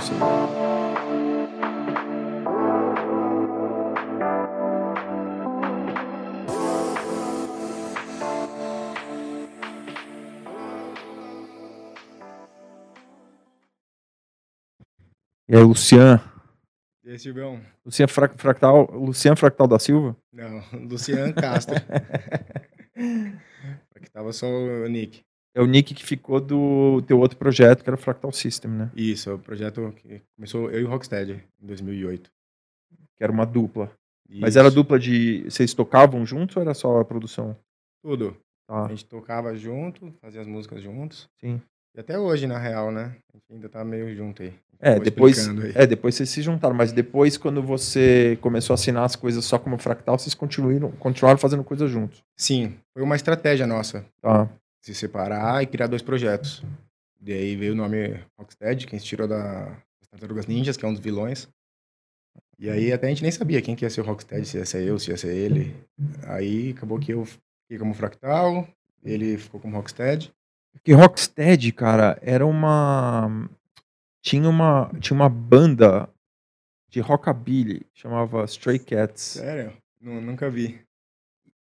você. E aí, Lucian. E aí, Silvão? Lucian Fra- Fractal, Lucian Fractal da Silva? Não, Luciano Castro. Aqui tava só o Nick. É o nick que ficou do teu outro projeto, que era o Fractal System, né? Isso, é o projeto que começou eu e o Rocksteady em 2008. Que era uma dupla. Mas Isso. era dupla de. Vocês tocavam juntos ou era só a produção? Tudo. Tá. A gente tocava junto, fazia as músicas juntos. Sim. E até hoje, na real, né? A gente ainda tá meio junto aí. É, depois, é, depois vocês se juntaram, mas depois, quando você começou a assinar as coisas só como fractal, vocês continuaram, continuaram fazendo coisas juntos. Sim, foi uma estratégia nossa. Tá. Se separar e criar dois projetos. E aí veio o nome Rocksteady, que a gente tirou da das Tartarugas Ninjas, que é um dos vilões. E aí até a gente nem sabia quem que ia ser o Rocksteady, se ia ser eu, se ia ser ele. Aí acabou que eu fiquei como Fractal, ele ficou como Rocksteady. Porque Rocksteady, cara, era uma. Tinha uma, tinha uma banda de rockabilly, chamava Stray Cats. Sério? Nu- nunca vi.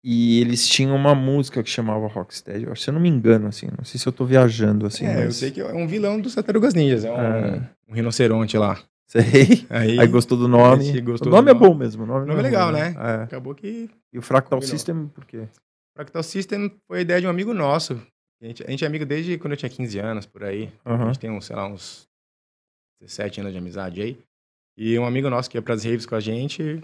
E eles tinham uma música que chamava Rocksteady. Eu acho, Se eu não me engano, assim, não sei se eu tô viajando, assim. é, eu mas- sei que é um vilão dos Tartarugas Ninjas, é um, É. um rinoceronte lá. Sei. Aí, Aí gostou do nome. gostou o nome é nome. bom mesmo. O nome, O não nome é legal, né? É. acabou que E o Fractal Combinou. System, por quê? Fractal System foi a ideia de um amigo nosso. A gente, a gente é amigo desde quando eu tinha 15 anos, por aí. A gente tem, uns, sei lá, uns 17 anos de amizade aí. E um amigo nosso que ia pras raves com a gente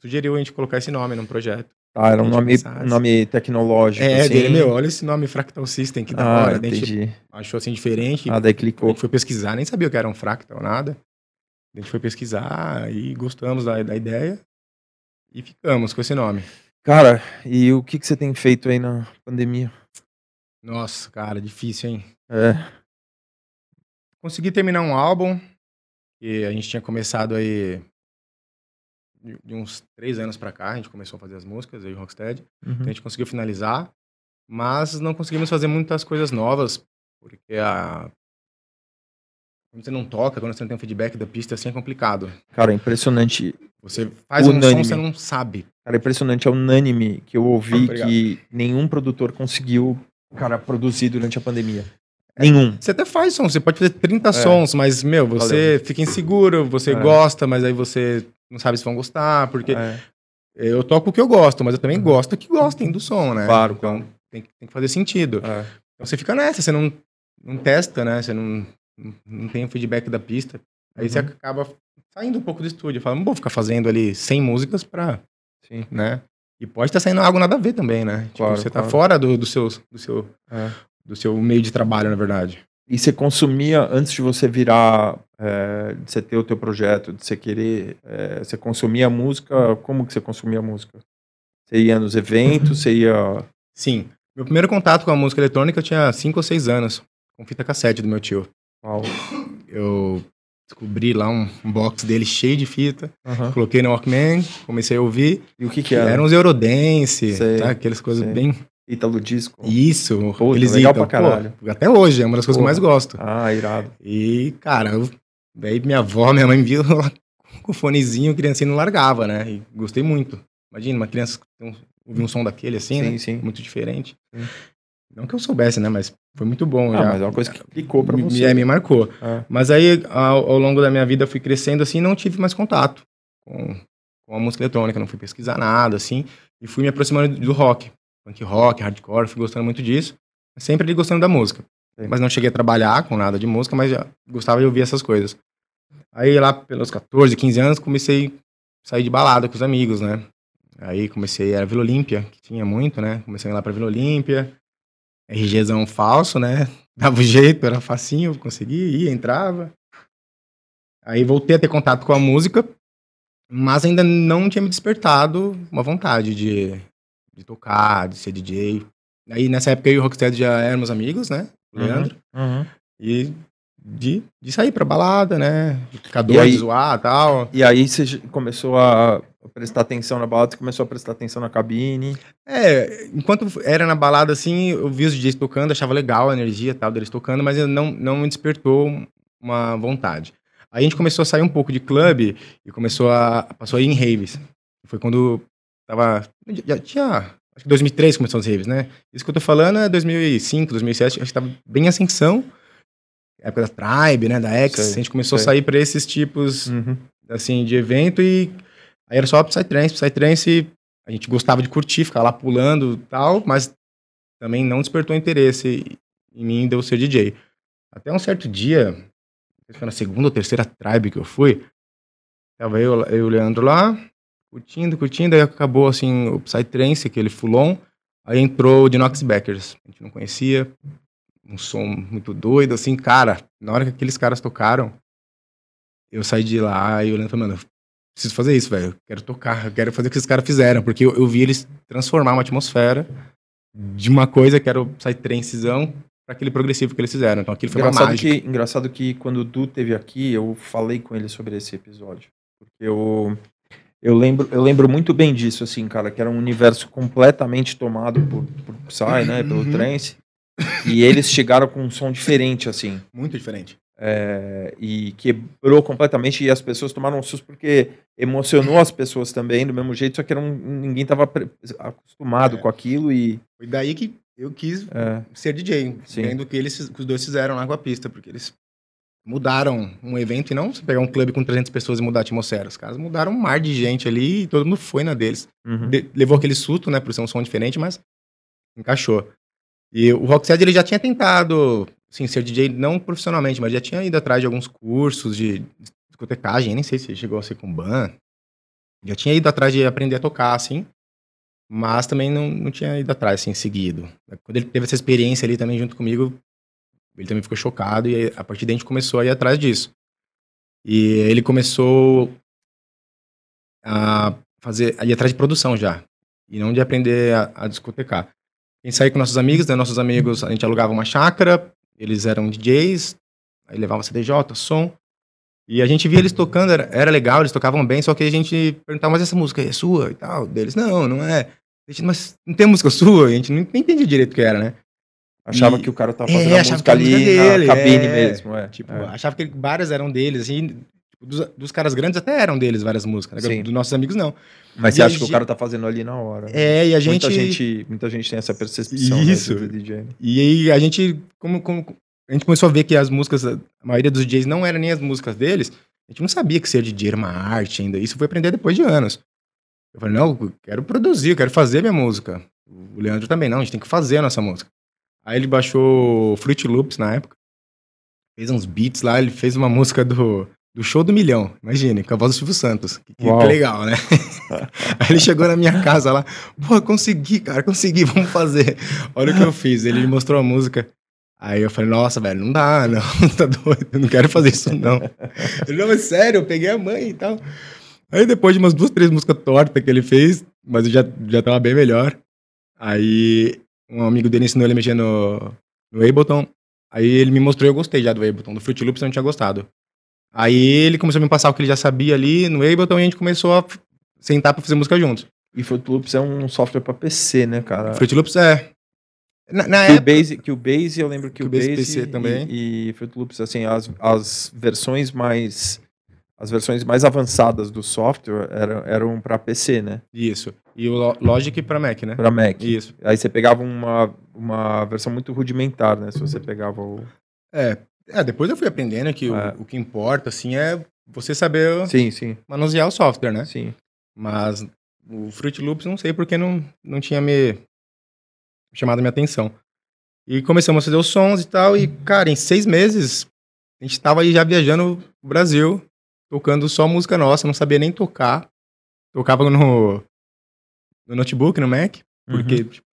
sugeriu a gente colocar esse nome num projeto. Ah, era um nome, um nome tecnológico. É, assim. dele, meu, olha esse nome Fractal System, que da Ah, hora. Daí a gente entendi. achou assim diferente. Ah, daí A clicou. gente foi pesquisar, nem sabia o que era um fractal, nada. A gente foi pesquisar e gostamos da, da ideia e ficamos com esse nome. Cara, e o que, que você tem feito aí na pandemia? Nossa, cara, difícil, hein? É. Consegui terminar um álbum que a gente tinha começado aí de de uns três anos pra cá, a gente começou a fazer as músicas, eu e o Rocksteady. uhum. Então a gente conseguiu finalizar, mas não conseguimos fazer muitas coisas novas, porque a... quando você não toca, quando você não tem um feedback da pista, assim é complicado. Cara, é impressionante. Você faz um Unânime. som, você não sabe. Cara, é impressionante. É unânime que eu ouvi Obrigado. que nenhum produtor conseguiu, cara, produzir durante a pandemia. Nenhum. Você até faz som, você pode fazer 30 É. sons, mas, meu, você fica inseguro, você É. gosta, mas aí você não sabe se vão gostar, porque É, eu toco o que eu gosto, mas eu também Uhum. gosto que gostem do som, né? Claro, então claro. tem, que- tem que fazer sentido. é. Então você fica nessa, você não, não testa, né? Você não, não- tem o feedback da pista. Aí você Uhum. acaba saindo um pouco do estúdio, fala, não vou ficar fazendo ali 100 músicas pra, Sim. né? E pode estar saindo algo nada a ver também, né? Tipo, Claro, você claro. tá fora do, do, seu, do, seu, É. do seu meio de trabalho, na verdade. E você consumia, antes de você virar, é, de você ter o teu projeto, de você querer, é, você consumia música, como que você consumia música? Você ia nos eventos, você ia... Sim. Meu primeiro contato com a música eletrônica eu tinha 5 ou 6 anos, com fita cassete do meu tio. Uau. Eu descobri lá um, um box dele cheio de fita, Aham. coloquei no Walkman, comecei a ouvir. E o que que era? Eram uns Eurodance, tá? aquelas coisas bem. Italo Disco? Isso, Puta, eles legal itam, pra caralho. pô, até hoje, é uma das coisas que eu mais gosto. Ah, irado. E, cara, eu, daí minha avó, minha mãe me viu lá com o fonezinho, criancinha não largava, né? E gostei muito. Imagina, uma criança um- ouvir um som daquele assim, Sim, né? sim. Muito diferente. Sim. Não que eu soubesse, né? Mas foi muito bom. Ah, já. mas é uma coisa que clicou pra me, você. é, me marcou. É. Mas aí, ao, ao longo da minha vida, fui crescendo assim, não tive mais contato com, com a música eletrônica, não fui pesquisar nada, assim, e fui me aproximando do rock. Punk rock, hardcore, fui gostando muito disso, sempre ali gostando da música. Mas não cheguei a trabalhar com nada de música, mas já gostava de ouvir essas coisas. Aí lá pelos 14, 15 anos, comecei a sair de balada com os amigos, né? Aí comecei, era Vila Olímpia, que tinha muito, né? Comecei a ir lá pra Vila Olímpia, RGzão falso, né? Dava o jeito, era facinho, conseguia, ia, entrava. Aí voltei a ter contato com a música, mas ainda não tinha me despertado uma vontade de, de tocar, de ser DJ. Aí nessa época eu e o Rocksteady já éramos amigos, né? O Uhum. Leandro. Uhum. E de, de sair pra balada, né? De ficar doido, aí- de zoar e tal. E aí você começou a prestar atenção na balada, você começou a prestar atenção na cabine. É, enquanto era na balada, assim, eu vi os DJs tocando, achava legal a energia tal deles tocando, mas não, não me despertou uma vontade. Aí a gente começou a sair um pouco de clube e começou a. passou a ir em raves. Foi quando tava. Já tinha. Acho que 2003 começou as raves, né? Isso que eu tô falando é 2005, 2007, acho que tava bem em ascensão. Época da Tribe, né? Da X. Sei, a gente começou sei. a sair pra esses tipos Uhum. assim, de evento e aí era só Psytrance, Psytrance, a gente gostava de curtir, ficar lá pulando e tal, mas também não despertou interesse em mim de eu ser DJ. Até um certo dia, se foi na segunda ou terceira tribe que eu fui, tava eu, eu e o Leandro lá, curtindo, curtindo, aí acabou assim o Psytrance, aquele fulon, aí entrou o Dinox Backers, a gente não conhecia, um som muito doido, assim, cara, na hora que aqueles caras tocaram, eu saí de lá e olhando falei, mano, preciso fazer isso, velho. Eu quero tocar, eu quero fazer o que esses caras fizeram, porque eu, eu vi eles transformar uma atmosfera de uma coisa que era o Psytrancezão para aquele progressivo que eles fizeram. Então aquilo foi uma Engraçado mágica. que, engraçado que quando o Du teve aqui, eu falei com ele sobre esse episódio. Porque eu, eu, lembro, eu lembro muito bem disso, assim, cara, que era um universo completamente tomado por, por Psy, né, pelo Uhum. trance. E eles chegaram com um som diferente, assim. Muito diferente. é, e quebrou completamente e as pessoas tomaram um susto porque emocionou as pessoas também do mesmo jeito, só que era um- ninguém estava acostumado É. com aquilo e Foi daí que eu quis é, ser DJ, Sim. vendo o que, eles, que os dois fizeram lá com a pista, porque eles mudaram um evento e não você pegar um clube com 300 pessoas e mudar a atmosfera. Os caras mudaram um mar de gente ali e todo mundo foi na deles. uhum. De- levou aquele susto, né, por ser um som diferente, mas encaixou. E o Rocksteady, ele já tinha tentado, assim, ser DJ não profissionalmente, mas já tinha ido atrás de alguns cursos de discotecagem, nem sei se chegou a ser com ban. Já tinha ido atrás de aprender a tocar, assim, mas também não, não tinha ido atrás, assim, seguido. Quando ele teve essa experiência ali também junto comigo, ele também ficou chocado e a partir daí a gente começou a ir atrás disso. E ele começou a fazer, a ir atrás de produção já, e não de aprender a, a discotecar. Gente saía com nossos amigos, né? Nossos amigos, a gente alugava uma chácara, eles eram DJs, aí levava CDJ, som, e a gente via eles tocando, era, era legal, eles tocavam bem, só que a gente perguntava, mas essa música é sua e tal? Deles, não, não é. Mas não tem música sua? A gente não, nem entendia direito o que era, né? Achava E- que o cara tava É, fazendo a achava música a ali música dele, na cabine é. mesmo, é. Tipo, é. achava que várias eram deles, assim, tipo, dos, dos caras grandes até eram deles várias músicas, né? Dos nossos amigos não. Mas e você a acha que o gente- cara tá fazendo ali na hora? né? É, e a gente... Muita gente, muita gente tem essa percepção Isso. né, do DJ. E aí a gente, como, como a gente começou a ver que as músicas, a maioria dos DJs não eram nem as músicas deles, a gente não sabia que ser DJ era uma arte ainda. Isso foi aprender depois de anos. Eu falei, não, eu quero produzir, eu quero fazer minha música. O Leandro também, não, a gente tem que fazer a nossa música. Aí ele baixou Fruit Loops na época, fez uns beats lá, ele fez uma música do, do Show do Milhão, imagine, com a voz do Silvio Santos. Que, que legal, né? Aí ele chegou na minha casa lá, pô, consegui, cara, consegui, vamos fazer. Olha o que eu fiz. Ele me mostrou a música. Aí eu falei, nossa, velho, não dá, não, tá doido, eu não quero fazer isso, não. Ele, não, mas sério, eu peguei a mãe e tal. Aí depois de umas duas, três músicas tortas que ele fez, mas eu já, já tava bem melhor. Aí um amigo dele ensinou ele a mexer no, no Ableton. Aí ele me mostrou e eu gostei já do Ableton. Do Fruit Loops eu não tinha gostado. Aí ele começou a me passar o que ele já sabia ali no Ableton e a gente começou a sentar pra fazer música juntos. E Fruit Loops é um software pra PC, né, cara? Fruit Loops é. Na, na Que o época. Base, que o Base, eu lembro que o Cubase Base PC também. E, e Fruit Loops, assim, as, as versões mais as versões mais avançadas do software eram, eram para PC, né? Isso. E o Lo- Logic pra Mac, né? Para Mac. Isso. Aí você pegava uma, uma versão muito rudimentar, né? Se você pegava o. É. É, depois eu fui aprendendo que o- É. o, que importa, assim, é você saber Sim, sim, manusear o software, né? sim. Mas o Fruit Loops, não sei porque não, não tinha me chamado a minha atenção. E começamos a fazer os sons e tal, e, cara, em seis meses, a gente tava aí já viajando o Brasil, tocando só música nossa, não sabia nem tocar. Tocava no, no notebook, no Mac, porque Uhum. tipo,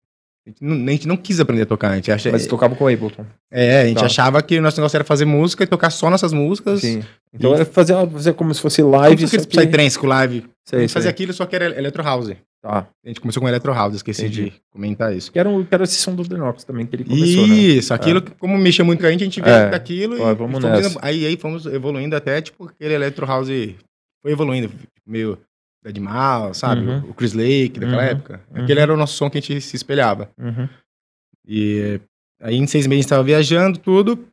a, gente não, a gente não quis aprender a tocar. A gente acha, Mas você tocava com o Ableton. é, a gente Tá. achava que o nosso negócio era fazer música e tocar só nossas músicas. Sim. Então E- era fazer, fazer como se fosse Como live. aquele só que- Psytrance com live. a Sei, gente fazia sei. aquilo, só que era Electro House. Tá. A gente começou com Electro House, esqueci Entendi. de comentar isso. Que era, um, que era esse som do Denox também que ele começou, né? Isso, aquilo, que, como mexia muito com a gente, a gente veio É. daquilo Ó, e, vamos e fomos aí, aí fomos evoluindo até, tipo, aquele Electro House foi evoluindo, meio Dead Mouse, sabe? Uhum. O Chris Lake daquela Uhum. época. Uhum. Aquele era o nosso som que a gente se espelhava. Uhum. E aí em seis meses a gente estava viajando, tudo.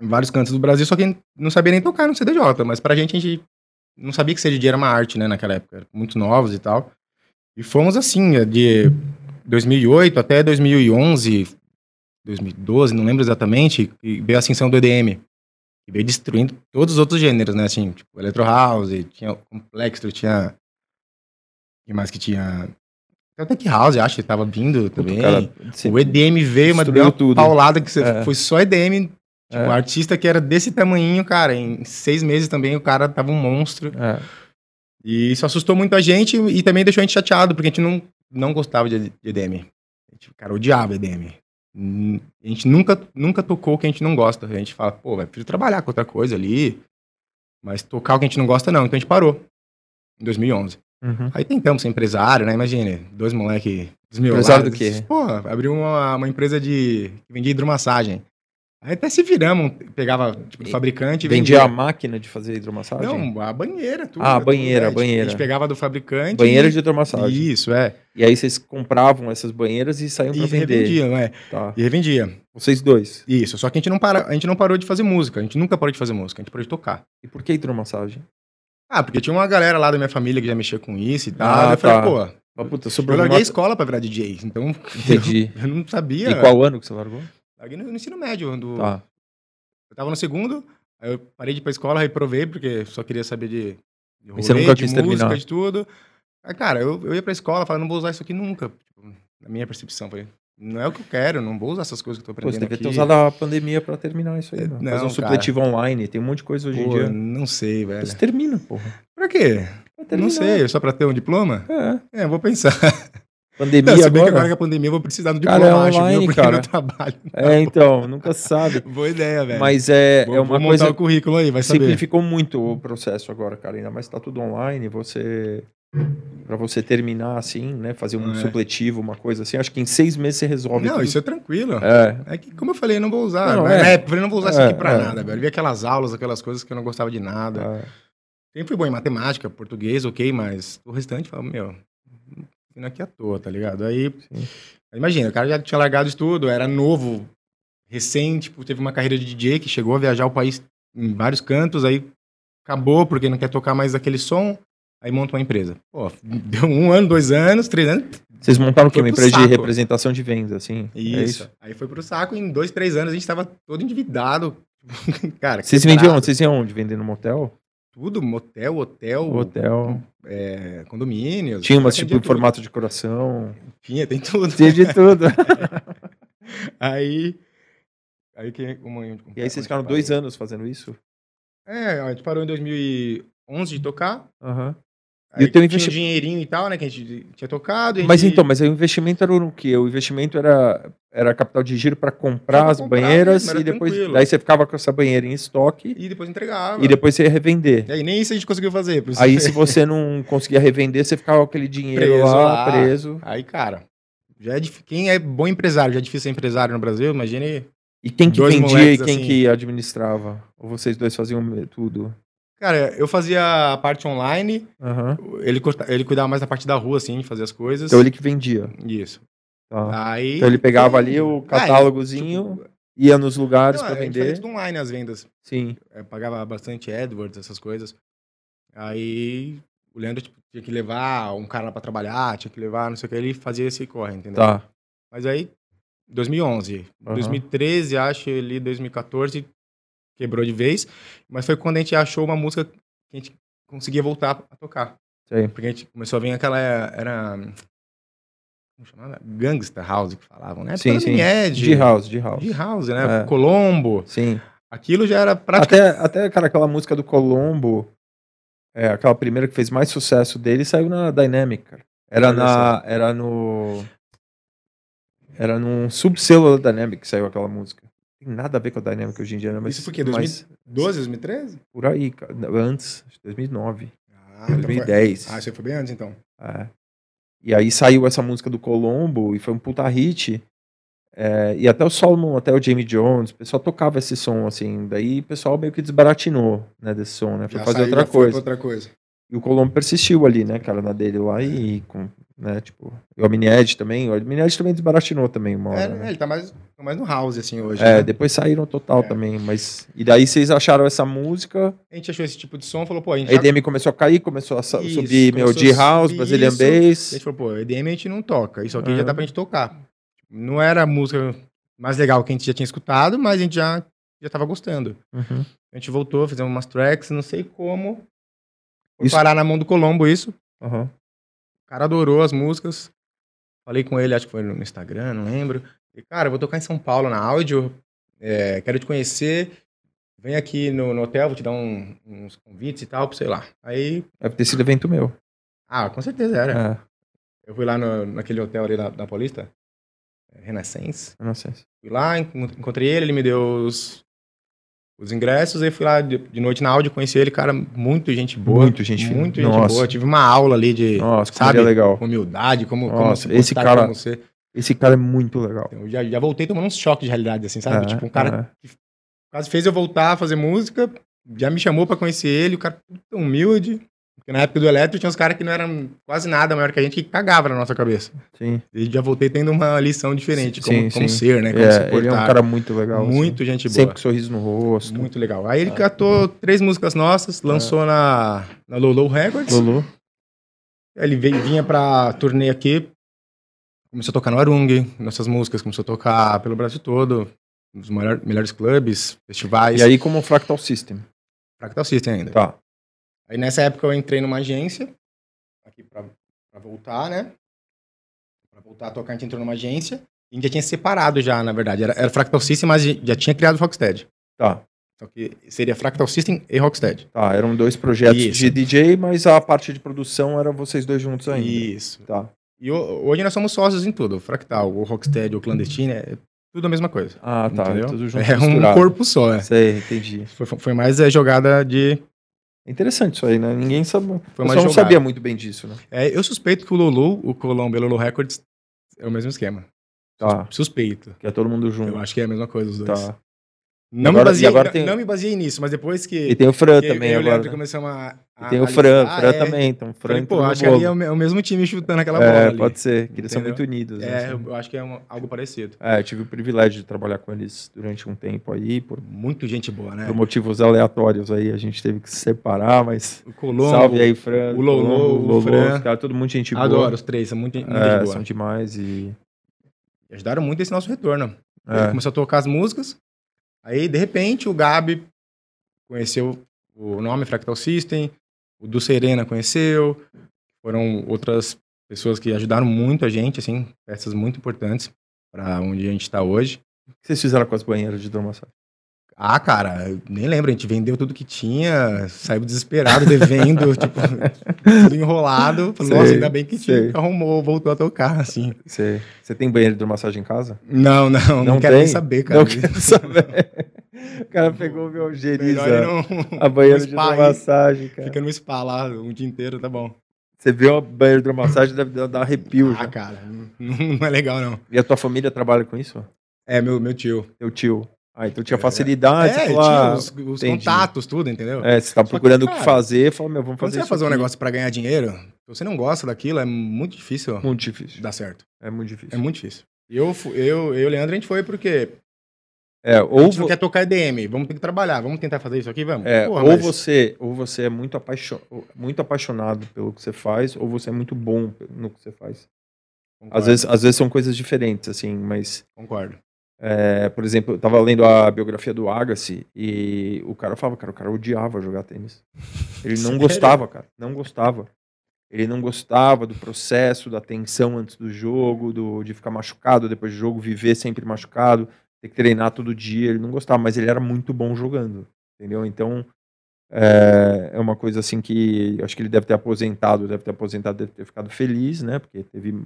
em vários cantos do Brasil, só que não sabia nem tocar no CDJ. Mas pra gente, a gente não sabia que CDJ era uma arte, né, naquela época. Muito novos e tal. E fomos assim, é, de 2008 até 2011, 2012, não lembro exatamente, e veio a ascensão do EDM. E veio destruindo todos os outros gêneros, né? Assim, tipo, Electro House, tinha Complexo, tinha. Que mais que tinha? Até Tech House, acho que tava vindo também. cara, o EDM veio, mas deu uma tudo. paulada que você, É. foi só EDM. Tipo, É. um artista que era desse tamanhinho, cara. Em seis meses também o cara tava um monstro. É. E isso assustou muito a gente e também deixou a gente chateado, porque a gente não, não gostava de, de EDM. A gente, cara, odiava EDM. A gente nunca, nunca tocou o que a gente não gosta. A gente fala, pô, vai preciso trabalhar com outra coisa ali. Mas tocar o que a gente não gosta, não. Então a gente parou. Em 2011. Uhum. Aí tentamos ser empresário, né? Imagine, dois moleque Empresário do quê? Pô, abriu uma, uma empresa de. que vendia hidromassagem. Aí até se viramos, pegava tipo, do E fabricante e Vendia vendia. a máquina de fazer hidromassagem? Não, a banheira, tudo. Ah, a tudo, banheira, né? a banheira. A gente pegava do fabricante. Banheira e- de hidromassagem. Isso, é. E aí vocês compravam essas banheiras e saíam E pra vender. revendia, não é? Tá. E revendia. Vocês dois. Isso. Só que a gente, não para, a gente não parou de fazer música. A gente nunca parou de fazer música. A gente parou de tocar. E por que hidromassagem? Ah, porque tinha uma galera lá da minha família que já mexia com isso e tal. Ah, eu falei, tá. pô, Ah, puta, eu larguei a escola pra virar DJ. Então, Entendi. eu não sabia. E qual ano que você largou? Larguei no, no ensino médio. Do, Tá. Eu tava no segundo, aí eu parei de ir pra escola, reprovei, porque só queria saber de, de E você rolê, nunca de música, terminar? de tudo. Aí, cara, eu, eu ia pra escola, falava, não vou usar isso aqui nunca. Tipo, na minha percepção, falei, não é o que eu quero, não vou usar essas coisas que eu tô Pô, você aprendendo devia ter aqui. usado a pandemia pra terminar isso aí. É, Não, não, Fazer um cara. supletivo online. Tem um monte de coisa hoje em Pô, dia. não sei, velho. Você termina, porra. Pra quê? Pra. Não sei, só pra ter um diploma? É. É, vou pensar. Pandemia Não, se bem que agora. agora que a pandemia eu vou precisar do Cara, diploma, é acho, online, viu? Porque cara. meu trabalho. É, então, nunca sabe. Boa ideia, velho. Mas é, vou, é uma vou montar coisa o currículo aí, vai saber. Simplificou muito o processo agora, cara. Ainda mais tá tudo online, você. Pra você terminar assim, né? Fazer um É. supletivo, uma coisa assim. Acho que em seis meses você resolve. Não, tudo. isso é tranquilo. É. É que, como eu falei, eu não vou usar. Não, Na é. eu falei, não vou usar isso É, aqui pra é. nada, velho. Eu vi aquelas aulas, aquelas coisas que eu não gostava de nada. é. Sempre fui bom em matemática, português, ok, mas o restante, falo, meu, vindo aqui à toa, tá ligado? Aí, Sim. imagina, o cara já tinha largado isso tudo, era novo, recém, tipo, teve uma carreira de DJ que chegou a viajar o país em vários cantos, aí acabou porque não quer tocar mais aquele som, aí monta uma empresa. Pô, deu um ano, dois anos, três anos, Vocês montaram o quê? Uma empresa de saco. representação de venda, assim? É isso. Aí foi pro saco, em dois, três anos a gente tava todo endividado. cara, Vocês vendiam onde? Vocês iam onde? Vendendo no motel? Tudo, motel, hotel, Hotel. é, condomínios. Tinha umas tipo tudo. formato de coração. Tinha, tem tudo. Tinha de tudo. Aí. Aí que. Como, E aí vocês ficaram dois anos fazendo isso? É, a gente parou em 2011 de tocar. Aham. Aí E o teu tinha investi- um dinheirinho e tal, né? Que a gente tinha tocado. Mas gente- então, mas o investimento era no quê? O investimento era, era capital de giro para comprar Pra as comprar, banheiras e depois. tranquilo. Daí você ficava com essa banheira em estoque E depois entregava. e depois você ia revender. E aí nem isso a gente conseguiu fazer. Aí se você não conseguia revender, você ficava com aquele dinheiro Preso lá, lá. preso. Aí, cara. Já é dif... Quem é bom empresário, já é difícil ser empresário no Brasil, imagine. E quem que vendia e quem assim. que administrava? Ou vocês dois faziam tudo? Cara, eu fazia a parte online, Aham. ele, ele cuidava mais da parte da rua, assim, de fazer as coisas. Então ele que vendia. Isso. Tá. Aí. Então ele pegava ali o Ah, catálogozinho, tipo, ia nos lugares para fazia vender. tudo online as vendas. Sim. Eu pagava bastante AdWords, essas coisas. Aí o Leandro tipo, tinha que levar um cara lá pra trabalhar, tinha que levar, não sei o que, ele fazia esse corre, entendeu? Tá. Mas aí, 2011, Aham. 2013, acho, ali 2014, quebrou de vez. Mas foi quando a gente achou uma música que a gente conseguia voltar a tocar. Sei. Porque a gente começou a vir aquela, era... Como chamava? Gangsta House, que falavam, né? Sim, sim. Ed, De house, de house. De House, né? É. Colombo. Sim. Aquilo já era praticamente... Até, até, cara, aquela música do Colombo, é, aquela primeira que fez mais sucesso dele, saiu na Dynamic, cara. Era, na, era no... Era num subselo da Dynamic que saiu aquela música. Tem nada a ver com a Dynamic hoje em dia, né? Mas, Isso foi o quê? mas 12, 2013? por aí. Antes, acho que 2009, Ah, então foi- 2010. Ah, isso foi bem antes, então. É. E aí saiu essa música do Colombo e foi um puta hit. É, e até o Solomon, até o Jamie Jones, o pessoal tocava esse som, assim. Daí o pessoal meio que desbaratinou, né, desse som, né? Foi Já fazer saiu, outra coisa. outra coisa. E o Colombo persistiu ali, né, cara, na dele lá e com, né, tipo, e o Omnied também, o Omnied também desbaratinou também uma hora, É, né? ele tá mais, tá mais no house, assim, hoje. É, né? depois saíram total É. também, mas... E daí vocês acharam essa música, A gente achou esse tipo de som, falou, pô, a gente a já... EDM começou a cair, começou a Isso, subir, meu, começou D-House, subir Brazilian isso. A Bass. gente falou, pô, EDM a gente não toca, isso aqui já dá pra gente tocar. Não era a música mais legal que a gente já tinha escutado, mas a gente já, já tava gostando. Uhum. A gente voltou, fizemos umas tracks, não sei como. Foi Isso- parar na mão do Colombo isso. Aham. O cara adorou as músicas. Falei com ele, acho que foi no Instagram, não lembro. E, cara, vou tocar em São Paulo na áudio. é, quero te conhecer. Vem aqui no, no hotel, vou te dar um- uns convites e tal, sei lá. Aí, Deve ter sido evento meu. ah, com certeza era. É, Eu fui lá no- naquele hotel ali da, da Paulista, é, Renaissance. sei. Fui lá, en- encontrei ele, ele me deu os, os ingressos, aí fui lá de, de noite na áudio, conheci ele, cara, muito gente boa. Muito gente fina. Muito gente Nossa. boa. Tive uma aula ali de, Nossa, como sabe, é legal. humildade, como, como Nossa, se esse cara- como ser. Esse cara é muito legal. Eu já, já voltei tomando uns choques de realidade, assim, sabe? É, tipo, um cara é. quase fez eu voltar a fazer música, já me chamou pra conhecer ele, o cara tão humilde. Porque na época do Eletro tinha uns caras que não eram quase nada maior que a gente, que cagava na nossa cabeça. Sim. E já voltei tendo uma lição diferente, como, Sim, como sim. ser, né? Como se É, ele é um portar. cara muito legal. assim. Muito gente boa. Sempre com sorriso no rosto. Muito legal. Aí ele catou três músicas nossas, lançou na, na Lolo Records. Aí Ele veio, vinha pra turnê aqui, começou a tocar no Arung, nossas músicas, começou a tocar pelo Brasil todo, nos melhor- melhores clubes, festivais. E aí, como Fractal System. Fractal System ainda. Tá. Aí nessa época eu entrei numa agência, aqui pra, pra voltar, né? Pra voltar a tocar, a gente entrou numa agência. E a gente já tinha separado já, na verdade. Era, era Fractal System, mas já tinha criado o Rocksteady. Tá. Só que seria Fractal System e Rocksteady. Tá. Eram dois projetos Isso. de DJ, mas a parte de produção era vocês dois juntos ainda. Isso. Tá. E ho- hoje nós somos sócios em tudo. O Fractal, o Rocksteady, o Clandestine, é tudo a mesma coisa. Ah, tá. entendeu? Tudo junto. é um misturado. corpo só. É. Sei, entendi. Foi, foi mais é, jogada de. É interessante isso aí, né? Ninguém sabe. Foi mais não sabia muito bem disso, né? É, eu suspeito que o Lulu, o Colombo Lulu Records, é o mesmo esquema. Tá. Suspeito. Que é todo mundo junto. Eu acho que é a mesma coisa os dois. Tá. Não, Agora- me baseei, agora não, tem- não me baseei nisso, mas depois que. E tem o Fran que também eu o agora. Né? começamos a. E a tem o Fran, Fran é, também. Então, o Fran Falei, pô, entrou no acho que ali é o, é o mesmo time chutando aquela bola. É, ali. pode ser, que eles são muito unidos. É, né? eu acho que é um- algo parecido. É, eu tive o privilégio de trabalhar com eles durante um tempo aí, por, Muito gente boa, né? por motivos aleatórios aí, a gente teve que se separar, mas O Colombo. salve aí, Fran. o Lolo, Colombo, o Lolo, Fran. os caras, todo mundo gente boa. Adoro os três, são muito, muito gente É, boa. são demais e... Ajudaram muito esse nosso retorno. É, começou a tocar as músicas. Aí, de repente, o Gabi conheceu o nome Fractal System, o do Serena conheceu. Foram outras pessoas que ajudaram muito a gente, assim, peças muito importantes para onde a gente está hoje. o que vocês fizeram com as banheiras de hidromassagem? Ah, cara, nem lembro, a gente vendeu tudo que tinha, saiu desesperado, devendo, tipo, tudo enrolado. Falei, Sei, Nossa, ainda bem que tinha, arrumou, voltou a tocar, assim. Você, você tem banheiro de hidromassagem em casa? Não, não, não, Não quero nem saber, cara. Não quero saber. O cara pegou meu geriza, no, a banheira no de hidromassagem, cara. Fica no spa lá um dia inteiro, tá bom. Você vê uma banheira de hidromassagem, deve dar arrepio Ah, já. cara, não, não é legal, não. E a tua família trabalha com isso? É, meu, meu tio. Teu tio? Ah, então tinha É. facilidade. é, você tinha falou, ah, os, os contatos, tudo, entendeu? É, você tá que, procurando o que cara, fazer, fala, meu, vamos fazer você vai isso fazer um aqui. negócio pra ganhar dinheiro, se você não gosta daquilo, é muito difícil Muito difícil. dar certo. É muito difícil. É muito difícil. Eu, eu, eu e o Leandro, a gente foi porque É, a ou, gente não quer tocar EDM, vamos ter que trabalhar, vamos tentar fazer isso aqui, vamos? é, Porra, ou mas- você, ou você é muito, muito apaixonado pelo que você faz, ou você é muito bom no que você faz. Concordo, Às vezes, às vezes são coisas diferentes, assim, mas, Concordo. É, por exemplo, eu tava lendo a biografia do Agassi e o cara falava, cara, o cara odiava jogar tênis. Ele não Sério? gostava, cara, não gostava. Ele não gostava do processo, da tensão antes do jogo, do, de ficar machucado depois do jogo, viver sempre machucado, ter que treinar todo dia. Ele não gostava, mas ele era muito bom jogando, entendeu? Então, é, é uma coisa assim que acho que ele deve ter aposentado, deve ter aposentado, deve ter ficado feliz, né? Porque teve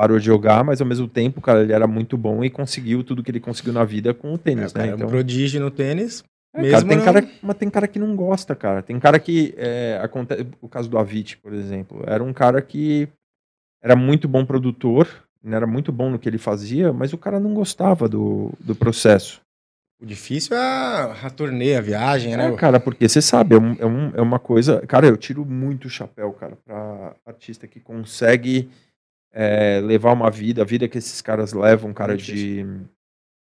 parou de jogar, mas ao mesmo tempo, cara, ele era muito bom e conseguiu tudo que ele conseguiu na vida com o É, tênis, o cara né? é um Então, prodígio no tênis. é, mesmo cara, tem não- cara, mas tem cara que não gosta, cara. Tem cara que é, acontece, o caso do Avicii, por exemplo, era um cara que era muito bom produtor, né, era muito bom no que ele fazia, mas o cara não gostava do, do processo. O difícil é a, a turnê, a viagem, né? É, cara, porque você sabe, é, um- é um- é uma coisa. Cara, eu tiro muito o chapéu, cara, pra artista que consegue é, levar uma vida, a vida que esses caras levam, cara, Muito de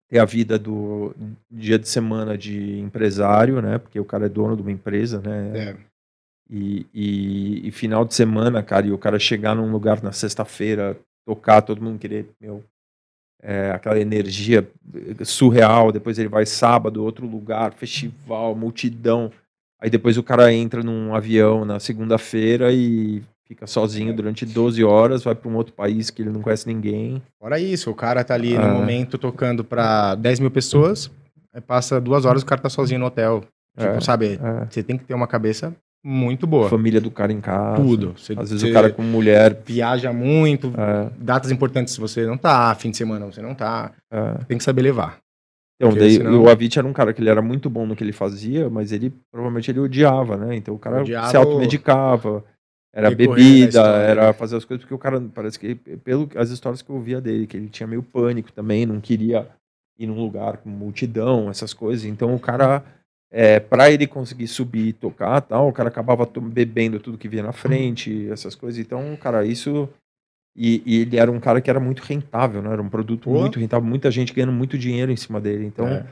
ter a vida do dia de semana de empresário, né? Porque o cara é dono de uma empresa, né? É. E, e- e final de semana, cara, e o cara chegar num lugar na sexta-feira, tocar, todo mundo querer, meu, é, aquela energia surreal. Depois ele vai sábado, outro lugar, festival, multidão. Aí depois o cara entra num avião na segunda-feira e fica sozinho durante 12 horas, vai para um outro país que ele não conhece ninguém. Fora isso, o cara tá ali Ah. no momento tocando pra 10 mil pessoas, aí passa duas horas o cara tá sozinho no hotel. Tipo, É, sabe? é. Você tem que ter uma cabeça muito boa. Família do cara em casa. Tudo. Você, Às vezes o cara com mulher. viaja muito, é, datas importantes você não tá, fim de semana você não tá. é. Tem que saber levar. Então, daí, senão- o Avicii era um cara que ele era muito bom no que ele fazia, mas ele provavelmente ele odiava, né? Então o cara Odiava se automedicava, era bebida, história, era né? fazer as coisas, porque o cara, parece que, pelo as histórias que eu ouvia dele, que ele tinha meio pânico também, não queria ir num lugar com multidão, essas coisas. Então o cara, é, para ele conseguir subir e tocar tal, o cara acabava bebendo tudo que via na frente, essas coisas. Então, cara, isso. E, e ele era um cara que era muito rentável, né? Era um produto Pô. muito rentável, muita gente ganhando muito dinheiro em cima dele. Então, É.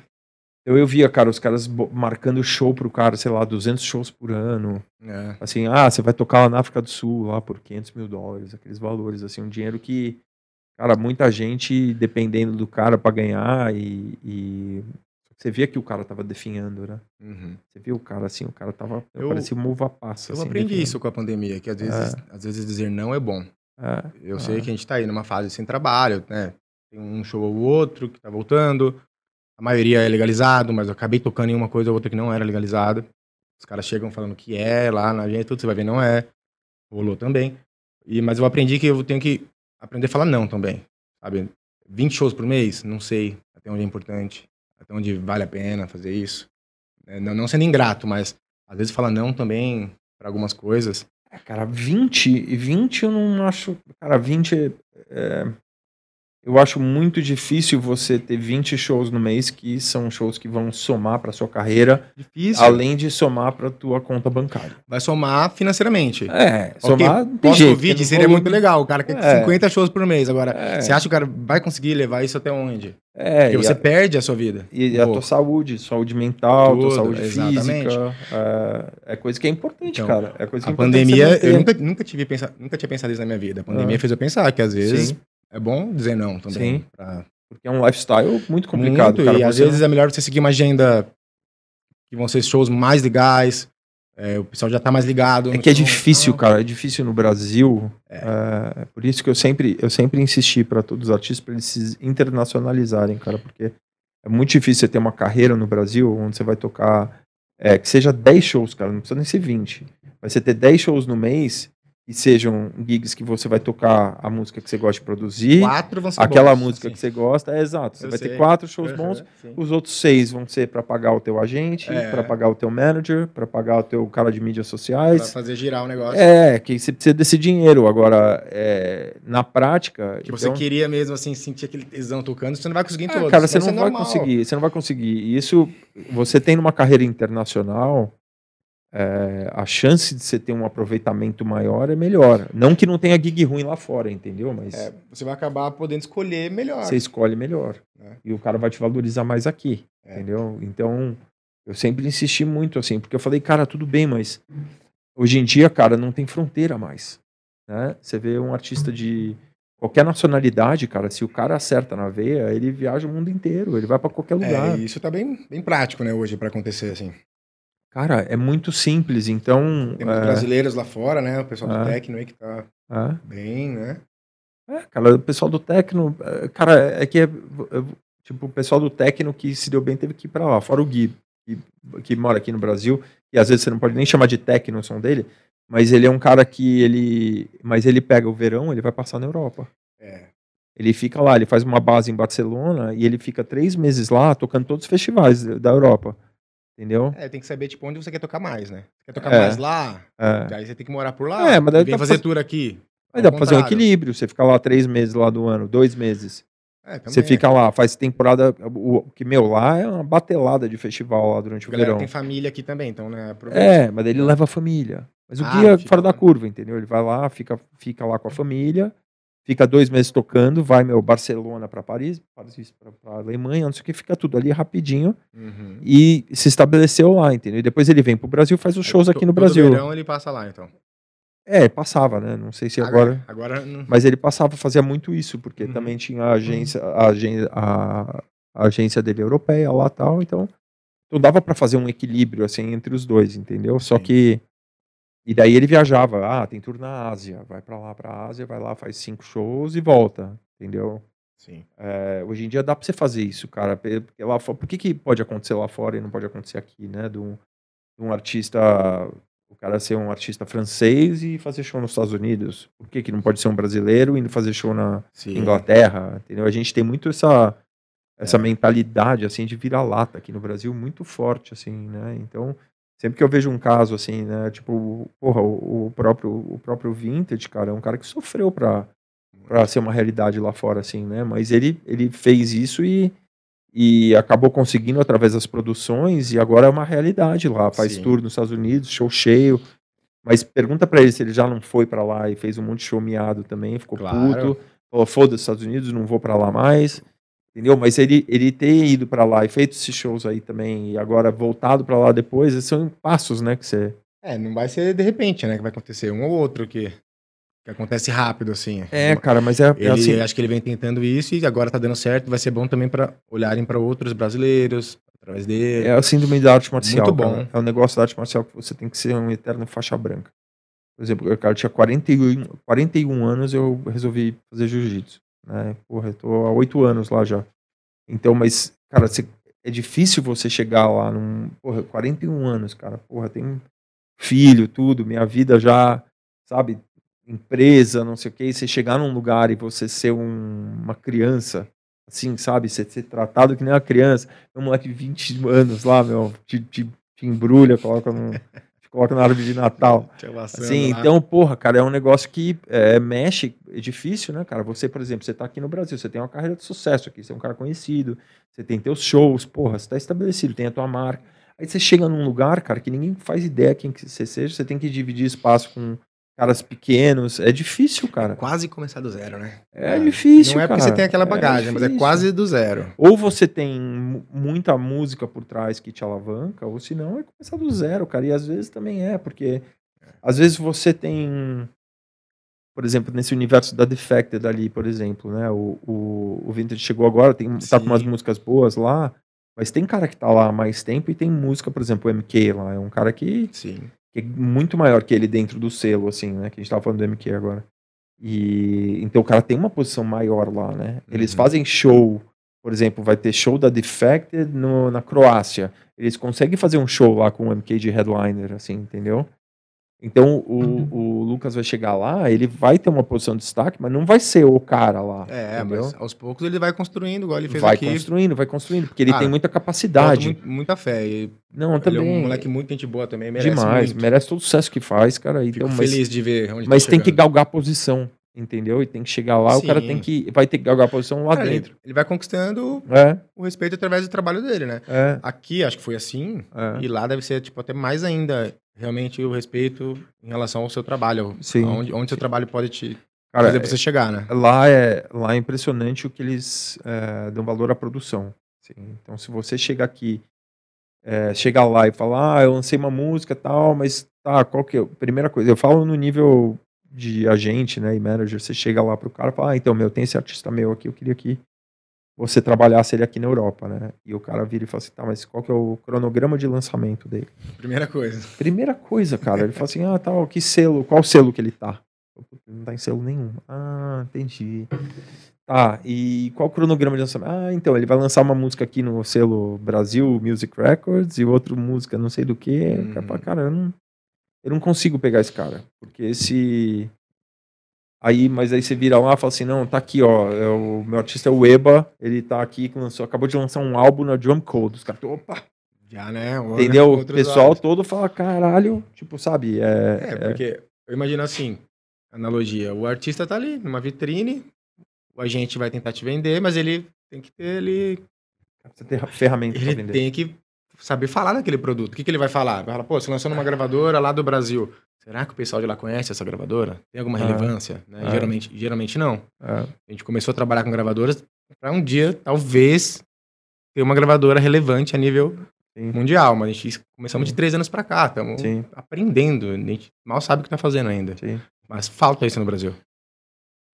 eu, eu via, cara, os caras marcando show pro cara, sei lá, 200 shows por ano. É. Assim, ah, você vai tocar lá na África do Sul, lá por 500 mil dólares, aqueles valores, assim, um dinheiro que, cara, muita gente dependendo do cara pra ganhar e, e você via que o cara tava definhando, né? Uhum. Você viu o cara assim, o cara tava, Eu- parecia uma uva passa. Eu assim, aprendi definhando. isso com a pandemia, que às vezes, às vezes dizer não é bom. É, Eu sei que a gente tá aí numa fase sem trabalho, né? Tem um show ou outro que tá voltando. A maioria é legalizado, mas eu acabei tocando em uma coisa ou outra que não era legalizada. Os caras chegam falando que é lá na gente, tudo você vai ver, não é. Rolou também. E, mas eu aprendi que eu tenho que aprender a falar não também. Sabe? 20 shows por mês? Não sei até onde é importante. Até onde vale a pena fazer isso. É, Não, não sendo ingrato, mas às vezes falar não também para algumas coisas. É, cara, 20, 20 eu não acho. Cara, 20 é, é, Eu acho muito difícil você ter 20 shows no mês que são shows que vão somar pra sua carreira, Difícil. além de somar pra tua conta bancária. Vai somar financeiramente. É, Ok, somar tem jeito. Porque no seria volume- muito legal. O cara quer É. 50 shows por mês. Agora, É. você acha que o cara vai conseguir levar isso até onde? É, Porque você a- perde a sua vida. E a tua saúde, saúde mental, tua Tudo, saúde exatamente. física. É, é coisa que é importante, Então, cara. É coisa que A é pandemia, eu nunca, nunca, tive pensa, nunca tinha pensado isso na minha vida. A pandemia Ah. fez eu pensar que às vezes Sim. É bom dizer não também. Sim. Pra... Porque é um lifestyle muito complicado. Muito, cara. e às vezes é melhor você seguir uma agenda que vão ser shows mais legais. é, o pessoal já tá mais ligado. É que é difícil, então- cara. É difícil no Brasil. É, por isso que eu sempre, eu sempre insisti para todos os artistas para eles se internacionalizarem, cara. Porque é muito difícil você ter uma carreira no Brasil onde você vai tocar. é, que seja 10 shows, cara. Não precisa nem ser 20. Mas você ter 10 shows no mês e sejam gigs que você vai tocar a música que você gosta de produzir. Quatro vão ser Aquela bons, música assim. que você gosta, é exato. Você Eu vai sei. ter quatro shows Uhum, bons. sim. Os outros seis vão ser para pagar o teu agente, É. para pagar o teu manager, para pagar o teu cara de mídias sociais. fazer girar o negócio. É, que você precisa desse dinheiro. Agora, é, na prática. Que você então- queria mesmo, assim, sentir aquele tesão tocando, você não vai conseguir em Ah, todos. cara, você não ser vai normal. conseguir. Você não vai conseguir. E isso, você tem numa carreira internacional. É, a chance de você ter um aproveitamento maior é melhor. Não que não tenha gig ruim lá fora, entendeu? Mas É, você vai acabar podendo escolher melhor. você escolhe melhor. É. E o cara vai te valorizar mais aqui. É. Entendeu? Então, eu sempre insisti muito assim, porque eu falei, cara, tudo bem, mas hoje em dia, cara, não tem fronteira mais. Né? Você vê um artista de qualquer nacionalidade, cara, se o cara acerta na veia, ele viaja o mundo inteiro, ele vai pra qualquer lugar. É, e isso tá bem, bem prático, né, hoje, pra acontecer, assim. Cara, é muito simples, então. Temos é, brasileiros lá fora, né, o pessoal do É. Tecno aí que tá é. bem, né. É, cara, o pessoal do Tecno, é, cara, é que é, é, tipo, o pessoal do Tecno que se deu bem teve que ir pra lá, fora o Gui, que, que mora aqui no Brasil, e às vezes você não pode nem chamar de Tecno o som dele, mas ele é um cara que ele, mas ele pega o verão, ele vai passar na Europa. É. Ele fica lá, ele faz uma base em Barcelona e ele fica três meses lá tocando todos os festivais da Europa, entendeu? É, tem que saber, tipo, onde você quer tocar mais, né. Você quer tocar É. mais lá, É. aí você tem que morar por lá, É, mas daí vem pra fazer fazer- tour aqui. Mas dá pra fazer um equilíbrio, você fica lá três meses lá do ano, dois meses, É, Você é. fica lá, faz temporada. O que, meu, lá é uma batelada de festival lá durante A o galera verão. tem família aqui também, então, né? aproveita. É, mas ele leva a família. Mas o Ah, guia é fora da lá. curva, entendeu? Ele vai lá, fica, fica lá com a família, fica dois meses tocando, vai, meu, Barcelona para Paris, Paris para Alemanha, não sei o que, fica tudo ali rapidinho Uhum. e se estabeleceu lá, entendeu? E depois ele vem pro Brasil, faz os shows aqui no todo Brasil. verão ele passa lá, então. É, passava, né? Não sei se agora. Agora não. Mas ele passava, fazia muito isso, porque Uhum. também tinha a agência, a, agen- a- a agência dele europeia lá tal, então, então dava para fazer um equilíbrio assim entre os dois, entendeu? Só Sim. que e daí ele viajava, ah, tem tour na Ásia, vai para lá, para Ásia, vai lá, faz cinco shows e volta, entendeu? Sim. É, hoje em dia dá para você fazer isso, cara, porque lá por que, que pode acontecer lá fora e não pode acontecer aqui, né? De um, de um artista, o cara ser um artista francês e fazer show nos Estados Unidos, por que, que não pode ser um brasileiro indo fazer show na Sim. Inglaterra, entendeu? A gente tem muito essa essa É. mentalidade assim de vira-lata aqui no Brasil muito forte assim, né? Então, sempre que eu vejo um caso assim, né, tipo, porra, o, o próprio o próprio Vintage, cara, é um cara que sofreu pra para ser uma realidade lá fora assim, né? Mas ele ele fez isso e e acabou conseguindo através das produções e agora é uma realidade lá, faz Sim. tour nos Estados Unidos, show cheio. Mas pergunta pra ele se ele já não foi pra lá e fez um monte de show miado também, ficou Claro. puto. Falou, foda-se, Estados Unidos, não vou pra lá mais. Entendeu? Mas ele, ele ter ido pra lá e feito esses shows aí também, e agora voltado pra lá depois, esses são passos, né? Que você. É, não vai ser de repente, né? Que vai acontecer um ou outro que, que acontece rápido, assim. É, cara, mas é, é Ele, assim. acho que ele vem tentando isso e agora tá dando certo. Vai ser bom também pra olharem pra outros brasileiros através dele. É a síndrome da arte marcial. Muito bom. cara. É um negócio da arte marcial que você tem que ser um eterno faixa branca. Por exemplo, eu, cara, eu tinha 41, 41 anos eu resolvi fazer jiu-jitsu. Né? Porra, eu tô há 8 anos lá já. Então, mas, cara, você- é difícil você chegar lá num. Porra, 41 anos, cara. Porra, tem filho, tudo, minha vida já, sabe, empresa, não sei o quê, e você chegar num lugar e você ser um- uma criança, assim, sabe, você ser tratado que nem uma criança, um moleque de 20 anos lá, meu, te, te, te embrulha, coloca, te coloca na árvore de Natal. Assim, então, porra, cara, é um negócio que é, mexe, é difícil, né, cara? Você, por exemplo, você tá aqui no Brasil, você tem uma carreira de sucesso aqui, você é um cara conhecido, você tem teus shows, porra, você tá estabelecido, tem a tua marca. Aí você chega num lugar, cara, que ninguém faz ideia quem que você seja, você tem que dividir espaço com caras pequenos, é difícil, cara. Quase começar do zero, né? É difícil, Não é porque cara. você tem aquela É bagagem, mas é quase do zero. Ou você tem mu- muita música por trás que te alavanca, ou se não, é começar do zero, cara. E às vezes também é, porque às vezes você tem, por exemplo, nesse universo da Defected ali, por exemplo, né? O, o, o Vintage chegou agora, tem, tá com umas músicas boas lá, mas tem cara que tá lá há mais tempo e tem música, por exemplo, o MK lá, é um cara que Sim. Que é muito maior que ele dentro do selo, assim, né? Que a gente tava falando do MQ agora. E então o cara tem uma posição maior lá, né? Eles Uhum. fazem show, por exemplo, vai ter show da Defected no, na Croácia. Eles conseguem fazer um show lá com o MK de headliner, assim, entendeu? Então o, Uhum. o Lucas vai chegar lá, ele vai ter uma posição de destaque, mas não vai ser o cara lá. É, entendeu? mas aos poucos ele vai construindo, igual ele fez vai aqui. construindo, vai construindo, porque ele Ah, tem muita capacidade. muito- muita fé. E Não, ele também. é um moleque muito gente boa também, merece demais, muito. merece todo o sucesso que faz, cara. Fico Então, mas, feliz de ver onde Mas tá tem que galgar posição, entendeu? E tem que chegar lá, o cara Sim. tem que vai ter que galgar posição lá Cara, ele- dentro. Ele vai conquistando É, o respeito através do trabalho dele, né? é, Aqui acho que foi assim, é. e lá deve ser tipo até mais ainda realmente o respeito em relação ao seu trabalho, Sim. onde, onde seu trabalho pode te Cara, fazer você chegar, né? lá é lá é impressionante o que eles é, dão valor à produção. assim. Então, se você chega aqui, é, chega lá e fala, ah, eu lancei uma música e tal, mas tá, qual que é? Primeira coisa, eu falo no nível de agente, né, e manager, você chega lá pro cara e fala, ah, então, meu, tem esse artista meu aqui, eu queria que você trabalhasse ele aqui na Europa, né? E o cara vira e fala assim, tá, mas qual que é o cronograma de lançamento dele? Primeira coisa. Primeira coisa, cara, ele fala assim, ah, tal, que selo, qual selo que ele tá? Eu, "Puta, Ele Não tá em selo nenhum. Ah, entendi. Tá, e qual o cronograma de lançamento? Ah, então, ele vai lançar uma música aqui no selo Brasil Music Records e outra música não sei do que. Uhum. Cara, eu não, eu não consigo pegar esse cara, porque esse... Aí, mas aí você vira lá e fala assim, não, tá aqui, ó, é o meu artista é o Eba, ele tá aqui, que lançou, acabou de lançar um álbum na Drum Code. Os caras, opa, Já, né? Olha, Entendeu? O pessoal todo fala, caralho, tipo, sabe? É, É, é, porque eu imagino assim, analogia, o artista tá ali numa vitrine, o agente vai tentar te vender, mas ele tem que ter ele, Você tem ferramenta pra ele vender. tem que saber falar daquele produto. O que, que ele vai falar? Vai falar, pô, você lançou numa gravadora lá do Brasil. Será que o pessoal de lá conhece essa gravadora? Tem alguma Ah. relevância? Né? Ah. Geralmente, geralmente não. É, A gente começou a trabalhar com gravadoras para um dia, talvez, ter uma gravadora relevante a nível Sim. mundial. Mas a gente começamos de três anos para cá, estamos Sim. aprendendo. A gente mal sabe o que está fazendo ainda. sim. Mas falta isso no Brasil.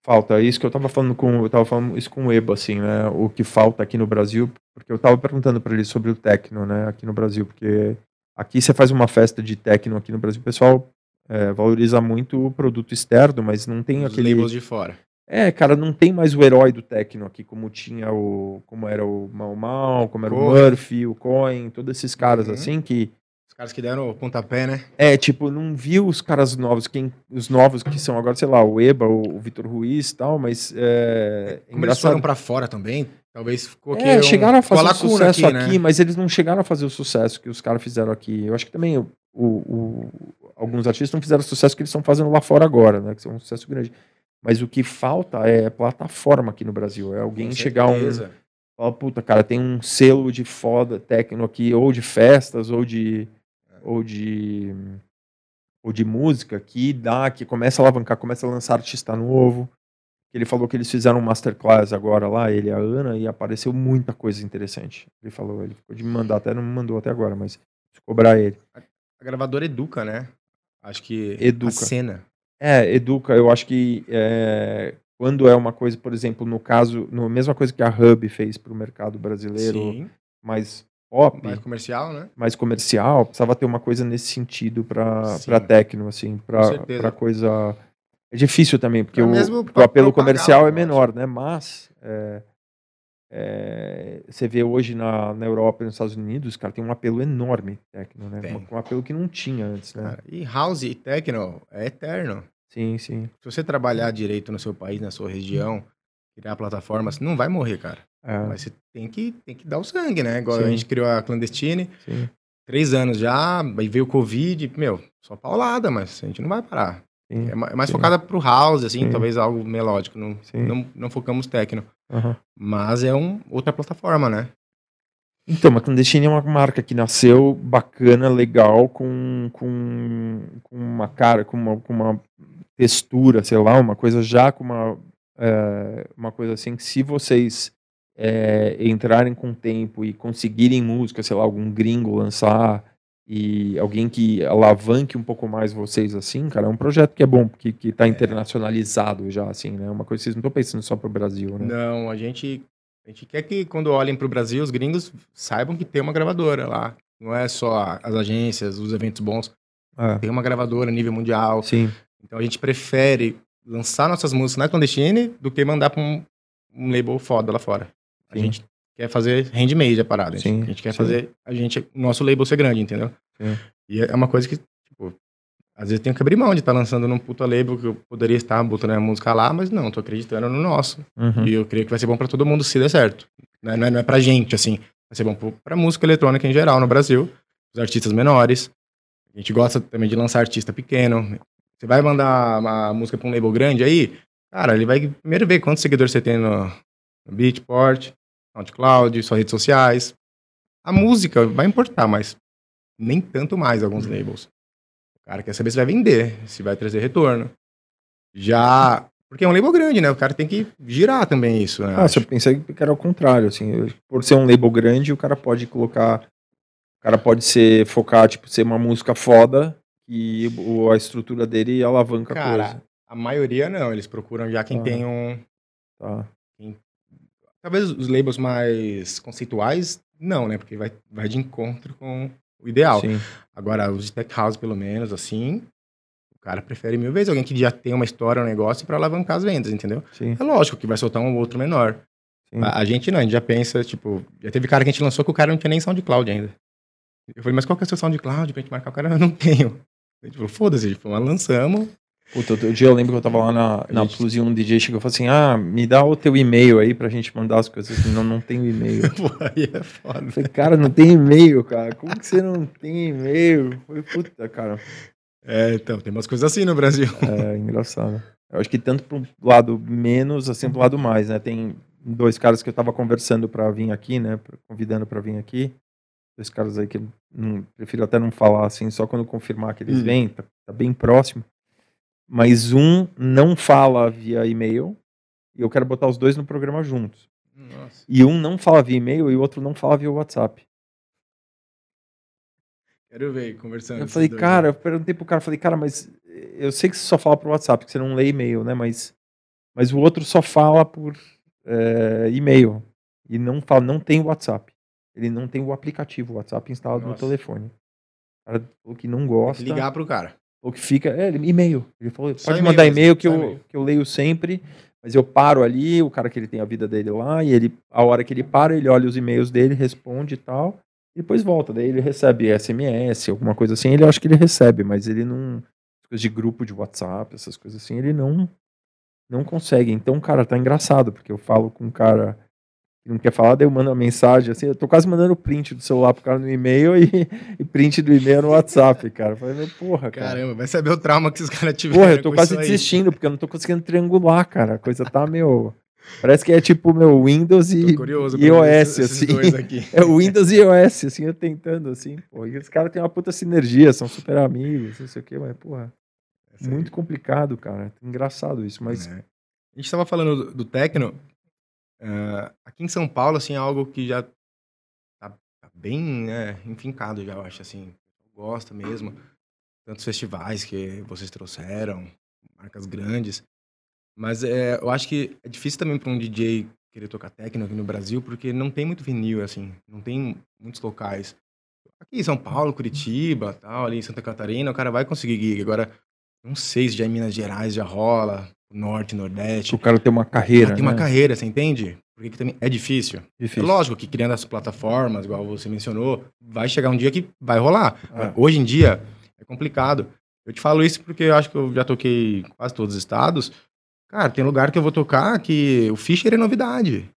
Falta. É Isso que eu tava falando com. Eu tava falando isso com o Ebo, assim, né? O que falta aqui no Brasil, porque eu tava perguntando pra ele sobre o techno, né? Aqui no Brasil, porque aqui você faz uma festa de techno aqui no Brasil, o pessoal é, valoriza muito o produto externo, mas não tem Os aquele. labels de fora. É, cara, não tem mais o herói do techno aqui, como tinha o. Como era o Mal Mal, como era o. Murphy, o Cohen, todos esses caras Uhum. assim que. Caras que deram o pontapé, né? É, tipo, não viu os caras novos, quem, os novos que são agora, sei lá, o Eba, o, o Vitor Ruiz e tal, mas é, Como eles foram para fora também, talvez ficou aqui É, um- chegaram a fazer sucesso aqui, né? mas eles não chegaram a fazer o sucesso que os caras fizeram aqui. Eu acho que também o, o- alguns artistas não fizeram o sucesso que eles estão fazendo lá fora agora, né? Que é um sucesso grande. Mas o que falta é plataforma aqui no Brasil. É alguém chegar um. certeza. Fala, puta, cara, tem um selo de foda técnico aqui, ou de festas, ou de. Ou de. ou de música que dá, que começa a alavancar, começa a lançar artista novo. Ele falou que eles fizeram um masterclass agora lá, ele e a Ana, e apareceu muita coisa interessante. Ele falou, ele ficou de me mandar, até não me mandou até agora, mas se cobrar ele. A gravadora educa, né? Acho que Educa. a cena. É, educa, eu acho que é, quando é uma coisa, por exemplo, no caso, no mesma coisa que a Hub fez para o mercado brasileiro, Sim, mais pop, mais comercial, né? mais comercial, precisava ter uma coisa nesse sentido para Sim. para techno, assim, para coisa. É difícil também, porque Pra o, o apelo comercial é menor, né? Mas é, é, você vê hoje na, na Europa e nos Estados Unidos, cara, tem um apelo enorme techno, né? Tem. Um, um apelo que não tinha antes, né? Cara, e house e techno é eterno. Sim, sim. Se você trabalhar direito no seu país, na sua região, criar plataformas, não vai morrer, cara. É, Mas você tem que, tem que dar o sangue, né? Igual Sim. a gente criou a Clandestine, sim, três anos já, aí veio o Covid, meu, só paulada, mas a gente não vai parar. sim. É é mais Sim. focada pro house, assim, Sim. talvez algo melódico. Não, não, não focamos techno. Aham. Mas é um, outra plataforma, né? Então, a Clandestine é uma marca que nasceu bacana, legal, com, com, com uma cara, com uma, com uma textura, sei lá, uma coisa já com uma, é, uma coisa assim que se vocês é, entrarem com o tempo e conseguirem música, sei lá, algum gringo lançar e alguém que alavanque um pouco mais vocês assim, cara, é um projeto que é bom, que, que tá internacionalizado já, assim, né? Uma coisa que vocês não estão pensando só pro Brasil, né? Não, a gente, a gente quer que quando olhem pro Brasil, os gringos saibam que tem uma gravadora lá. Não é só as agências, os eventos bons. É, Tem uma gravadora a nível mundial. sim, Então a gente prefere lançar nossas músicas na Clandestine do que mandar pra um, um label foda lá fora. A Sim. gente quer fazer handmade a parada. A gente- Sim, a gente quer sim. fazer a gente, o nosso label ser grande, entendeu? Sim. E é uma coisa que, tipo, às vezes tenho que abrir mão de estar lançando num puta label que eu poderia estar botando a música lá, mas não, tô acreditando no nosso. Uhum. E eu creio que vai ser bom pra todo mundo se der certo. Não é, não é, não é pra gente, assim. Vai ser bom pra música eletrônica em geral no Brasil, os artistas menores. A gente gosta também de lançar artista pequeno. Você vai mandar uma música pra um label grande aí, cara, ele vai primeiro ver quantos seguidores você tem no Beatport, SoundCloud, suas redes sociais. A música vai importar, mas nem tanto mais alguns labels. O cara quer saber se vai vender, se vai trazer retorno. Já. Porque é um label grande, né? O cara tem que girar também isso, né? Ah, você pensei que era o contrário, assim, eu- por ser um label grande, o cara pode colocar, o cara pode ser, focar, tipo, ser uma música foda e a estrutura dele alavanca a Cara, coisa. a maioria não. Eles procuram já quem Ah. tem um. Tá. Talvez os labels mais conceituais, não, né? Porque vai, vai de encontro com o ideal. Sim, Agora, os de tech house, pelo menos, assim, o cara prefere mil vezes alguém que já tem uma história, um negócio pra alavancar as vendas, entendeu? sim, É lógico que vai soltar um ou outro menor. A, a gente não, a gente já pensa, tipo, já teve cara que a gente lançou que o cara não tinha nem SoundCloud ainda. Eu falei, mas qual que é o seu SoundCloud pra gente marcar? O cara, eu não tenho. A gente falou, foda-se, tipo, nós lançamos. Puta, outro dia eu lembro que eu tava lá na, na gente- Plus e um DJ chegou e falou assim, ah, me dá o teu e-mail aí pra gente mandar as coisas. Não, não tenho e-mail. Aí é foda. Falei, cara, não tem e-mail, cara. Como que você não tem e-mail? Foi puta, cara. É, então, tem umas coisas assim no Brasil. É engraçado. Eu acho que tanto pro lado menos, assim, pro lado mais, né? Tem dois caras que eu tava conversando para vir aqui, né? Convidando para vir aqui. Dois caras aí que não, prefiro até não falar, assim, só quando confirmar que eles hum. vêm, tá, tá bem próximo. Mas um não fala via e-mail e eu quero botar os dois no programa juntos. Nossa. E um não fala via e-mail e o outro não fala via WhatsApp. Quero ver, conversando. Eu falei, cara, eu perguntei pro cara, falei, cara, mas eu sei que você só fala pro WhatsApp, que você não lê e-mail, né? Mas, mas o outro só fala por é, e-mail. E não fala, não tem WhatsApp. Ele não tem o aplicativo WhatsApp instalado Nossa. no telefone. O cara falou que não gosta. Ligar pro cara. O que fica. É, e-mail. Ele falou, pode mandar e-mail que, eu, que eu leio sempre. Mas eu paro ali, o cara que ele tem a vida dele lá, e ele, a hora que ele para, ele olha os e-mails dele, responde e tal, e depois volta. Daí ele recebe SMS, alguma coisa assim, ele acha que ele recebe, mas ele não. Coisas de grupo de WhatsApp, essas coisas assim, ele não não consegue. Então, cara, tá engraçado, porque eu falo com um cara que não quer falar, daí eu mando uma mensagem assim, eu tô quase mandando print do celular pro cara no e-mail e, e print do e-mail no WhatsApp, cara. Eu falei, meu, porra, cara. Caramba, vai saber o trauma que os caras tiveram. Porra, eu tô quase desistindo, porque eu não tô conseguindo triangular, cara. A coisa tá meio. Parece que é tipo meu Windows e, curioso, e iOS, assim. É o Windows e iOS, assim, eu tentando, assim, pô. E os caras têm uma puta sinergia, são super amigos, não sei o quê, mas, porra. Muito complicado, cara. Engraçado isso, mas. É. A gente tava falando do, do Tecno, Uh, aqui em São Paulo, assim, é algo que já tá, tá bem né, enfincado, já, eu acho, assim. Gosta mesmo. Tantos festivais que vocês trouxeram, marcas grandes. Mas é, eu acho que é difícil também para um DJ querer tocar techno aqui no Brasil, porque não tem muito vinil, assim. Não tem muitos locais. Aqui em São Paulo, Curitiba, tal, ali em Santa Catarina, o cara vai conseguir gig. Agora, não sei se já em Minas Gerais já rola, norte, nordeste. O cara tem uma carreira. Tem né? uma carreira, você entende? Porque que também é difícil. difícil. É lógico que criando as plataformas, igual você mencionou, vai chegar um dia que vai rolar. É. Hoje em dia é complicado. Eu te falo isso porque eu acho que eu já toquei quase todos os estados. Cara, tem lugar que eu vou tocar que o Fischer é novidade.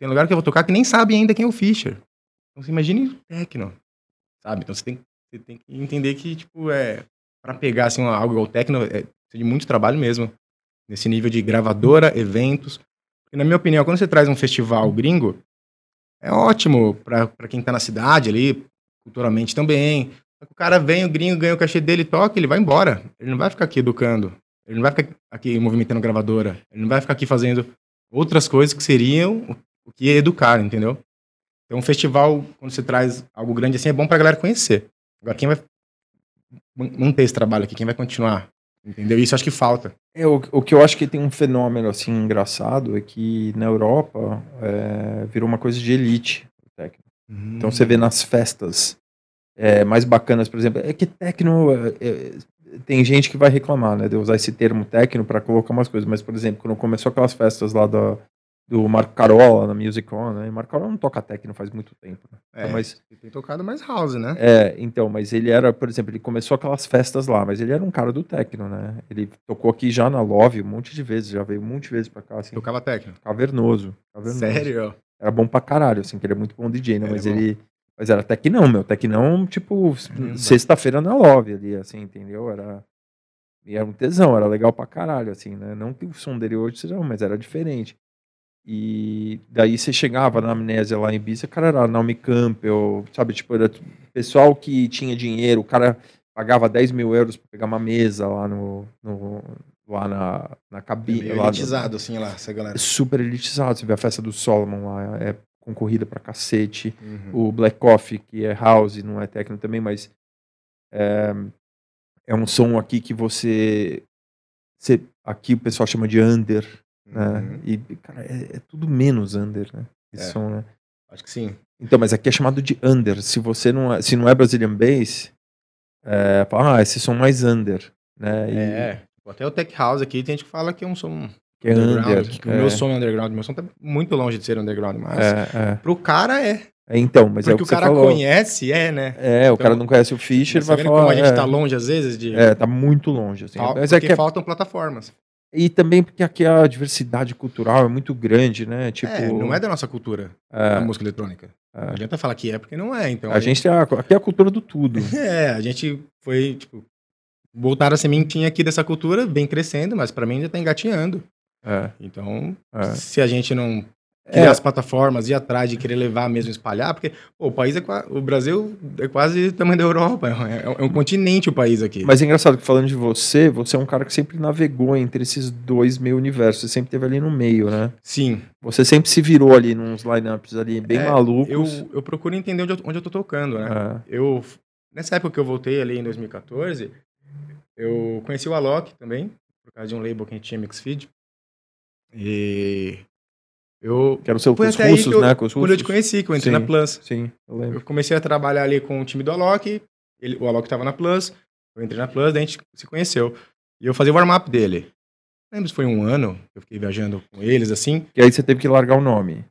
Tem lugar que eu vou tocar que nem sabe ainda quem é o Fischer. Então você imagine o techno, sabe? Então você tem, você tem que entender que, tipo, é... para pegar, assim, algo igual techno, é, de muito trabalho mesmo nesse nível de gravadora, eventos. E, na minha opinião, quando você traz um festival gringo, é ótimo para quem está na cidade ali, culturalmente também. O cara vem, o gringo ganha o cachê dele, toca, ele vai embora. Ele não vai ficar aqui educando. Ele não vai ficar aqui movimentando gravadora. Ele não vai ficar aqui fazendo outras coisas que seriam o que educar, entendeu? Então, um festival, quando você traz algo grande assim, é bom pra galera conhecer. Agora, quem vai manter esse trabalho aqui? Quem vai continuar? Entendeu? Isso acho que falta. É, o, o que eu acho que tem um fenômeno assim engraçado é que na Europa é, virou uma coisa de elite. Hum. Então você vê nas festas é, mais bacanas, por exemplo, é que techno é, é, tem gente que vai reclamar, né, de usar esse termo techno para colocar umas coisas, mas por exemplo, quando começou aquelas festas lá da, do Marco Carola na Music On, né? E Marco Carola não toca techno faz muito tempo. Né? Então, é, mas ele tem tocado mais house, né? É, então, mas ele era, por exemplo, ele começou aquelas festas lá, mas ele era um cara do techno, né? Ele tocou aqui já na Love um monte de vezes, já veio um monte de vezes pra cá, assim. Tocava techno? Cavernoso. cavernoso. Sério? Era bom pra caralho, assim, que ele é muito bom DJ, né? mas ele... Mas era technão, meu. Technão, tipo, sexta-feira na Love ali, assim, entendeu? Era... E era um tesão, era legal pra caralho, assim, né? Não que o som dele hoje seja, mas era diferente. E daí você chegava na amnésia lá em Ibiza, cara era Naomi Campbell, sabe? Tipo, era pessoal que tinha dinheiro, o cara pagava 10 mil euros para pegar uma mesa lá no, no lá na, na cabine. É lá elitizado, no, assim, lá, essa galera. Super elitizado. Você vê a festa do Solomon lá, é concorrida pra cacete. Uhum. O Black Coffee, que é house, não é techno também, mas é, é um som aqui que você, você. Aqui o pessoal chama de under né? Uhum. E, cara, é, é, tudo menos under, né? Esse é. som, né? Acho que sim. Então, mas aqui é chamado de under. Se você não é, se não é Brazilian Bass, é, fala, ah, esse som mais under, né? E... É, até o Tech House aqui tem gente que fala que é um som que é under. Que o meu é. som é underground, meu som tá muito longe de ser underground, mas é, é. pro cara é. É, então, mas Porque é o que o cara falou. conhece, é, né? É, o então, cara não conhece o Fischer, vai falar. como a gente é, tá longe às vezes de. É, tá muito longe. Assim. Fal mas é que faltam plataformas. E também porque aqui a diversidade cultural é muito grande, né? Tipo, é, não é da nossa cultura é, a música eletrônica. É. Não adianta falar que é porque não é. Então a, a gente, tem a, aqui é a cultura do tudo. É, a gente foi, tipo, voltaram a sementinha aqui dessa cultura, vem crescendo, mas pra mim ainda tá engatinhando. É, Então, é. se a gente não criar É. as plataformas, ir atrás de querer levar mesmo, espalhar, porque pô, o país é o Brasil é quase o tamanho da Europa, é, um- é um continente o país aqui. Mas é engraçado que falando de você, você é um cara que sempre navegou entre esses dois meio universos. Você sempre esteve ali no meio, né? Sim, Você sempre se virou ali nos lineups ali bem É, malucos. eu, eu procuro entender onde eu, onde eu tô tocando, né? É. Eu, nessa época que eu voltei ali em 2014, eu conheci o Alok também, por causa de um label que a gente tinha Mixfeed. E eu. Que era o seu Foi com os que eu, né? Com os quando eu te conheci, que eu entrei Sim. na Plus. Sim, eu lembro. Eu comecei a trabalhar ali com o time do Alok, ele, o Alok tava na Plus, eu entrei na Plus, daí a gente se conheceu. E eu fazia o warm-up dele. Não lembro se foi um ano que eu fiquei viajando com eles, assim. E aí você teve que largar o nome.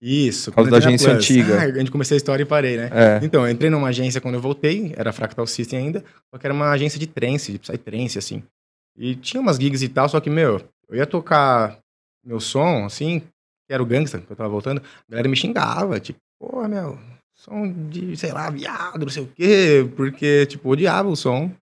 Isso. Por causa da agência antiga. Ah, a gente comecei a história e parei, né? É. Então, eu entrei numa agência quando eu voltei, era Fractal System ainda, só que era uma agência de trance, de psytrance, assim. E tinha umas gigs e tal, só que, meu, eu ia tocar meu som, assim, que era o gangsta, que eu tava voltando, a galera me xingava, tipo, pô, meu, som de, sei lá, viado, não sei o quê, porque, tipo, odiava o som.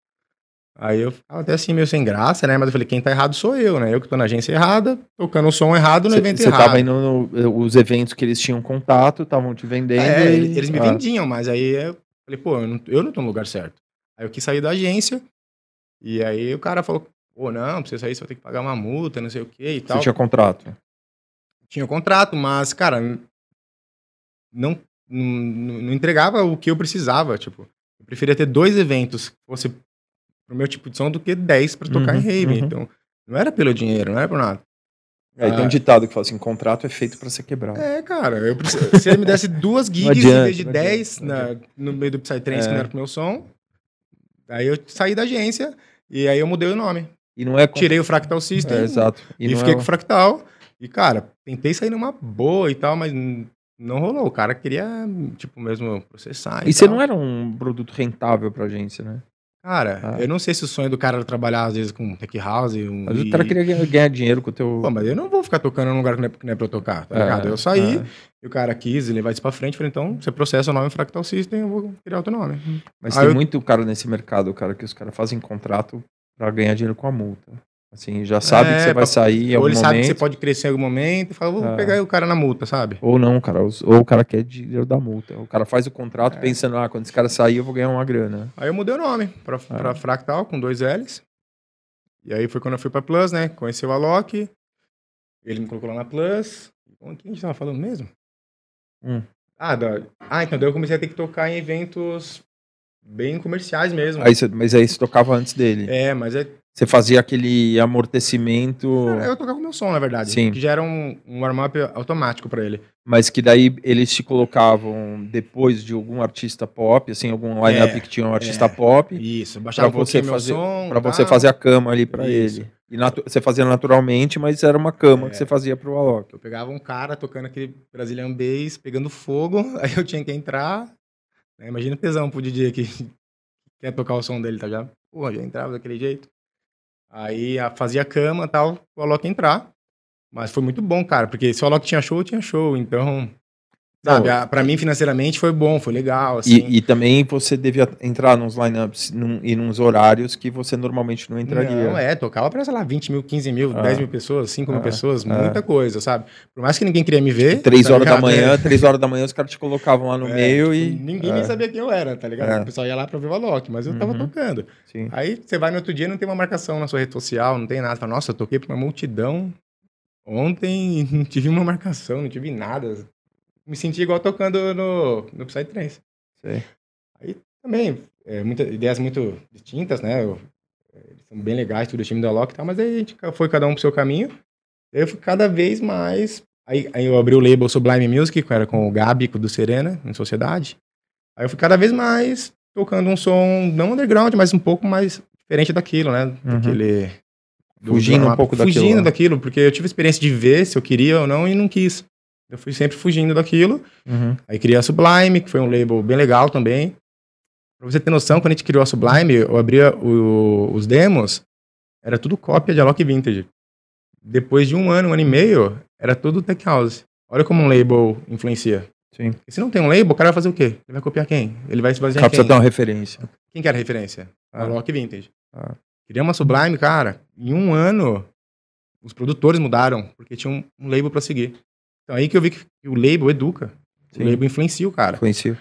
Aí eu ficava até assim, meio sem graça, né? Mas eu falei, quem tá errado sou eu, né? Eu que tô na agência errada, tocando o som errado no Você evento você errado. tava indo no, os eventos que eles tinham contato, estavam te vendendo. É, e- eles, me Ah, vendiam, mas aí eu falei, pô, eu não, eu não tô no lugar certo. Aí eu quis sair da agência, e aí o cara falou, pô, não, pra você sair você vai ter que pagar uma multa, não sei o que e Você tal. tinha contrato. Tinha contrato, mas, cara, não, não, não entregava o que eu precisava, tipo. Eu preferia ter dois eventos que fosse pro meu tipo de som do que dez pra tocar Uhum, em rave. uhum. Então, não era pelo dinheiro, não era por nada. Aí tem um Ah. ditado que fala assim: contrato é feito pra ser quebrado. É, cara, eu preciso, se ele me desse duas gigs adianta, em vez de não 10 adianta, não na, no meio do Psytrance, É. que não era pro meu som, aí eu saí da agência e aí eu mudei o nome. E não é. Tirei o Fractal System É, exato. e, não fiquei é- com o Fractal. E, cara, tentei sair numa boa e tal, mas não rolou. O cara queria, tipo, mesmo processar. E você tal. não era um produto rentável pra agência, né? Cara, Ah. eu não sei se o sonho do cara era trabalhar, às vezes, com tech house. Um, Mas e- o cara queria ganhar, dinheiro com o teu. Pô, mas eu não vou ficar tocando num lugar que não é, que não é pra eu tocar, tá É, ligado? Eu saí, é. e o cara quis levar isso pra frente, falei, então, você processa o nome Fractal System, eu vou criar outro nome. Mas Aí tem eu- muito cara nesse mercado, cara, que os caras fazem contrato pra ganhar dinheiro com a multa. Assim, já sabe É, que você vai sair em Ou algum ele sabe que momento. você pode crescer em algum momento e fala, vou É. pegar o cara na multa, sabe? Ou não, cara. Ou o cara quer dinheiro da multa. O cara faz o contrato É. pensando, ah, quando esse cara sair, eu vou ganhar uma grana. Aí eu mudei o nome pra, É. pra Fractal, com dois L's. E aí foi quando eu fui pra Plus, né? Conheci o Alok, ele me colocou lá na Plus. Quem a gente tava falando mesmo? Hum. Ah, da... ah, então daí eu comecei a ter que tocar em eventos bem comerciais mesmo. Aí você- mas aí você tocava antes dele. É, mas é Você fazia aquele amortecimento, eu tocava com meu som, na verdade. Sim. Que já era um, um warm-up automático pra ele. mas que daí eles te colocavam depois de algum artista pop, assim, algum line-up É, que tinha um artista é. pop, Isso, baixava Pra um você fazer- meu som. pra você tal. fazer a cama ali pra Isso. ele. E você fazia naturalmente, mas era uma cama É. que você fazia pro Alok. Eu pegava um cara tocando aquele Brazilian Bass, pegando fogo, aí eu tinha que entrar. né, Imagina o tesão pro DJ que quer tocar o som dele, tá já? Pô, já entrava daquele jeito. Aí fazia cama e tal, o Alok entrar. Mas foi muito bom, cara, porque se o Alok tinha show, tinha show. Então, sabe, a- pra mim financeiramente foi bom, foi legal, assim. E, e também você devia entrar nos lineups num, e nos horários que você normalmente não entraria. Não, é, tocava pra, sei lá, 20 mil, 15 mil, Ah. 10 mil pessoas, 5 mil Ah, pessoas, ah. muita coisa, sabe? Por mais que ninguém queria me ver. Três tá horas da manhã, É. três horas da manhã os caras te colocavam lá no É, meio tipo, e. Ninguém é, nem sabia quem eu era, tá ligado? É. O pessoal ia lá pra ver o Alok, mas eu tava Uhum. tocando. sim. Aí você vai no outro dia não tem uma marcação na sua rede social, não tem nada. Fala, nossa, eu toquei pra uma multidão ontem não tive uma marcação, não tive nada. Me senti igual tocando no, no Psytrance. Sei. Aí também, é, muita, ideias muito distintas, né? Eu- eles são bem legais, tudo o time do Alok e tal, mas aí a gente foi cada um pro seu caminho. E aí eu fui cada vez mais. Aí, aí eu abri o label Sublime Music, que era com o Gabi, com o do Serena, em Sociedade. Aí eu fui cada vez mais tocando um som não underground, mas um pouco mais diferente daquilo, né? Uhum. Daquele. do- Fugindo do- um pouco daquilo, Fugindo né? daquilo, porque eu tive experiência de ver se eu queria ou não e não quis. Eu fui sempre fugindo daquilo. Uhum. Aí criei a Sublime, que foi um label bem legal também. Pra você ter noção, quando a gente criou a Sublime, eu abria o- os demos, era tudo cópia de Alok Vintage. Depois de um ano, um ano e meio, era tudo Tech House. Olha como um label influencia. Sim. Porque se não tem um label, o cara vai fazer o quê? Ele vai copiar quem? Ele vai se basear em quem? precisa ter uma referência. Quem que era a referência? Ah. Alok Vintage. Ah. Criamos a Sublime, cara, em um ano os produtores mudaram, porque tinha um, um label pra seguir. Então aí que eu vi que o label educa. Sim. O label influencia o cara. Conheci.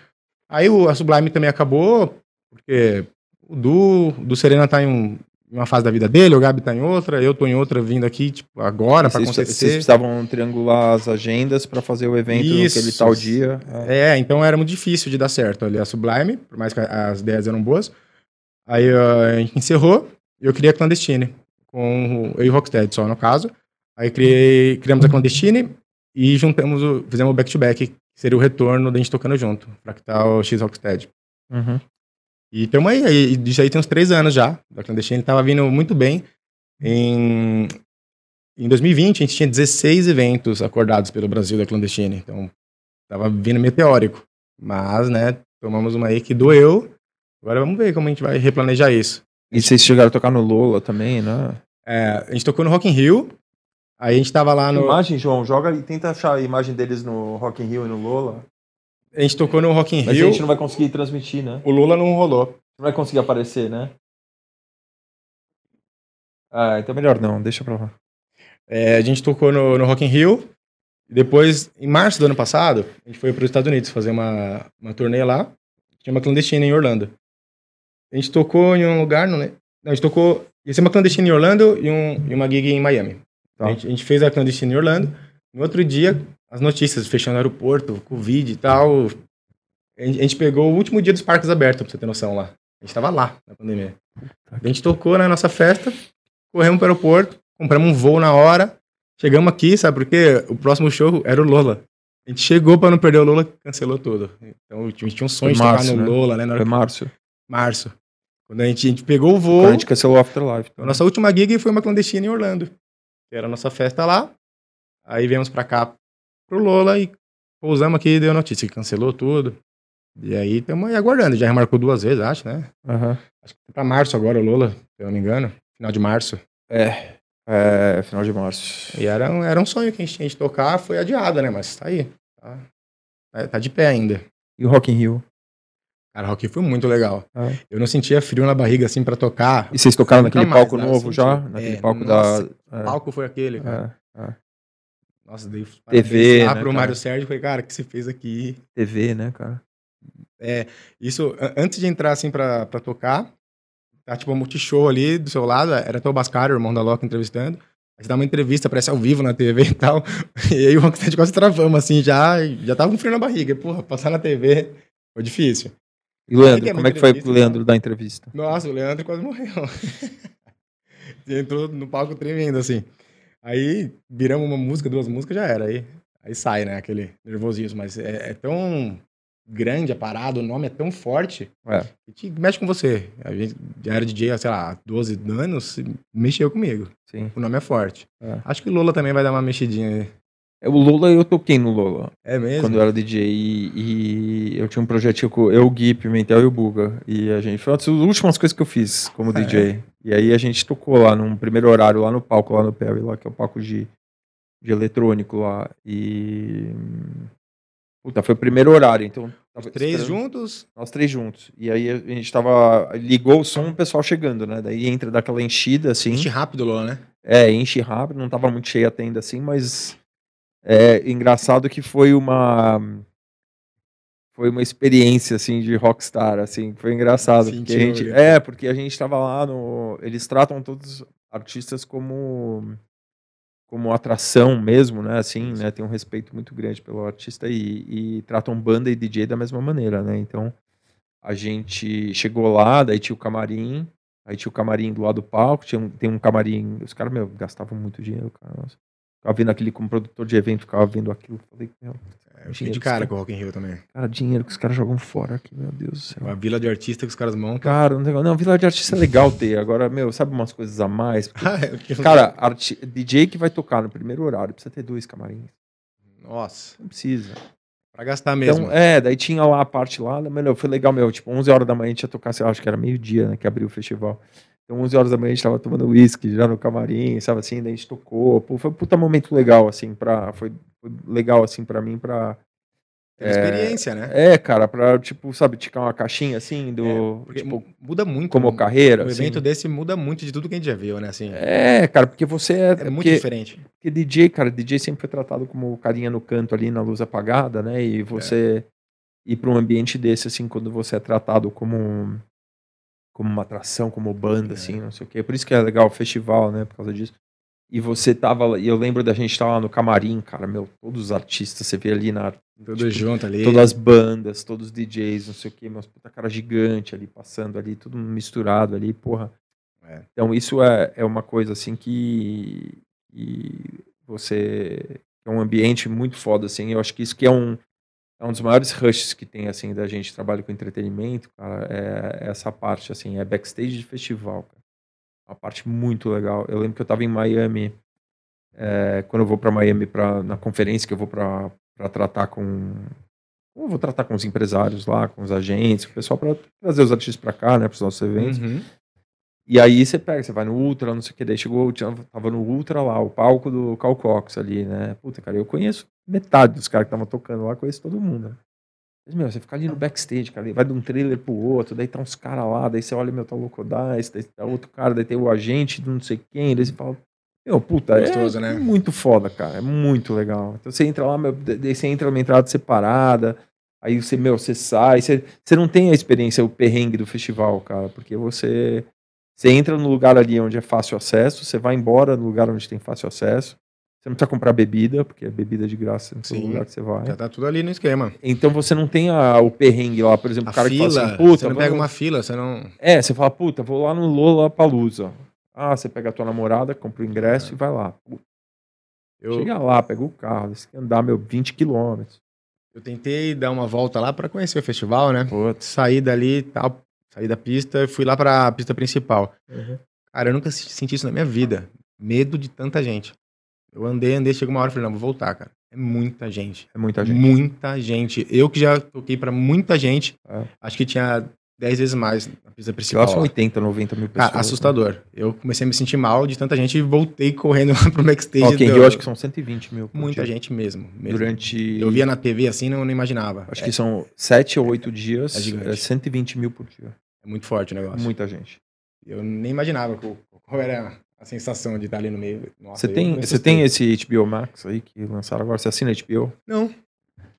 Aí o, a Sublime também acabou, porque o Du, o Du Serena tá em, um- uma fase da vida dele, o Gabi tá em outra, eu tô em outra vindo aqui, tipo, agora pra Vocês, vocês acontecer. precisavam triangular as agendas pra fazer o evento Isso. naquele tal dia. É. É, então era muito difícil de dar certo ali a Sublime, por mais que as ideias eram boas. Aí a gente encerrou e eu criei a Clandestine, com eu e o Rocksteady só, no caso. Aí criei, criamos a Clandestine e juntamos o, fizemos o back-to-back, que seria o retorno da gente tocando junto, Fractal X Rocksteady. Uhum. E tamo aí, aí, disso aí tem uns três anos já, da Clandestine, tava vindo muito bem. Em, em 2020, a gente tinha 16 eventos acordados pelo Brasil da Clandestine, então tava vindo meteórico. Mas, né, tomamos uma aí que doeu, agora vamos ver como a gente vai replanejar isso. E vocês chegaram a tocar no Lola também, né? É, a gente tocou no Rock in Rio, aí a gente tava lá no... Imagem, João, joga e tenta achar a imagem deles no Rock in Rio e no Lola. A gente tocou no Rock in Mas Rio, a gente não vai conseguir transmitir, né? o Lula não rolou. Não vai conseguir aparecer, né? Ah, então melhor não, deixa pra lá. É, a gente tocou no, no Rock in Rio. Depois, em março do ano passado, a gente foi para os Estados Unidos fazer uma, uma turnê lá. Tinha uma clandestina em Orlando. A gente tocou em um lugar, não, lembro. não a gente tocou. Ia ser uma clandestina em Orlando e, um, e uma gig em Miami. Tá. A, gente, a gente fez a clandestina em Orlando. No outro dia, as notícias fechando o aeroporto, Covid e tal. A gente, a gente pegou o último dia dos parques abertos, pra você ter noção lá. A gente tava lá na pandemia. A gente tocou na nossa festa, corremos pro aeroporto, compramos um voo na hora, chegamos aqui, sabe por quê? O próximo show era o Lola. A gente chegou pra não perder o Lola, cancelou tudo. Então a gente tinha um sonho Foi de tocar março, no né? Lola, né? Na Foi que- março. março. Quando a gente, a gente pegou o voo, Quando a gente cancelou o Afterlife. a nossa última gig foi uma clandestina em Orlando. Que era a nossa festa lá. Aí viemos pra cá pro Lola e pousamos aqui e deu notícia que cancelou tudo. E aí estamos aí aguardando. Já remarcou duas vezes, acho, né? Aham. Acho que pra março agora o Lola, se eu não me engano. Final de março. É, é, final de março. E era um, era um sonho que a gente tinha de tocar, foi adiado, né? Mas tá aí. Tá, tá- tá de pé ainda. E o Rock in Rio? Cara, o Rock foi muito legal. Ah. Eu não sentia frio na barriga assim pra tocar. E vocês tocaram naquele mais, palco né? Novo senti. já? Naquele É, palco nossa, da. O palco foi aquele, cara. É, Nossa, dei TV, lá né, pro cara? Mário Sérgio, falei, cara, o que você fez aqui? TV, né, cara? Isso, a- antes de entrar assim pra, pra tocar, tá tipo um multishow ali do seu lado, era até o Bascaro, o irmão da Loki, entrevistando. Aí você dá uma entrevista, aparece ao vivo na TV e tal. E aí o Rocksteady quase travamos, assim, já, já tava com frio na barriga. Porra, passar na TV foi difícil. E o Leandro, Aí, como é que foi pro Leandro dar entrevista? Nossa, o Leandro quase morreu. Entrou no palco tremendo, assim. Aí viramos uma música, duas músicas, já era. Aí, aí sai, né? Aquele nervosismo. Mas é, é tão grande a parada, o nome é tão forte É. que mexe com você. A gente já era DJ há, sei lá, há 12 anos, mexeu comigo. Sim. O nome é forte. É. Acho que o Lola também vai dar uma mexidinha aí. É, O Lola, eu toquei no Lola. É mesmo? quando eu era DJ e, e eu tinha um projetinho com eu, o Gui, Pimentel e o Buga. E a gente foi uma das últimas coisas que eu fiz como É. DJ. E aí a gente tocou lá num primeiro horário, lá no palco, lá no Perry, lá que é o palco de, de eletrônico lá. E. Puta, foi o primeiro horário, então. Três esperando- juntos? Nós três juntos. E aí a gente tava. Ligou o som, o pessoal chegando, né? Daí entra daquela enchida, assim. Enche rápido Lola, né? É, enche rápido, não tava muito cheia a tenda assim, mas é engraçado que foi uma foi uma experiência assim de rockstar, assim, foi engraçado, porque a gente é, porque a gente tava lá no, eles tratam todos os artistas como como atração mesmo, né, assim, né, tem um respeito muito grande pelo artista e, e tratam banda e DJ da mesma maneira, né? Então, a gente chegou lá, daí tinha o camarim, Aí tinha o camarim do lado do palco, tinha um, tem um camarim. Os caras, meu, gastavam muito dinheiro, cara. Nossa. Ficava vendo aquele como produtor de evento, ficava vendo aquilo. Falei, meu, É, eu fiquei de cara com o Rock in Rio também. cara, dinheiro que os caras jogam fora aqui, meu Deus do céu. A vila de artista que os caras montam. Cara, não, tem- não, Vila de Artista é legal ter. Agora, meu, sabe umas coisas a mais? Porque, Ah, fiquei- cara, arti- DJ que vai tocar no primeiro horário precisa ter dois camarins. Nossa, Não precisa. pra gastar mesmo. Então, é, daí tinha lá a parte lá, meu, foi legal, meu, tipo, 11 horas da manhã a gente ia tocar, sei lá, acho que era meio-dia, né, que abriu o festival. Então, 11 horas da manhã a gente tava tomando uísque já no camarim, sabe assim, daí a gente tocou, pô, foi um puta momento legal, assim, pra, foi, foi legal, assim, pra mim, pra, Teve experiência, né? É, cara, pra, tipo, sabe, ticar uma caixinha assim do. Porque tipo, mu- muda muito. como um- carreira. Um assim. evento desse muda muito de tudo que a gente já viu, né? Assim, É, cara, porque você é. é muito porque, diferente. porque DJ, cara, DJ sempre foi tratado como carinha no canto ali, na luz apagada, né? E você ir para um ambiente desse, assim, quando você é tratado como. um- como uma atração, como banda, É. assim, não sei o quê. Por isso que é legal o festival, né? Por causa disso. E você tava. lá- E eu lembro da gente estar lá no camarim, cara, meu, todos os artistas, você vê ali na Tudo tipo, junto ali. Todas as bandas, todos os DJs, não sei o que, meus puta cara gigante ali, passando ali, tudo misturado ali, porra. É. Então isso é, é uma coisa assim que, que você. É um ambiente muito foda, assim. Eu acho que isso que é um, é um dos maiores rushes que tem, assim, da gente trabalha com entretenimento, cara, é essa parte, assim, é backstage de festival, cara. Uma parte muito legal. Eu lembro que eu tava em Miami, é, quando eu vou para Miami pra, na conferência que eu vou para tratar com. Eu vou tratar com os empresários lá, com os agentes, com o pessoal para trazer os artistas para cá, né, para os nossos eventos. Uhum. E aí você pega, você vai no Ultra, não sei o que, daí chegou, tava no Ultra lá, o palco do Cal Cox ali, né? Puta, cara, eu conheço metade dos caras que estavam tocando lá, conheço todo mundo. Né? Mas, meu, você fica ali no backstage, cara, vai de um trailer pro outro, daí tá uns caras lá, daí você olha, meu, tá o Locodice, daí tá outro cara, daí tem o agente do não sei quem, daí você fala, meu, puta, Gostoso, é né? muito foda, cara, é muito legal. Então você entra lá, meu, daí você entra numa entrada separada, aí você, meu, você sai, você, você não tem a experiência, o perrengue do festival, cara, porque você você entra no lugar ali onde é fácil acesso, você vai embora no lugar onde tem fácil acesso. Você não precisa comprar bebida, porque é bebida de graça em todo Sim. lugar que você vai. Já tá tudo ali no esquema. Então você não tem a- o perrengue lá, por exemplo, A o cara fila, que fala assim, puta, você não pega vamos- uma fila, você não... É, você fala, puta, vou lá no Lola Palusa. Ah, você pega a tua namorada, compra o ingresso e vai lá. Puta, Eu, Chega lá, pega o carro, você tem que andar, meu, 20 quilômetros. eu tentei dar uma volta lá pra conhecer o festival, né? Putz. Saí dali e tal, saí da pista e fui lá pra pista principal. Cara, eu nunca se- senti isso na minha vida. Medo de tanta gente. Eu andei, andei, chegou uma hora e falei, não, vou voltar, cara. É muita gente. É muita gente. Muita gente. Eu que já toquei pra muita gente, É. acho que tinha 10 vezes mais na pista principal. são lá. 80, 90 mil pessoas. Cara, assustador. Eu comecei a me sentir mal de tanta gente e voltei correndo lá pro backstage. In do- Rio, acho que são 120 mil. Muita dia. gente mesmo. mesmo. Durante. Eu via na TV assim, não, não imaginava. Acho é, que são 7 ou 8 dias, É gigante. é 120 mil por dia. é muito forte o negócio. Muita gente. Eu nem imaginava qual era a sensação de estar ali no meio. Nossa, Você tem, você tem esse HBO Max aí que lançaram agora? Você assina HBO? Não.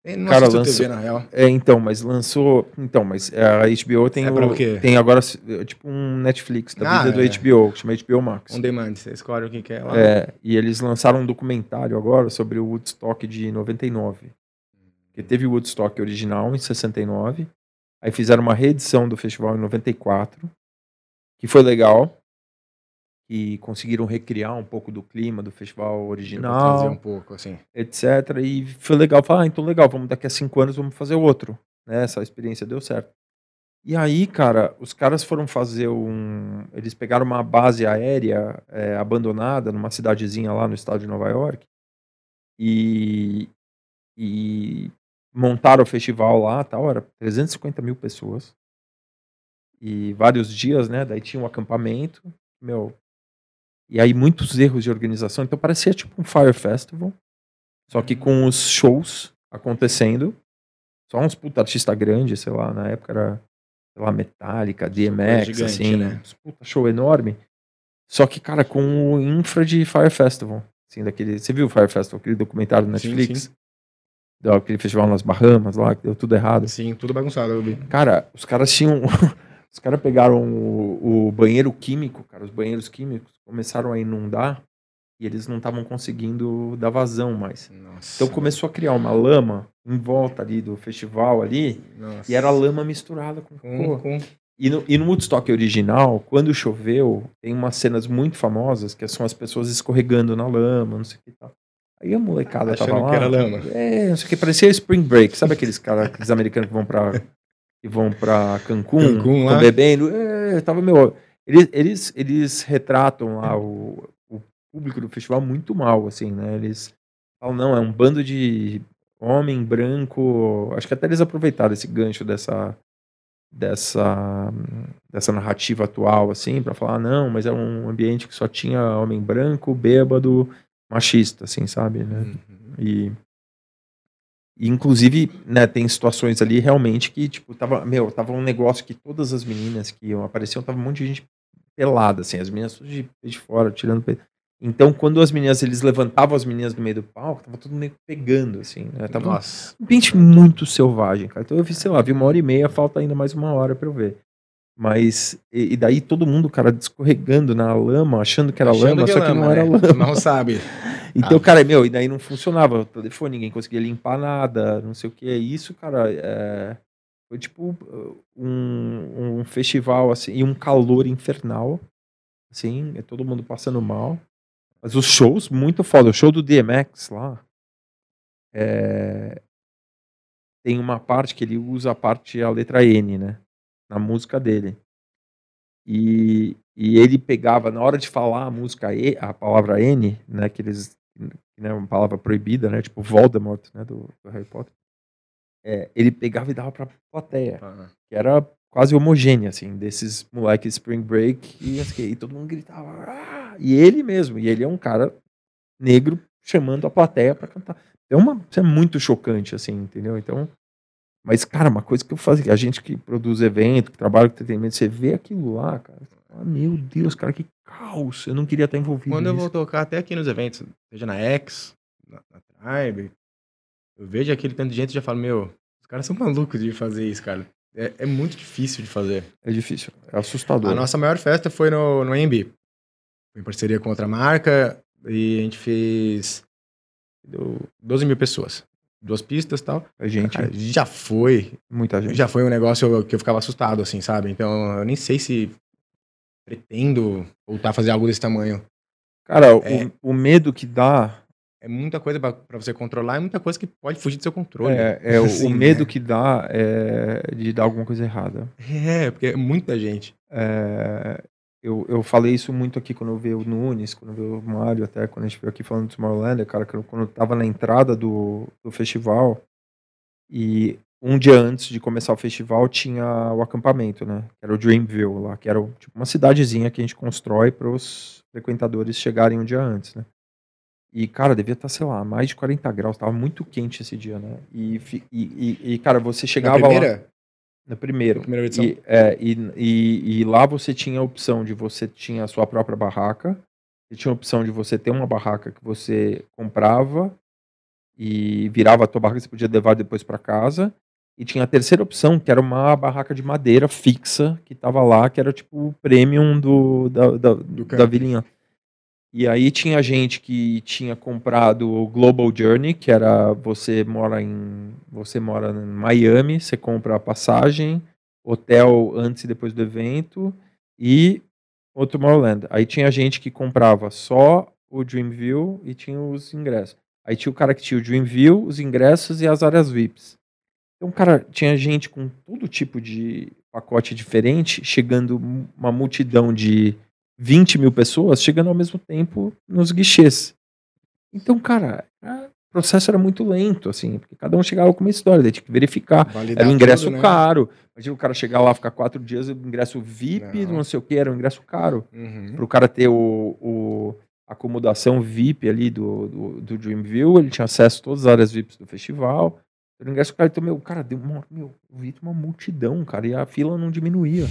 Eu não Cara, lançou- TV, na real. É, então, mas lançou. Então, mas a HBO tem É o, tem agora é, tipo um Netflix da Ah, vida é. do HBO, que chama HBO Max. On demand, você escolhe o que quer lá. É, e eles lançaram um documentário agora sobre o Woodstock de 99. Que teve o Woodstock original em 69. Aí fizeram uma reedição do festival em 94, que foi legal. E conseguiram recriar um pouco do clima do festival original. trazer um pouco, assim. etc. E foi legal. Falar, ah, então legal, vamos daqui a cinco anos vamos fazer outro. Né? Essa experiência deu certo. E aí, cara, os caras foram fazer um. Eles pegaram uma base aérea é, abandonada numa cidadezinha lá no estado de Nova York e, e montaram o festival lá, tal, era 350 mil pessoas. E vários dias, né? Daí tinha um acampamento, meu. E aí muitos erros de organização, então parecia tipo um Fire Festival, só que com os shows acontecendo, só uns puta artista grande, sei lá, na época era, sei lá, Metallica, DMX, gigante, assim, né? uns puta show enorme. Só que, cara, com o infra de Fire Festival, assim, daquele, você viu o Fire Festival, aquele documentário do Sim, Netflix? sim. Daquele festival nas Bahamas lá, que deu tudo errado. Sim, tudo bagunçado, eu vi. Cara, os caras tinham. Os caras pegaram o, o banheiro químico, cara, os banheiros químicos começaram a inundar e eles não estavam conseguindo dar vazão mais. Nossa. Então começou a criar uma lama em volta ali do festival ali Nossa. e era lama misturada com cor. com... E no, e no Woodstock original, quando choveu, tem umas cenas muito famosas que são as pessoas escorregando na lama, não sei o que tal. Aí a molecada Achando tava lá. que era lama. É, não sei o que, parecia Spring Break. Sabe aqueles caras, aqueles americanos que vão pra, que vão pra Cancún, Cancún lá. tão bebendo? É, tava, meu... Eles, eles, eles retratam lá o, o público do festival muito mal, assim, né? Eles falam, não, é um bando de homem branco... Acho que até eles aproveitaram esse gancho dessa dessa dessa narrativa atual assim para falar não mas é um ambiente que só tinha homem branco bêbado machista assim sabe né Uhum. e e, inclusive, né, tem situações ali realmente que, tipo, tava, meu, tava um negócio que todas as meninas que iam, apareciam, tava um monte de gente pelada, assim, as meninas de, de fora, tirando. Então, quando as meninas, eles levantavam as meninas no meio do palco, tava todo meio pegando, assim, né? Tava Nossa. um ambiente muito selvagem, cara. Então eu vi, sei lá, vi uma hora e meia, falta ainda mais uma hora pra eu ver. Mas, e, e daí todo mundo, cara, escorregando na lama, achando que era Achando lama, que é só que lama, não era né? lama. Não sabe. Então, Ah. cara, meu, e daí não funcionava o telefone, ninguém conseguia limpar nada, não sei o que. Isso, cara, é, foi tipo um, um festival, assim, e um calor infernal, assim, é todo mundo passando mal. Mas os shows, muito foda. O show do DMX lá, é, tem uma parte que ele usa a parte, a letra N, né? Na música dele. E, e ele pegava, na hora de falar a música, E, a palavra N, né? Que eles, né, uma palavra proibida, né? Tipo Voldemort, né? Do, do Harry Potter. É, ele pegava e dava pra plateia que era quase homogênea, assim, desses moleques Spring Break, e, assim, e todo mundo gritava, "Ah!" e ele mesmo, e ele é um cara negro chamando a plateia pra cantar. É uma, isso é muito chocante, assim, entendeu? Então, mas, cara, uma coisa que eu fazia, a gente que produz evento, que trabalha com entretenimento, você vê aquilo lá, cara, fala, meu Deus, cara, que caos, eu não queria estar envolvido Quando eu vou nisso. tocar até aqui nos eventos, seja na X, na, na Tribe, eu vejo aquele tanto de gente e já falo, meu, os caras são malucos de fazer isso, cara. É, é muito difícil de fazer. É difícil, é assustador. A nossa maior festa foi no, no AMB. Foi em parceria com outra marca e a gente fez deu 12 mil pessoas. Duas pistas e tal. A gente, Cara, já foi. muita gente. Já foi um negócio que eu ficava assustado, assim, sabe? Então eu nem sei se pretendo voltar a fazer algo desse tamanho. Cara, É. o, o medo que dá É muita coisa pra pra você controlar, é muita coisa que pode fugir do seu controle. É, é o, o Assim, medo né? que dá é de dar alguma coisa errada. É, porque é muita gente. É, eu, eu falei isso muito aqui quando eu vi o Nunes, quando eu vi o Mário, até quando a gente veio aqui falando do Tomorrowland, cara, quando eu tava na entrada do, do festival, e um dia antes de começar o festival tinha o acampamento, né? Que era o Dreamville lá, que era tipo, uma cidadezinha que a gente constrói para os frequentadores chegarem um dia antes, né? E, cara, devia estar, sei lá, mais de 40 graus, tava muito quente esse dia, né? E, e, e- cara, você chegava lá. Primeira, Na primeira. na primeira edição. E, é, e, e, e lá você tinha a opção de você tinha a sua própria barraca. Você tinha a opção de você ter uma barraca que você comprava e virava a tua barraca, você podia levar depois para casa. E tinha a terceira opção, que era uma barraca de madeira fixa, que tava lá, que era tipo o premium do, da, da, da camping. vilinha. E aí tinha gente que tinha comprado o Global Journey, que era você mora em você mora em Miami, você compra a passagem, hotel antes e depois do evento e o Tomorrowland. Aí tinha gente que comprava só o Dreamview e tinha os ingressos. Aí tinha o cara que tinha o Dreamview, os ingressos e as áreas VIPs. Então, cara, tinha gente com todo tipo de pacote diferente, chegando uma multidão de 20 mil pessoas chegando ao mesmo tempo nos guichês. Então, cara, o processo era muito lento, assim, porque cada um chegava com uma história, daí tinha que verificar. Validar Era um ingresso tudo, né? caro. Imagina o cara chegar lá, ficar quatro dias, o ingresso VIP, não, Não. sei o que, era um ingresso caro. Uhum. Para o cara ter o, o- a acomodação VIP ali do, do, do Dreamview, ele tinha acesso a todas as áreas VIPs do festival. Um ingresso caro, então, meu, cara, deu uma, meu, eu vi uma multidão, cara, e a fila não diminuía.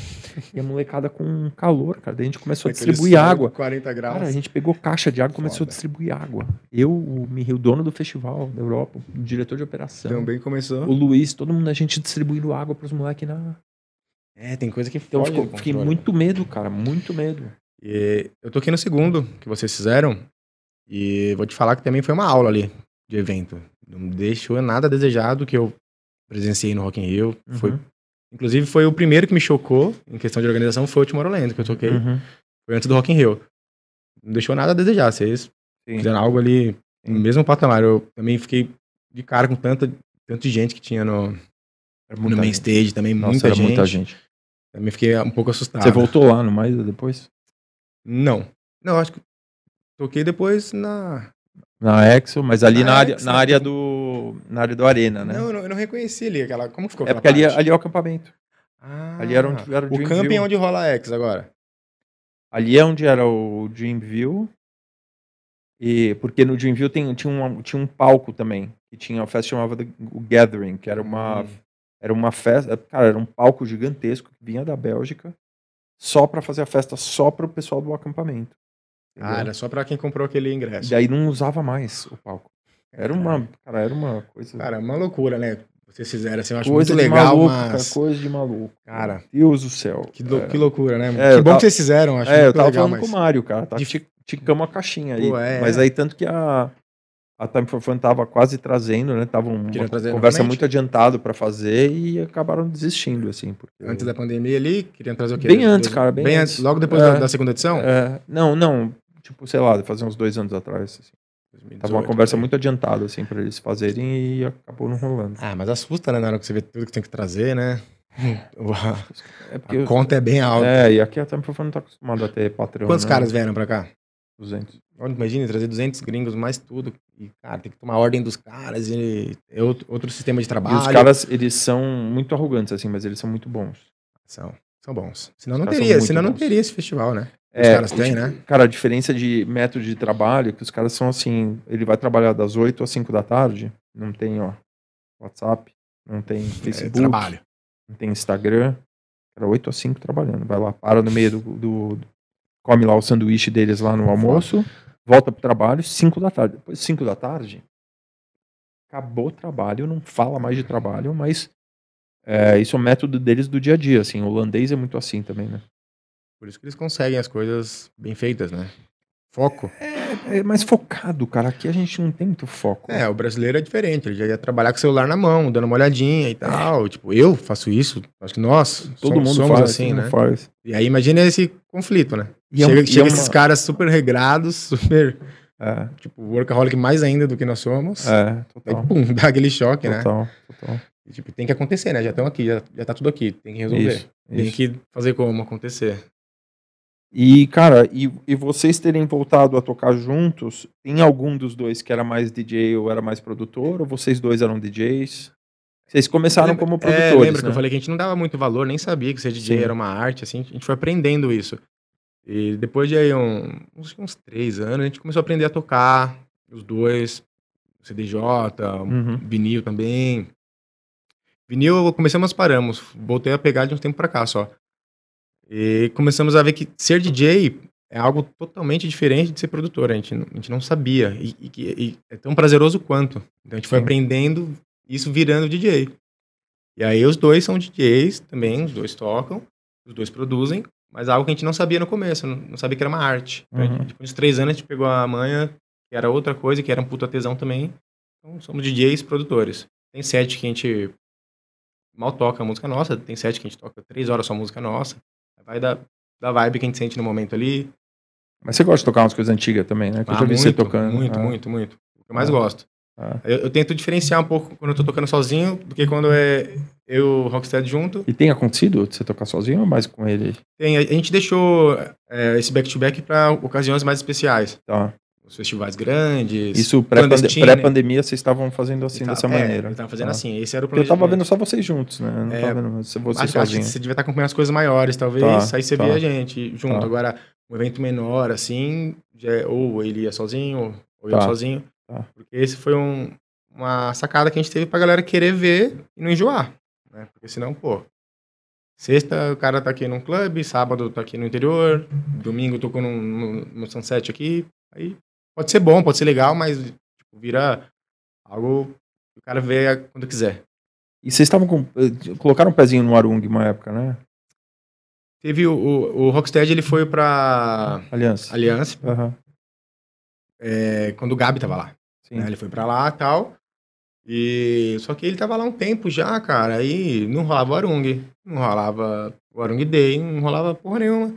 e a molecada com calor, cara, daí a gente começou a distribuir água. 40 graus. Cara, a gente pegou caixa de água e começou a distribuir água. Eu, o Mirio, dono do festival da Europa, o diretor de operação, Também começou. o Luiz, todo mundo, a gente distribuindo água pros moleques na. É, tem coisa que Então foge ficou, fiquei muito medo, cara, muito medo. E eu toquei no segundo que vocês fizeram. E vou te falar que também foi uma aula ali de evento. Não deixou nada desejado que eu presenciei no Rock in Rio. Foi, Uhum. inclusive foi o primeiro que me chocou em questão de organização foi o Tomorrowland que eu toquei. Uhum. Foi antes do Rock in Rio. Não deixou nada a desejar. Vocês Sim. fizeram algo ali Sim. no mesmo patamar. Eu também fiquei de cara com tanta, tanta gente que tinha no, no main stage também. Nossa, muita, gente. muita gente. Também fiquei um pouco assustado. Você voltou lá no mais depois? Não. Não, acho que toquei depois na, Na Exo, mas ali Na na, área, Exo, na né? área do. Na área do Arena, né? Não, eu não, reconheci ali aquela. Como ficou é porque ali, parte? ali é o acampamento. Ah, ali era onde era o o camping é onde rola a X agora. Ali é onde era o Dreamview. E, porque no Dreamville tem, tinha, um, tinha um palco também, que tinha a festa chamava The, o Gathering, que era uma, Hum. era uma festa, cara, era um palco gigantesco que vinha da Bélgica, só pra fazer a festa só pro pessoal do acampamento. Ah, entendeu? era só pra quem comprou aquele E ingresso. daí não usava mais o palco. Era uma, cara, era uma coisa, Cara, é uma loucura, né? Vocês fizeram assim, eu acho coisa muito legal, maluco, mas... cara, coisa de maluco. Cara, Deus do céu. Que, lou- É. que loucura, né? É, que bom tava- que vocês fizeram, acho É, eu tava legal, falando mas... com o Mário, cara. Tá, De- ti- ticamos a caixinha aí. Pô, é. Mas aí, tanto que a, a Time for Fun tava quase trazendo, né? Tava uma conversa novamente? muito adiantada pra fazer e acabaram desistindo, assim. Porque... Antes da pandemia ali, queriam trazer o quê? Bem antes, cara, bem antes. Logo depois É. da, da segunda edição? É, não, não. Tipo, sei lá, fazer uns dois anos atrás. Assim. Tava uma 2018, conversa aí. muito adiantada, assim, pra eles fazerem e acabou não rolando. Ah, mas assusta, né? Na hora que você vê tudo que tem que trazer, né? É A porque. conta é bem alta. É, e aqui a for Fun não tá acostumada a ter patrão. Quantos né? caras vieram pra cá? 200. Olha, Imagina, trazer 200 gringos, mais tudo. E, cara, tem que tomar ordem dos caras. E é outro, outro sistema de E trabalho. os caras, eles são muito arrogantes, assim, mas eles são muito bons. São, são bons. Senão não teria, senão não teria esse festival, né? Os É, caras têm, né? Cara, a diferença de método de trabalho é que os caras são assim, ele vai trabalhar das 8 às 5 da tarde, não tem, ó, WhatsApp, não tem É, Facebook, trabalho. não tem Instagram. Era 8 às 5 trabalhando. Vai lá, para no meio do, do- come lá o sanduíche deles lá no almoço, volta pro trabalho, 5 da tarde. Depois 5 da tarde, acabou o trabalho, não fala mais de trabalho, mas é, isso é o método deles do dia a dia, assim. O holandês é muito assim também, né? Por isso que eles conseguem as coisas bem feitas, né? Foco. É mais focado, cara. Aqui a gente não tem muito foco. É, o brasileiro é diferente. Ele já ia trabalhar com o celular na mão, dando uma olhadinha e tal. Tipo, eu faço isso. Acho que nós Todo somos, mundo somos faz, assim, né? faz. E aí imagina esse conflito, né? E é chega chega é uma- esses caras super regrados, super, É, tipo, workaholic mais ainda do que nós somos. é, Aí, total. pum, dá aquele choque, né? Total, total. E, tipo, tem que acontecer, né? Já estão aqui, já, já tá tudo aqui. Tem que resolver. Isso, Tem isso. que fazer como acontecer. E, cara, e, e vocês terem voltado a tocar juntos, tem algum dos dois que era mais DJ ou era mais produtor? Ou vocês dois eram DJs? Vocês começaram Lembra- como É, produtores, lembra que né? eu falei que a gente não dava muito valor, nem sabia que ser DJ Sim. era uma arte, assim, a gente foi aprendendo isso. E depois de aí um, uns, uns três anos, a gente começou a aprender a tocar, os dois, CDJ, Uhum. vinil também. Vinil, começamos, paramos, voltei a pegar de um tempo pra cá só. E começamos a ver que ser DJ é algo totalmente diferente de ser produtor, a gente, não- a gente não sabia, e, e e é tão prazeroso quanto. Então a gente foi Sim. aprendendo isso virando DJ. E aí os dois são DJs também, os dois tocam, os dois produzem, mas algo que a gente não sabia no começo, não, não sabia que era uma arte. Então, Uhum. Depois de três anos a gente pegou a manha, que era outra coisa, que era um puta tesão também. Então somos DJs produtores. Tem set que a gente mal toca a música nossa, tem set que a gente toca três horas só música nossa. Vai da, da vibe que a gente sente no momento ali. Mas você gosta de tocar umas coisas antigas também, né? Que eu Ah, já vi muito, você tocando. muito, Ah, muito, muito. O que eu mais Ah. gosto. ah. Eu, eu tento diferenciar um pouco quando eu tô tocando sozinho, do que quando é eu e o Rocksteady junto. E tem acontecido você tocar sozinho ou mais com ele? Tem, a, a gente deixou é, esse back-to-back para ocasiões mais especiais. Tá. Os festivais grandes. Isso pré-pandemia vocês estavam fazendo assim, Ele dessa tava- é, maneira. ele tava fazendo Tá. assim, esse era o Porque eu tava vendo só vocês juntos, né? Eu Não É, tava vendo você, você Acho, acho que sozinho. você devia estar acompanhando as coisas maiores, talvez. Tá, aí você tá. vê a gente junto. Tá. Agora, um evento menor, assim, já é- ou ele ia sozinho, ou eu Tá, sozinho. tá. Porque esse foi um- uma sacada que a gente teve pra galera querer ver e não enjoar. Né? Porque senão, pô. Sexta o cara tá aqui num clube, sábado tá aqui no interior, domingo tocou num, no, no sunset aqui. Aí pode ser bom, pode ser legal, mas tipo, vira algo que o cara vê quando quiser. E vocês estavam com. eh, Colocaram um pezinho no Arung uma época, né? Teve o, o, o Rocksteady, ele foi pra Aliança. Aliança, Aham. é, quando o Gabi tava lá. Né? Ele foi pra lá e tal. E só que ele tava lá um tempo já, cara. Aí não rolava o Arung. Não rolava o Arung Day, não rolava porra nenhuma.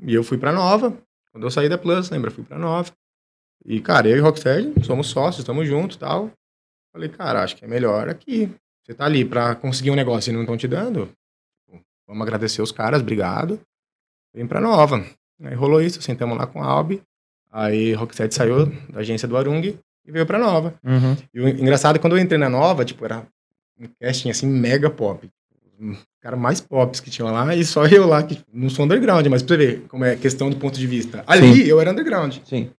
E eu fui pra Nova. Quando eu saí da Plus, lembra? Eu fui pra Nova. E, cara, eu e Rocksteady somos sócios, estamos juntos e tal. Falei, cara, acho que é melhor aqui. Você tá ali pra conseguir um negócio e não estão te dando. Vamos agradecer os caras, obrigado. Vem pra Nova. Aí rolou isso, sentamos lá com a Albi. Aí Rocksteady saiu da agência do Arung e veio pra Nova. Uhum. E o engraçado, é quando eu entrei na Nova, tipo, era um casting, assim, mega pop. Um cara mais pops que tinha lá, e só eu lá, que não sou underground, mas pra você ver como é questão do ponto de vista. Ali, eu era underground. Sim.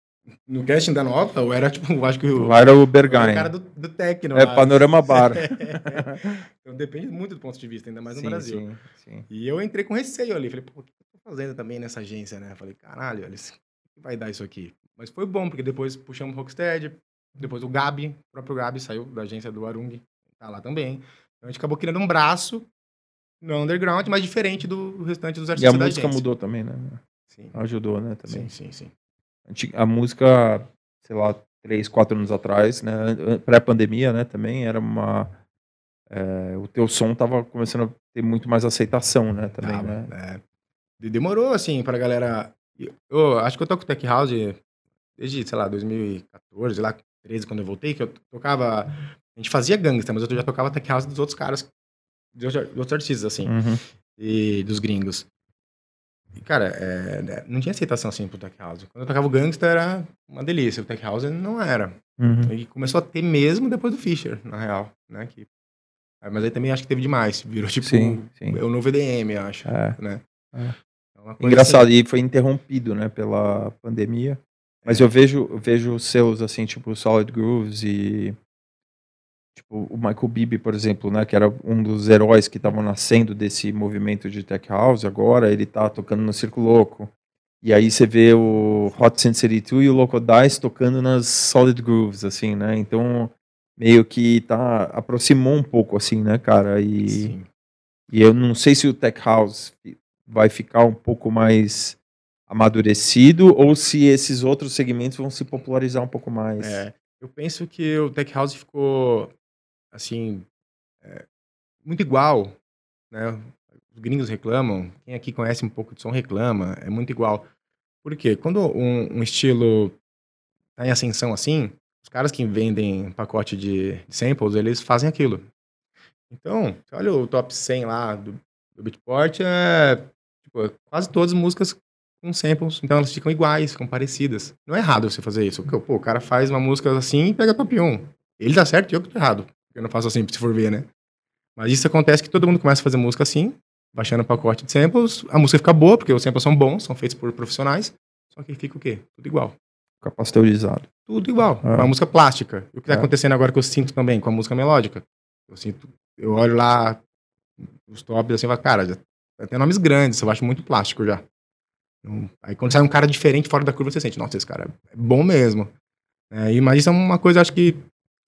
No casting da nova, eu era tipo, eu acho que o. Era o Berghain. o cara do, do Tecno. É, lá. Panorama Bar. então depende muito do ponto de vista, ainda mais no Sim, Brasil. sim, sim. E eu entrei com receio ali. Falei, pô, o que eu tô fazendo também nessa agência, né? Falei, caralho, olha, isso- o que vai dar isso aqui? Mas foi bom, porque depois puxamos o Rocksteady, depois o Gabi, o próprio Gabi saiu da agência do Arung, tá lá também. Então a gente acabou criando um braço no underground, mas diferente do restante dos E a artistas música mudou também, né? Sim, Ajudou, né? Também. sim, sim, sim. A música, sei lá, três, quatro anos atrás, né? an- Pré-pandemia, né? Também era uma. é, o teu som tava começando a ter muito mais aceitação, né? Também, Tava, né? é. De- Demorou, assim, pra galera. Eu, acho que eu toco Tech House desde, sei lá, 2014, lá, 13, quando eu voltei, que eu tocava. A gente fazia gangsta, mas eu já tocava Tech House dos outros caras, dos outros dos outros artistas, assim, Uhum. e dos gringos. E, cara, é, né, não tinha aceitação assim pro Tech House. Quando eu tocava o gangsta era uma delícia, o Tech House não era. Uhum. E começou a ter mesmo depois do Fischer, na real, né? Que, é, mas aí também acho que teve demais, virou tipo Sim, sim. o novo EDM, acho, É. né? É. É Engraçado, assim. e foi interrompido, né, pela pandemia. Mas É. eu vejo, eu vejo selos assim, tipo Solid Grooves e tipo o Michael Bibi, por exemplo, né, que era um dos heróis que estavam nascendo desse movimento de tech house. Agora ele tá tocando no Circo Louco. E aí você vê o Hot 172 e o Loco Dice tocando nas Solid Grooves, assim, né? Então meio que tá aproximou um pouco, assim, né, cara? E Sim. e eu não sei se o Tech House vai ficar um pouco mais amadurecido ou se esses outros segmentos vão se popularizar um pouco mais. É, eu penso que o Tech House ficou, assim, é, muito igual, né? Os gringos reclamam, quem aqui conhece um pouco de som reclama, é muito igual. Por quê? Quando um, um estilo tá em ascensão assim, os caras que vendem pacote de, samples, eles fazem aquilo. Então, olha o top 100 lá do, do Beatport, é tipo, quase todas as músicas com samples, então elas ficam iguais, ficam parecidas. Não é errado você fazer isso, porque pô, o cara faz uma música assim e pega top 1. Ele dá certo e eu que tô errado. Eu não faço assim, se for ver, né? Mas isso acontece que todo mundo começa a fazer música assim, baixando o pacote de samples, a música fica boa, porque os samples são bons, são feitos por profissionais, só que fica o quê? Tudo igual. Fica pasteurizado. Tudo igual. Ah. Uma música plástica. E o que tá É. acontecendo agora que eu sinto também com a música melódica? Eu sinto, eu olho lá os tops assim, e falo, cara, já tem nomes grandes, eu acho muito plástico já. Então, aí quando sai um cara diferente fora da curva, você sente, nossa, esse cara é bom mesmo. É, mas isso é uma coisa, acho que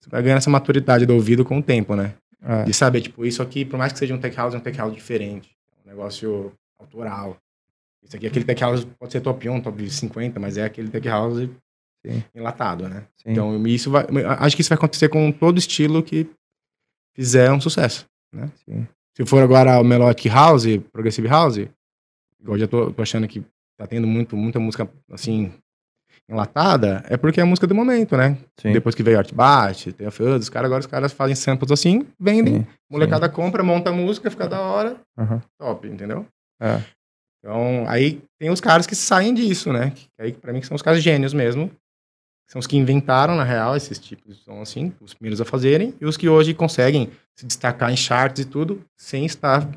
você vai ganhando essa maturidade do ouvido com o tempo, né? É. De saber, tipo, isso aqui, por mais que seja um tech house, é um tech house diferente. É um negócio autoral. Isso aqui, aquele tech house pode ser top 1, top 50, mas é aquele tech house Sim. enlatado, né? Sim. Então, isso vai, acho que isso vai acontecer com todo estilo que fizer um sucesso, né? Sim. Se for agora o Melodic House, Progressive House, igual já tô, tô achando que tá tendo muito, muita música, assim, enlatada, é porque é a música do momento, né? Sim. Depois que veio Art Bat, tem a Fuzz, os caras agora os caras fazem samples assim, vendem, Sim. molecada compra, monta a música, fica da hora, Aham. top, entendeu? É. Então, aí tem os caras que saem disso, né? Que aí, pra mim, que são os caras gênios mesmo. São os que inventaram, na real, esses tipos de som assim, os primeiros a fazerem, e os que hoje conseguem se destacar em charts e tudo, sem estar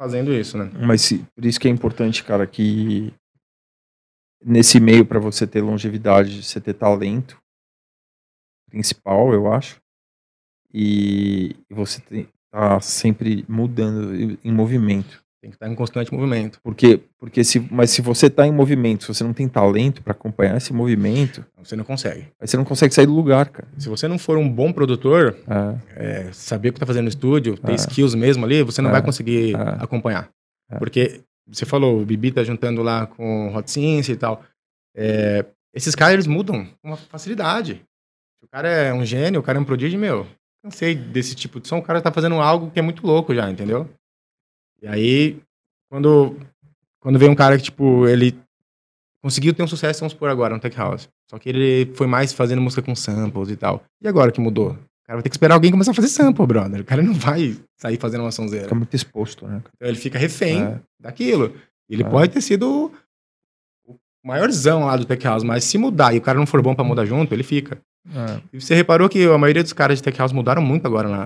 fazendo isso, né? Mas se- por isso que é importante, cara, que nesse meio para você ter longevidade, você ter talento principal, eu acho. E você tem, tá sempre mudando em- movimento. Tem que estar em constante movimento. Porque, porque se, mas se você tá em movimento, se você não tem talento para acompanhar esse movimento, Você não consegue. aí você não consegue sair do lugar, cara. Se você não for um bom produtor, É, é, saber o que tá fazendo no estúdio, ter É. skills mesmo ali, você não É. vai conseguir É. acompanhar. É. Porque você falou, o Bibi tá juntando lá com o Hot Synth e tal. É, esses caras, eles mudam com uma facilidade. O cara é um gênio, o cara é um prodígio, meu, cansei desse tipo de som, o cara tá fazendo algo que é muito louco já, entendeu? E aí, quando, quando vem um cara que, tipo, ele conseguiu ter um sucesso, vamos supor agora, no Tech House. Só que ele foi mais fazendo música com samples e tal. E agora que mudou? O cara vai ter que esperar alguém começar a fazer sample, brother. O cara não vai sair fazendo uma sonzeira. fica muito exposto, né? Então ele fica refém É. daquilo. Ele É. pode ter sido o maiorzão lá do Tech House, mas se mudar e o cara não for bom pra mudar junto, ele fica. É. E você reparou que a maioria dos caras de Tech House mudaram muito agora na,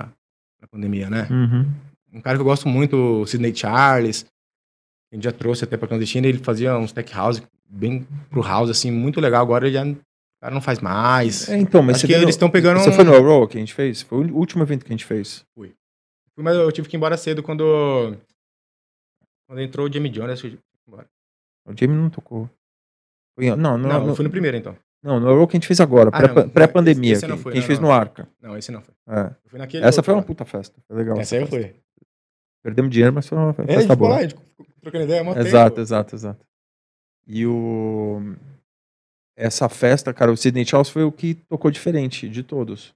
na pandemia, né? Uhum. Um cara que eu gosto muito, o Sidney Charles, A gente já trouxe até pra clandestina, ele fazia uns tech house, bem pro house, assim, muito legal. Agora ele já cara não faz mais. É, então, mas Acho você que eles estão pegando Você um- foi no Raw que a gente fez? Foi o último evento que a gente fez. Mas eu tive que ir embora cedo quando. Quando entrou o Jamie Jones. acho que eu tive que ir embora. O Jamie não tocou. Foi- Não, não, Não, não, fui no primeiro então. não, no Raw que a gente fez agora, Ah, pré- pré-pandemia, não que fui, a gente fez no Arca. Não, esse não foi. É. Fui. Essa outro foi uma puta festa. Foi legal. Essa aí eu fui. Perdemos dinheiro, mas foi uma É, festa ficou boa. lá, a gente trocando ideia, mó Exato, tempo. exato, exato. E o. Essa festa, cara, o Sidney Charles foi o que tocou diferente de todos.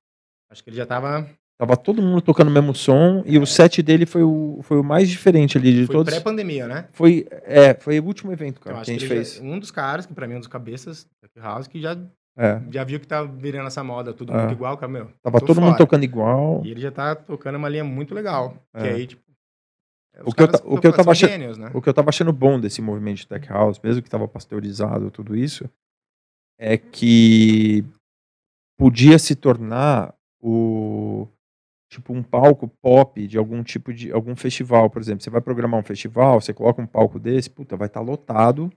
Acho que ele já tava. Tava todo mundo tocando o mesmo som e o set dele foi o, foi o mais diferente ali de Foi todos. pré-pandemia, né? Foi, é, foi o último evento, Então, cara, acho que a gente ele fez. um dos caras, que pra mim é um dos cabeças da Tech House, que já, É, já viu que tá virando essa moda, tudo É. muito igual, cara, meu. tava todo mundo fora. tocando igual. E ele já tá tocando uma linha muito legal. Que É. aí, tipo. é, O os que eu caras ta- o que eu tava achando- gênios, né? O que eu tava achando bom desse movimento de tech house, mesmo que tava pasteurizado tudo isso, é que podia se tornar o tipo um palco pop de algum tipo de algum festival, por exemplo, você vai programar um festival, você coloca um palco desse, puta, vai estar lotado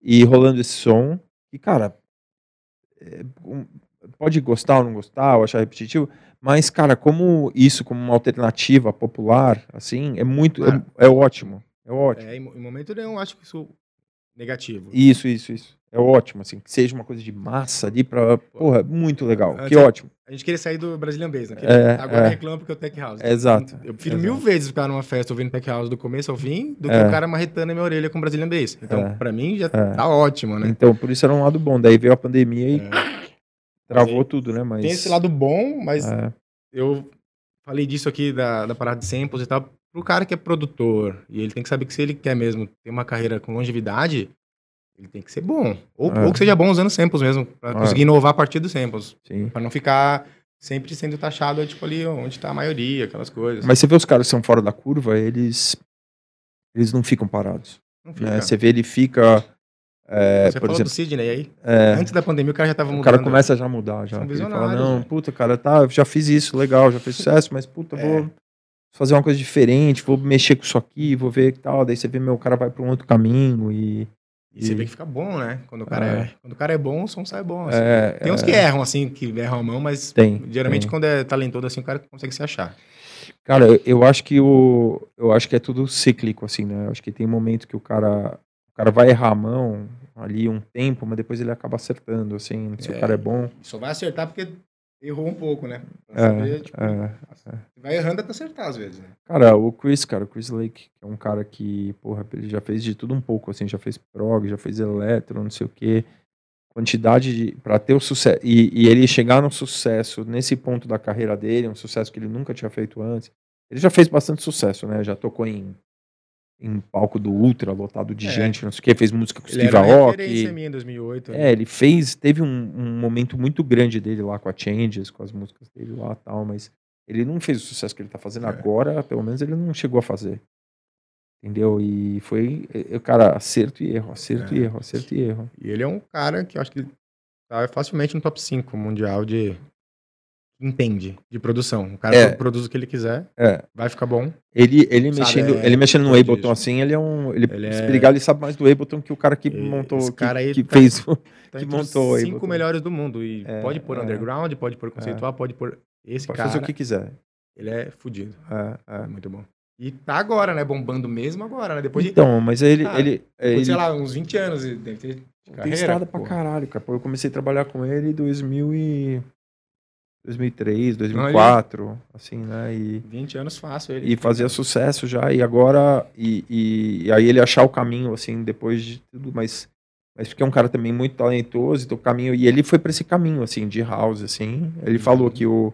e rolando esse som e cara, é, um- pode gostar ou não gostar, ou achar repetitivo, mas cara, como isso como uma alternativa popular, assim, é muito é, Ah. é ótimo. É ótimo. É, em, mo- em momento nenhum, acho que isso negativo. Isso, isso, isso. É ótimo, assim, que seja uma coisa de massa ali pra. Porra, muito legal. Antes Que é- ótimo. A gente queria sair do Brazilian Bass, né? É, agora é. reclama porque eu Tech House. É, exato, Eu prefiro mil vezes ficar numa festa ouvindo Tech House do começo ao fim do que É. o cara marretando a minha orelha com Brazilian Bass. Então, É. pra mim, já É. tá ótimo, né? Então, por isso era um lado bom. Daí veio a pandemia e É. travou aí tudo, né? Mas. Tem esse lado bom, mas é, eu falei disso aqui da, da parada de samples e tal. Pro cara que é produtor, e ele tem que saber que se ele quer mesmo ter uma carreira com longevidade, ele tem que ser bom. Ou, É. ou que seja bom usando samples mesmo, pra É. conseguir inovar a partir dos samples. Pra não ficar sempre sendo taxado, tipo, ali onde tá a maioria, aquelas coisas. Mas você vê os caras que são fora da curva, eles. Eles não ficam parados. não né? fica. Você vê ele fica. é, Você por falou exemplo, do Sidney aí. é, Antes da pandemia, o cara já tava o mudando. cara começa já a mudar. Já. Ele fala, não, né? puta, cara, tá, já fiz isso, legal, já fiz sucesso, mas puta, É. vou fazer uma coisa diferente, vou mexer com isso aqui, vou ver que tal. Daí você vê, meu, o cara vai pra um outro caminho e. E você vê que fica bom, né? Quando o cara É. é, quando o cara é bom, o som sai bom. assim. É, Tem uns é, que erram, assim, que erram a mão, mas Tem. geralmente tem. quando é talentoso assim, o cara consegue se achar. Cara, eu, eu acho que o. Eu acho que é tudo cíclico, assim, né? Eu acho que tem momento que o cara. O cara vai errar a mão ali um tempo, mas depois ele acaba acertando, assim, se É. o cara é bom. Só vai acertar porque errou um pouco, né? Pra É, saber, tipo, é. vai errando até acertar às vezes, né? Cara, o Chris, cara, o Chris Lake, que é um cara que, porra, ele já fez de tudo um pouco, assim, já fez prog, já fez eletro, não sei o quê. Quantidade de. Pra ter o sucesso. E, e ele chegar no sucesso nesse ponto da carreira dele, um sucesso que ele nunca tinha feito antes. Ele já fez bastante sucesso, né? Já tocou em, em palco do Ultra, lotado de É. gente, não sei o quê, fez música com Ele Steve Aoki. minha em 2008. É, ele fez, teve um, um momento muito grande dele lá com a Changes, com as músicas dele lá e tal, mas ele não fez o sucesso que ele tá fazendo É. agora, pelo menos ele não chegou a fazer. Entendeu? E foi, eh, cara, acerto e erro, acerto É. e erro, acerto e erro. E ele é um cara que eu acho que tá facilmente no top 5 mundial de entende de produção. O cara É. produz o que ele quiser, É, vai ficar bom. ele, ele Sabe, mexendo, é, ele mexendo no Ableton assim, ele é um, ele, Ele se é- brigar, ele sabe mais do Ableton que o cara que montou, esse que, cara aí que tá- fez Tá Que os montou aí, cinco melhores do mundo. E É, pode pôr é. underground, pode pôr conceitual, pode pôr. Esse pode cara, fazer o que quiser. ele é fudido. É, é. É muito bom. E tá agora, né? Bombando mesmo agora, né? Depois de, Então, mas ele, Ah, ele, depois de, ele sei lá, uns 20 anos. Deve ter de Tem carreira. estrada pra caralho, cara. Eu comecei a trabalhar com ele em 2000 e... 2003, 2004, assim, né? E, 20 anos fácil ele. e fazia sucesso já. E agora... E, e, e aí ele achar o caminho, assim, depois de tudo, mas... Mas porque é um cara também muito talentoso, então o caminho... E ele foi pra esse caminho, assim, de house, assim. Ele Uhum. falou que o...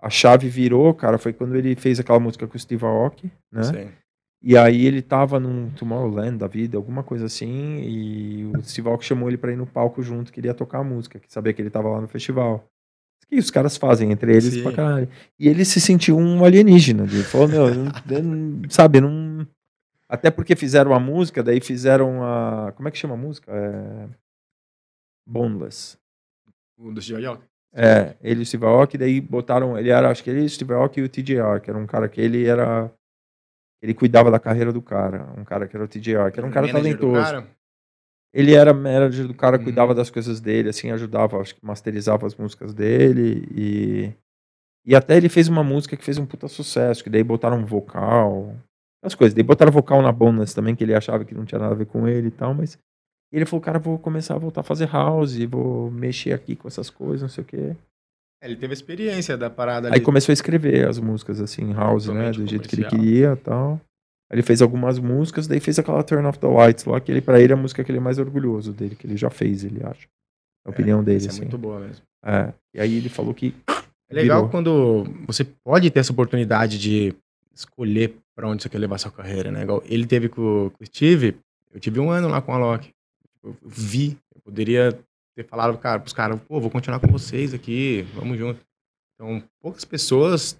A chave virou, cara, foi quando ele fez aquela música com o Steve Aoki, né? Sim. E aí ele tava num Tomorrowland da vida, alguma coisa assim, e o Steve Aoki chamou ele pra ir no palco junto, queria tocar a música, que sabia que ele tava lá no festival. Que os caras fazem entre eles Sim. pra caralho. E ele se sentiu um alienígena. Ele falou, meu, eu não- sabe, não... Até porque fizeram a música, daí fizeram a... Como é que chama a música? É... Boneless. O do Steve Aoki. É, ele e o Steve Aoki, daí botaram, ele era, acho que ele, o Steve Aoki e o TJR, que era um cara que ele era Ele cuidava da carreira do cara, um cara que era o TJR, que era um cara talentoso. cara? Ele era manager do cara, Uhum. cuidava das coisas dele, assim, ajudava, acho que masterizava as músicas dele e e até ele fez uma música que fez um puta sucesso, que daí botaram um vocal, as coisas, daí botaram vocal na Bonus também, que ele achava que não tinha nada a ver com ele e tal, mas ele falou, cara, vou começar a voltar a fazer house, vou mexer aqui com essas coisas, não sei o quê. É, Ele teve experiência da parada ali. Aí começou a escrever as músicas assim, house, né, do jeito que ele comercial. queria e tal. Ele fez algumas músicas, daí fez aquela Turn Off the Lights lá, que ele, pra ele é a música que ele é mais orgulhoso dele, que ele já fez, ele acha. A opinião dele, Isso é assim. muito boa mesmo. É. E aí ele falou que. É legal Virou. quando você pode ter essa oportunidade de escolher pra onde você quer levar sua carreira, né? Igual ele teve com, com o Steve, eu tive um ano lá com a Loki. Eu vi, eu poderia ter falado cara, pros caras, pô, vou continuar com vocês aqui, vamos junto. Então, poucas pessoas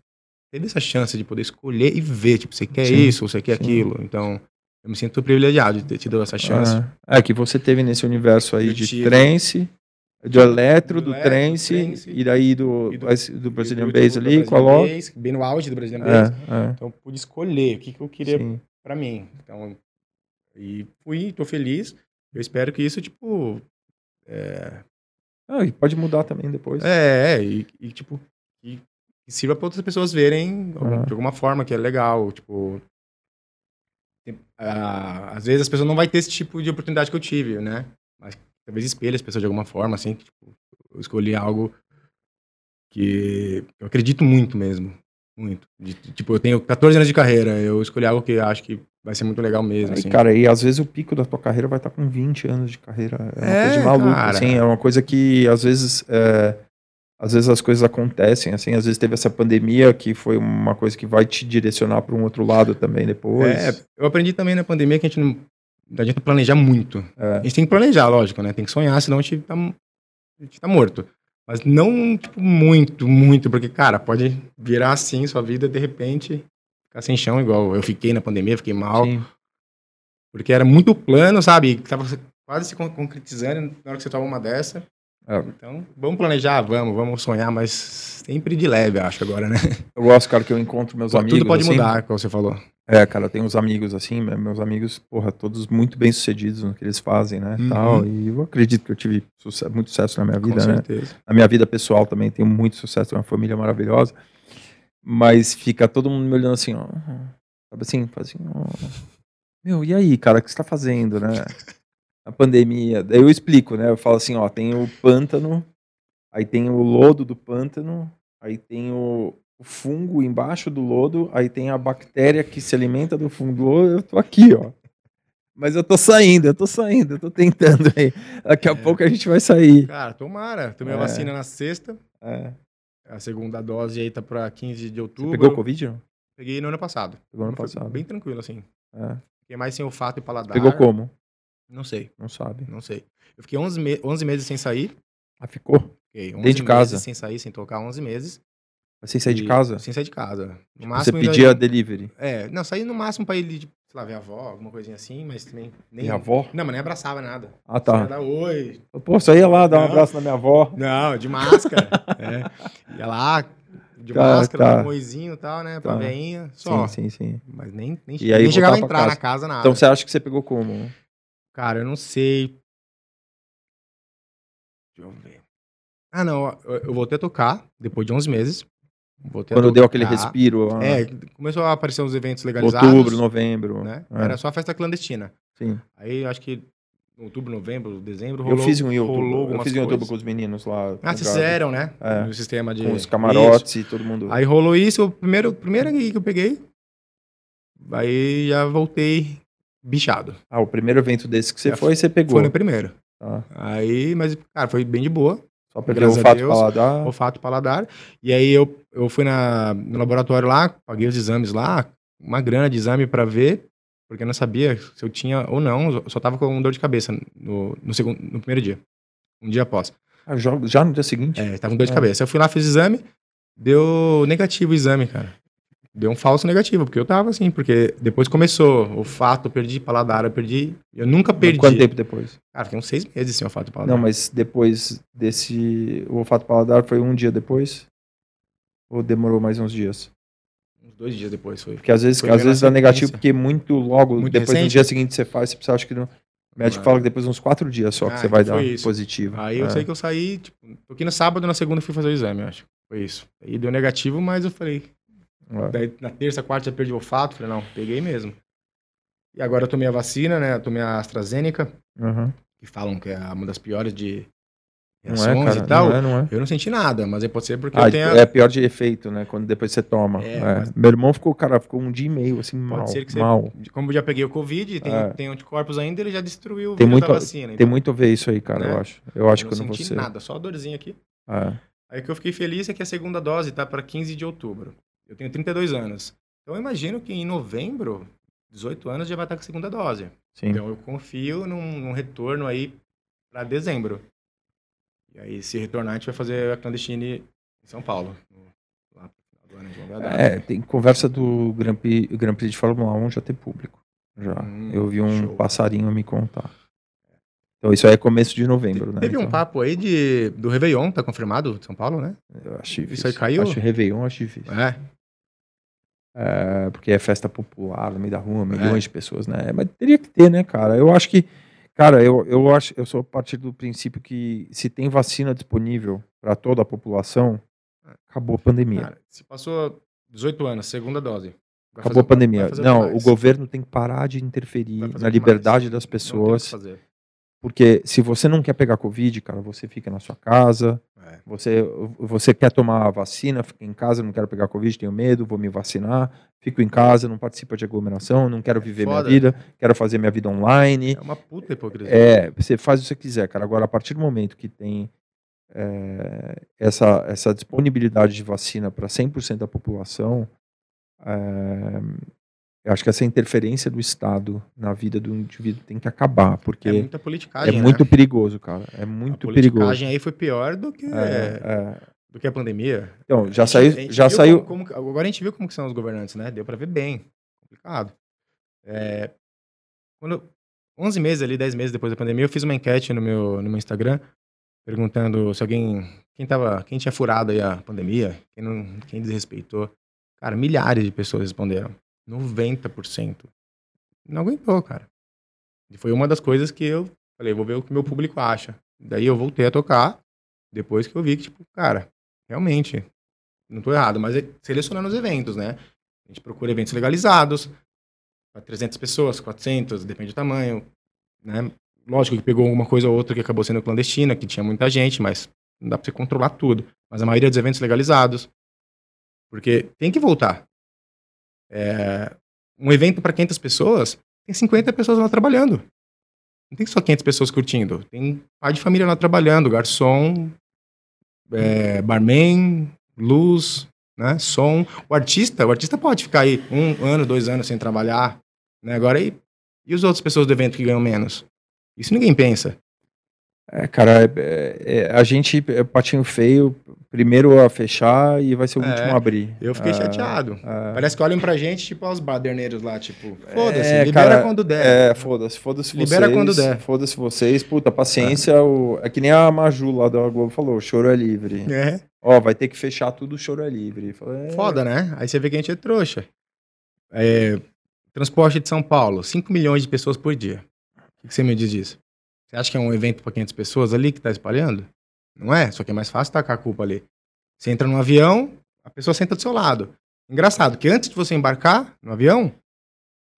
teve essa chance de poder escolher e ver, tipo, você quer Sim, isso, você quer sim. aquilo. Então, eu me sinto privilegiado de ter te dado essa chance. É, é, que você teve nesse universo aí Eu de tive. trance, do eletro, Do do, trance, trance, e daí do, e do- do, Brazilian E Bass ali, com a Brazilian Loki. Bass, Bem no auge do Brazilian Bass. É, Então, eu pude escolher o que, que eu é, queria sim. pra mim. Então, e fui, tô feliz. Eu espero que isso, tipo. É, Ah, e pode mudar também depois. é, é, e, e, tipo, que, que sirva pra outras pessoas verem Aham. de alguma forma que é legal. Tipo. tem- ah, às vezes as pessoas não vão ter esse tipo de oportunidade que eu tive, né? Mas talvez espelhe as pessoas de alguma forma, assim, que, tipo, eu escolhi algo que eu acredito muito mesmo. Muito. De- tipo, eu tenho 14 anos de carreira, eu escolhi algo que acho que vai ser muito legal mesmo. Aí, assim. cara, e às vezes o pico da tua carreira vai estar com 20 anos de carreira. É uma É, coisa de maluco, cara. assim. É uma coisa que às vezes. é, às vezes as coisas acontecem, assim. Às vezes teve essa pandemia que foi uma coisa que vai te direcionar para um outro lado também depois. É, eu aprendi também na pandemia que a gente não, não adianta planejar muito. É. A gente tem que planejar, lógico, né? Tem que sonhar, senão a gente tá, a gente tá morto. Mas não, tipo, muito, muito, porque, cara, pode virar assim sua vida, de repente, ficar sem chão, igual eu fiquei na pandemia, fiquei mal, Sim. porque era muito plano, sabe? Tava quase se con- concretizando na hora que você toma uma dessa. É. Então, vamos planejar, vamos, vamos sonhar, mas sempre de leve, acho, agora, né? Eu gosto, cara, que eu encontro meus amigos. Tudo pode assim. mudar, como você falou. É, cara, eu tenho uns amigos assim, me- meus amigos, porra, todos muito bem sucedidos no que eles fazem, né, Uhum. tal, e eu acredito que eu tive suce- muito sucesso na minha Com vida, né, certeza. na minha vida pessoal também tenho muito sucesso, tenho uma família maravilhosa, mas fica todo mundo me olhando assim, ó, sabe assim, faz assim, ó, meu, e aí, cara, o que você tá fazendo, né, a pandemia, daí eu explico, né, eu falo assim, ó, tem o pântano, aí tem o lodo do pântano, aí tem o, o fungo embaixo do lodo, aí tem a bactéria que se alimenta do fungo do lodo, eu tô aqui, ó. Mas eu tô saindo, eu tô saindo, eu tô tentando aí. Daqui a É. pouco a gente vai sair. Cara, tomara. Tomei a É. vacina na sexta. É. A segunda dose aí tá pra 15 de Você outubro. pegou Covid? Não? Peguei no ano passado. Pegou ano Foi passado. Bem tranquilo, assim. É. Fiquei mais sem olfato e paladar. Pegou como? Não sei, Não sabe. não sei. Eu fiquei 11, me 11 meses sem sair. Ah, ficou? Fiquei 11 Dentro de casa? meses sem sair, sem tocar 11 meses. Mas sem sair de casa? Sem sair de casa. No Você pedia delivery. É, não, saí no máximo pra ir, tipo, sei lá, ver a avó, alguma coisinha assim, mas também... Nem... Minha avó? Não, mas nem abraçava nada. Ah, Só ia tá. dar oi. Pô, só ia lá dar um Não. abraço na minha avó. Não, de máscara. é. Ia lá, de Tá, máscara, tá. um moizinho e tal, né, pra Tá. veinha, só. Sim, sim, sim. Mas nem, nem, E aí nem chegava a pra entrar casa. na casa, nada. Então você acha que você pegou como? Cara, eu não sei. Deixa eu ver. Ah, não. Eu, eu voltei a tocar depois de 11 meses. Voltei Quando deu aquele respiro? ah, É, começou a aparecer os eventos legalizados. outubro, novembro. Né? É, Era só festa clandestina. sim. Aí acho que outubro, novembro, dezembro, Eu rolou, fiz um outubro. Eu fiz em outubro com os meninos lá. Ah, vocês fizeram, né? É. No sistema de. Com os camarotes e todo mundo. Isso. Aí rolou isso, o primeiro, primeiro que eu peguei. Aí já voltei bichado. Ah, o primeiro evento desse que você É, foi, você pegou. Foi no primeiro. Tá. Aí, mas, cara, foi bem de boa. Só Graças o fato Deus. paladar. olfato e paladar. E aí eu, eu fui na, no laboratório lá, paguei os exames lá, uma grana de exame pra ver, porque eu não sabia se eu tinha ou não, eu só tava com dor de cabeça no, no, segundo, no primeiro dia. Um dia após. Ah, já, já no dia seguinte? É, tava com dor de É. cabeça. Eu fui lá, fiz o exame, deu negativo o exame, cara. Deu um falso negativo, porque eu tava assim, porque depois começou olfato, eu perdi paladar, eu perdi. Eu nunca perdi. Quanto tempo depois? Cara, fiquei uns seis meses sem olfato paladar. Não, mas depois desse. O olfato paladar foi um dia depois? Ou demorou mais uns dias? Uns dois dias depois foi. Porque às vezes, Foi às vezes dá negativo, porque muito logo, Muito depois no recente? dia seguinte você faz, você precisa, acho que no, o médico Ah. fala que depois de uns quatro dias só que Ah, você vai então dar isso. positivo. Aí eu É. sei que eu saí, tipo, toquei no sábado, na segunda eu fui fazer o exame, eu acho. Foi isso. Aí deu negativo, mas eu falei. É. Daí na terça, quarta já perdi o olfato, falei, não, peguei mesmo. E agora eu tomei a vacina, né? Eu tomei a AstraZeneca, Uhum. que falam que é uma das piores de Não reações é, e tal. Não é, não é. Eu não senti nada, mas pode ser porque Ah, eu tenho. a- é pior de efeito, né? Quando depois você toma. É, É. mas- Meu irmão ficou, cara, ficou um dia e meio, assim, mal. Pode ser que você. mal. Como eu já peguei o Covid e tem, É. tem anticorpos ainda, ele já destruiu Tem muito- vacina. Tem então muito a ver isso aí, cara, Né? eu acho. Eu acho eu que não quando senti você. nada, só a dorzinha aqui. É. Aí o que eu fiquei feliz é que a segunda dose tá para 15 de outubro. Eu tenho 32 anos. Então eu imagino que em novembro, 18 anos, já vai estar com a segunda dose. Sim. Então eu confio num, num retorno aí para dezembro. E aí, se retornar, a gente vai fazer a clandestine em São Paulo. Lá pro final do ano. É, tem conversa do Grand Prix, Grand Prix de Fórmula 1 já tem público. Já. Hum, eu vi um show. passarinho me contar. Então isso aí é começo de novembro, né? Teve um Então, papo aí de, do Réveillon, tá confirmado, São Paulo, né? Eu acho difícil. Isso aí caiu? Acho Réveillon, acho difícil. É. É, porque é festa popular no meio da rua, milhões É. de pessoas, né? Mas teria que ter, né, cara? Eu acho que, cara, eu, eu acho, eu sou a partir do princípio que se tem vacina disponível para toda a população, acabou a pandemia. Cara, se passou 18 anos, segunda dose. acabou fazer- a pandemia. Não, o governo tem que parar de interferir na mais. liberdade das pessoas, porque se você não quer pegar covid, cara, você fica na sua casa. É. Você, você quer tomar a vacina, fica em casa, não quero pegar Covid, tenho medo, vou me vacinar, fico em casa, não participo de aglomeração, não quero viver minha foda. vida, quero fazer minha vida online. É uma puta hipocrisia. É, você faz o que você quiser, cara. Agora, a partir do momento que tem é, essa, essa disponibilidade de vacina para 100% da população, é, eu acho que essa interferência do Estado na vida do indivíduo tem que acabar, porque É é, muita politicagem. muito né? perigoso, cara. É muito a perigoso. politicagem aí foi pior do que, É, é. do que a pandemia. Então, já A saiu, a já saiu, como- como- agora a gente viu como que são os governantes, né? Deu pra ver bem. Complicado. É, quando, 11 meses ali, 10 meses depois da pandemia, eu fiz uma enquete no meu, no meu Instagram perguntando se alguém, quem tava, quem tinha furado aí a pandemia, quem, não, quem desrespeitou. Cara, milhares de pessoas responderam. 90%. Não aguentou, cara. E foi uma das coisas que eu falei, vou ver o que meu público acha. Daí eu voltei a tocar, depois que eu vi que, tipo, cara, realmente, não tô errado, mas é selecionando os eventos, né? A gente procura eventos legalizados, para 300 pessoas, 400, depende do tamanho, né? Lógico que pegou alguma coisa ou outra que acabou sendo clandestina, que tinha muita gente, mas não dá para você controlar tudo. Mas a maioria dos eventos legalizados, porque tem que voltar. É, um evento para 500 pessoas, tem 50 pessoas lá trabalhando. Não tem só 500 pessoas curtindo. Tem pai de família lá trabalhando, garçom, é, barman, luz, né, som. O artista, o artista pode ficar aí um ano, dois anos sem trabalhar, né? Agora e, e as outras pessoas do evento que ganham menos? Isso ninguém pensa. É, cara, é- é- é- a gente é patinho feio, primeiro a fechar e vai ser o É, último a abrir. Eu fiquei Ah, chateado. ah. Parece que olham pra gente, tipo, aos baderneiros lá, tipo, foda-se, É, libera cara, quando der. É, foda-se, foda-se vocês. Libera quando der. Foda-se vocês, puta, paciência. O, é que nem a Maju lá da Globo falou, choro é livre. É. Ó, vai ter que fechar tudo, choro é livre. Falei, Foda, né? Aí você vê que a gente é trouxa. Transporte de São Paulo, 5 milhões de pessoas por dia. O que você me diz disso? Você acha que é um evento para 500 pessoas ali que tá espalhando? Não é? Só que é mais fácil tacar a culpa ali. Você entra num avião, a pessoa senta do seu lado. Engraçado que antes de você embarcar no avião,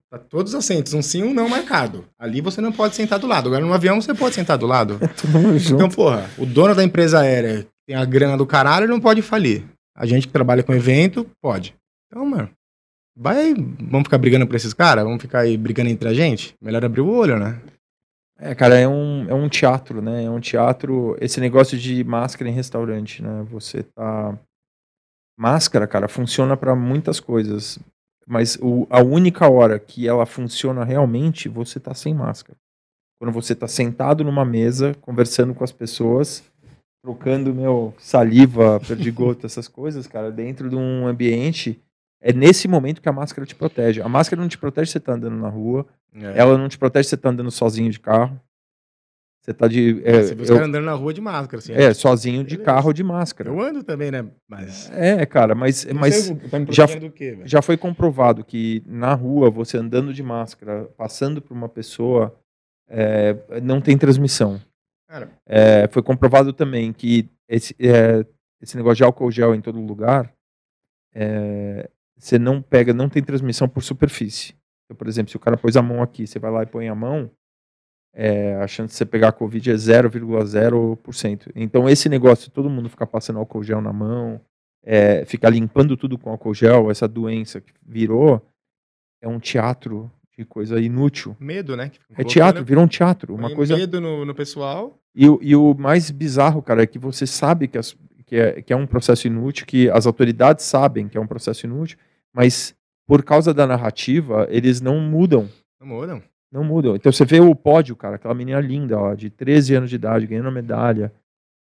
tá todos os assentos, um sim, um não marcado. Ali você não pode sentar do lado. Agora no avião você pode sentar do lado. Todo mundo junto. Então, porra, o dono da empresa aérea tem a grana do caralho não pode falir. A gente que trabalha com evento, pode. Então, mano, vai. Vamos ficar brigando por esses caras? Vamos ficar aí brigando entre a gente? Melhor abrir o olho, né? É, cara, é um, é um teatro, né? É um teatro. Esse negócio de máscara em restaurante, né? Você tá. Máscara, cara, funciona para muitas coisas. Mas o- a única hora que ela funciona realmente, você tá sem máscara. Quando você tá sentado numa mesa, conversando com as pessoas, trocando, meu, saliva, perdigoto, essas coisas, cara, dentro de um ambiente. É nesse momento que a máscara te protege. A máscara não te protege se você tá andando na rua. É. Ela não te protege se você tá andando sozinho de carro. Você tá de. É, Você vê os eu- andando na rua de máscara, assim. é, sozinho de Beleza. carro de máscara. Eu ando também, né? Mas. É, cara, mas, não mas sei, tá me já- protegendo do quê, já foi comprovado que na rua, você andando de máscara, passando por uma pessoa, é, não tem transmissão. Cara, É, foi comprovado também que esse, é, esse negócio de álcool gel em todo lugar, é, você não pega, não tem transmissão por superfície. Então, por exemplo, se o cara pôs a mão aqui, você vai lá e põe a mão, é, a chance de você pegar a Covid é 0,0%. Então, esse negócio de todo mundo ficar passando álcool gel na mão, é, ficar limpando tudo com álcool gel, essa doença que virou, é um teatro de coisa inútil. medo, né? É teatro, virou um teatro. Uma coisa medo no, no pessoal. e, o- e o mais bizarro, cara, é que você sabe que, as- que é, que é um processo inútil, que as autoridades sabem que é um processo inútil, mas por causa da narrativa, eles não mudam. Não mudam. Não mudam. Então você vê o pódio, cara, aquela menina linda, ó, de 13 anos de idade, ganhando a medalha.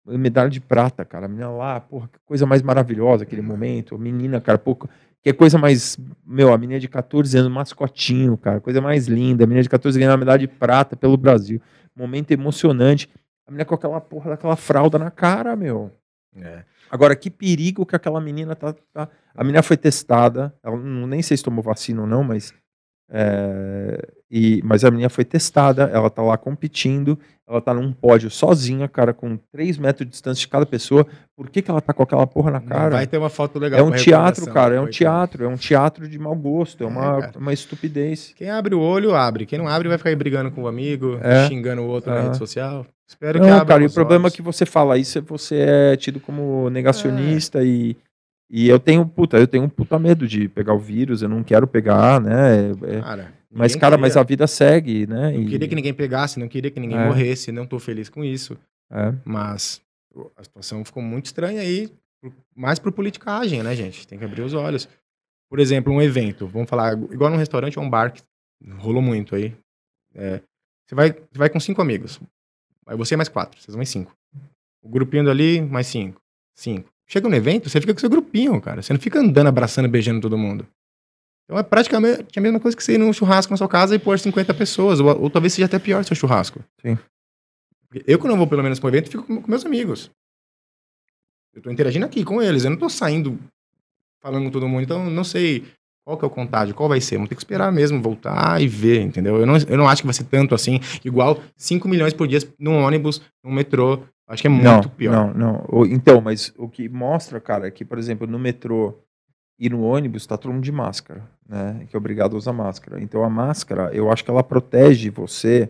Medalha de prata, cara. A menina lá, porra, que coisa mais maravilhosa aquele momento. A menina, cara, pouco. Que coisa mais. Meu, a menina de 14 anos, mascotinho, cara. Coisa mais linda. A menina de 14 ganhando a medalha de prata pelo Brasil. Momento emocionante. A menina com aquela porra daquela fralda na cara, meu. É. Agora, que perigo que aquela menina tá. tá- A menina foi testada. Ela não, nem sei se tomou vacina ou não, mas. é, e, mas a menina foi testada, ela tá lá competindo, ela tá num pódio sozinha, cara, com 3 metros de distância de cada pessoa. Por que, que ela tá com aquela porra na Não cara? vai ter uma foto legal. É um teatro, cara, é um teatro, é um teatro de mau gosto, é É, uma, cara. uma estupidez. Quem abre o olho, abre. Quem não abre, vai ficar aí brigando com o amigo, É. xingando o outro na É. rede social. Espero que Não, abra cara, e o problema é olhos. que você fala isso, é você é tido como negacionista e, e eu tenho, puta, eu tenho um puta medo de pegar o vírus, eu não quero pegar, né? é- Cara, mas, cara, queria. mas a vida segue, né? Não e- queria que ninguém pegasse, não queria que ninguém É. morresse, não tô feliz com isso. é. Mas a situação ficou muito estranha aí, mais por politicagem, né, gente? Tem que abrir os olhos. Por exemplo, um evento, vamos falar, igual num restaurante ou um bar, que rolou muito aí. É, você, vai, você vai com cinco amigos. Vai você e mais quatro, vocês vão em cinco. O grupinho dali, mais cinco. Cinco. Chega no evento, você fica com seu grupinho, cara. Você não fica andando, abraçando, beijando todo mundo. Então é praticamente a mesma coisa que você ir num churrasco na sua casa e pôr 50 pessoas. Ou, ou talvez seja até pior seu churrasco. Sim. Eu, quando eu vou pelo menos para um evento, fico com com meus amigos. Eu tô interagindo aqui com eles. Eu não tô saindo falando com todo mundo. Então, não sei qual que é o contágio, qual vai ser. Vamos ter que esperar mesmo, voltar e ver, entendeu? Eu não, eu não acho que vai ser tanto assim, igual 5 milhões por dia num ônibus, num metrô. Acho que é muito não, pior. Não, não. Então, mas o que mostra, cara, é que, por exemplo, no metrô e no ônibus tá todo mundo de máscara, né? Que é obrigado a usar máscara. Então a máscara, eu acho que ela protege você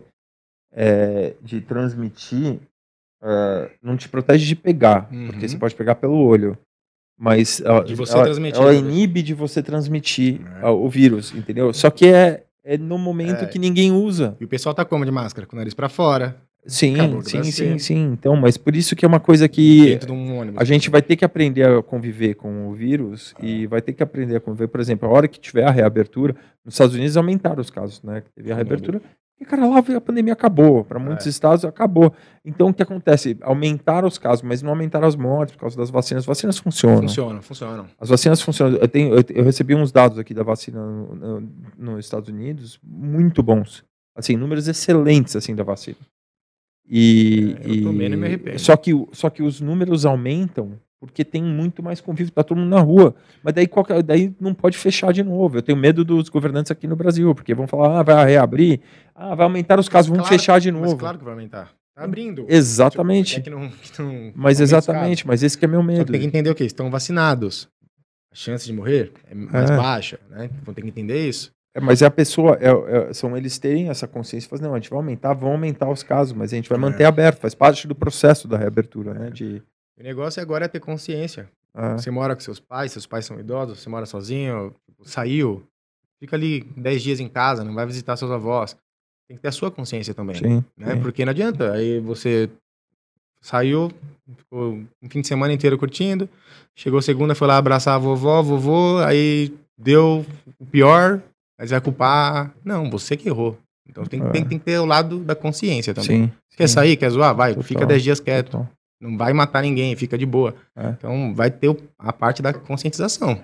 é, de transmitir, é, não te protege de pegar, Uhum. porque você pode pegar pelo olho. Mas ela, ela, ela né? inibe de você transmitir É. ah, o vírus, entendeu? Só que é, é no momento É. que ninguém usa. E o pessoal tá como de máscara? Com o nariz pra fora, Sim, sim, sim, sim. Então, mas por isso que é uma coisa que um ônibus. a gente vai ter que aprender a conviver com o vírus e vai ter que aprender a conviver, por exemplo, a hora que tiver a reabertura, nos Estados Unidos aumentaram os casos, né? que Teve a reabertura. E, cara, lá a pandemia acabou. Para muitos É. estados acabou. Então, o que acontece? Aumentaram os casos, mas não aumentaram as mortes por causa das vacinas. As vacinas funcionam. Funcionam, funcionam. As vacinas funcionam. Eu, tenho, eu, eu recebi uns dados aqui da vacina no- no- nos Estados Unidos muito bons. Assim, números excelentes assim da vacina. E, É, eu tomei, e- não me arrependo. só que só que os números aumentam porque tem muito mais convívio, tá todo mundo na rua. Mas daí, que é- daí não pode fechar de novo. Eu tenho medo dos governantes aqui no Brasil, porque vão falar, ah, vai reabrir, ah, vai aumentar os casos, vamos Claro- fechar de Mas novo. claro que vai aumentar. Tá abrindo. Exatamente. É que não- que não- Mas exatamente, mas esse que é meu medo. que tem que entender o quê? Estão vacinados. A chance de morrer é mais É. baixa, né? Vão ter que entender isso. É, mas é a pessoa, é- é- são eles terem essa consciência, fazer, não, a gente vai aumentar, vão aumentar os casos, mas a gente vai manter aberto, faz parte do processo da reabertura, né? De, O negócio agora é ter consciência. ah, Você mora com seus pais, seus pais são idosos, você mora sozinho, saiu, fica ali 10 dias em casa, não vai visitar seus avós. Tem que ter a sua consciência também. sim, né? sim. Porque não adianta. Aí você saiu, ficou um fim de semana inteiro curtindo, chegou segunda, foi lá abraçar a vovó, vovô, aí deu o pior, aí você vai culpar. Não, você que errou. Então tem, É. tem, tem que ter o lado da consciência também. sim. Quer sair, quer zoar? Vai, Total. fica 10 dias quieto. total. Não vai matar ninguém, fica de boa. É. Então vai ter o- a parte da conscientização.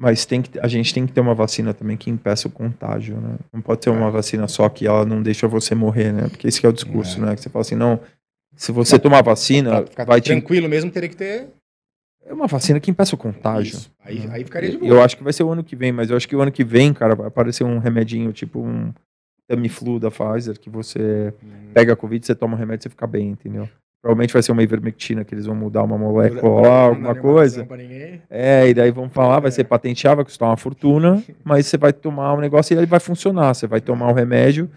Mas tem que, a gente tem que ter uma vacina também que impeça o contágio, né? Não pode ser uma vacina só que ela não deixa você morrer, né? Porque esse que é o discurso, É. né? Que você fala assim, não, se você tomar vacina, Pra vai te... tranquilo mesmo, teria que ter. É uma vacina que impeça o contágio. Isso. Aí, né? aí ficaria de boa. Eu acho que vai ser o ano que vem, mas eu acho que o ano que vem, cara, vai aparecer um remedinho, tipo um Tamiflu da Pfizer, que você Hum. pega a Covid, você toma um remédio e você fica bem, entendeu? Provavelmente vai ser uma ivermectina, que eles vão mudar uma molécula lá, alguma coisa. É, e daí vão falar, vai É. ser patentear, vai custar uma fortuna, mas você vai tomar um negócio e ele vai funcionar. Você vai tomar o remédio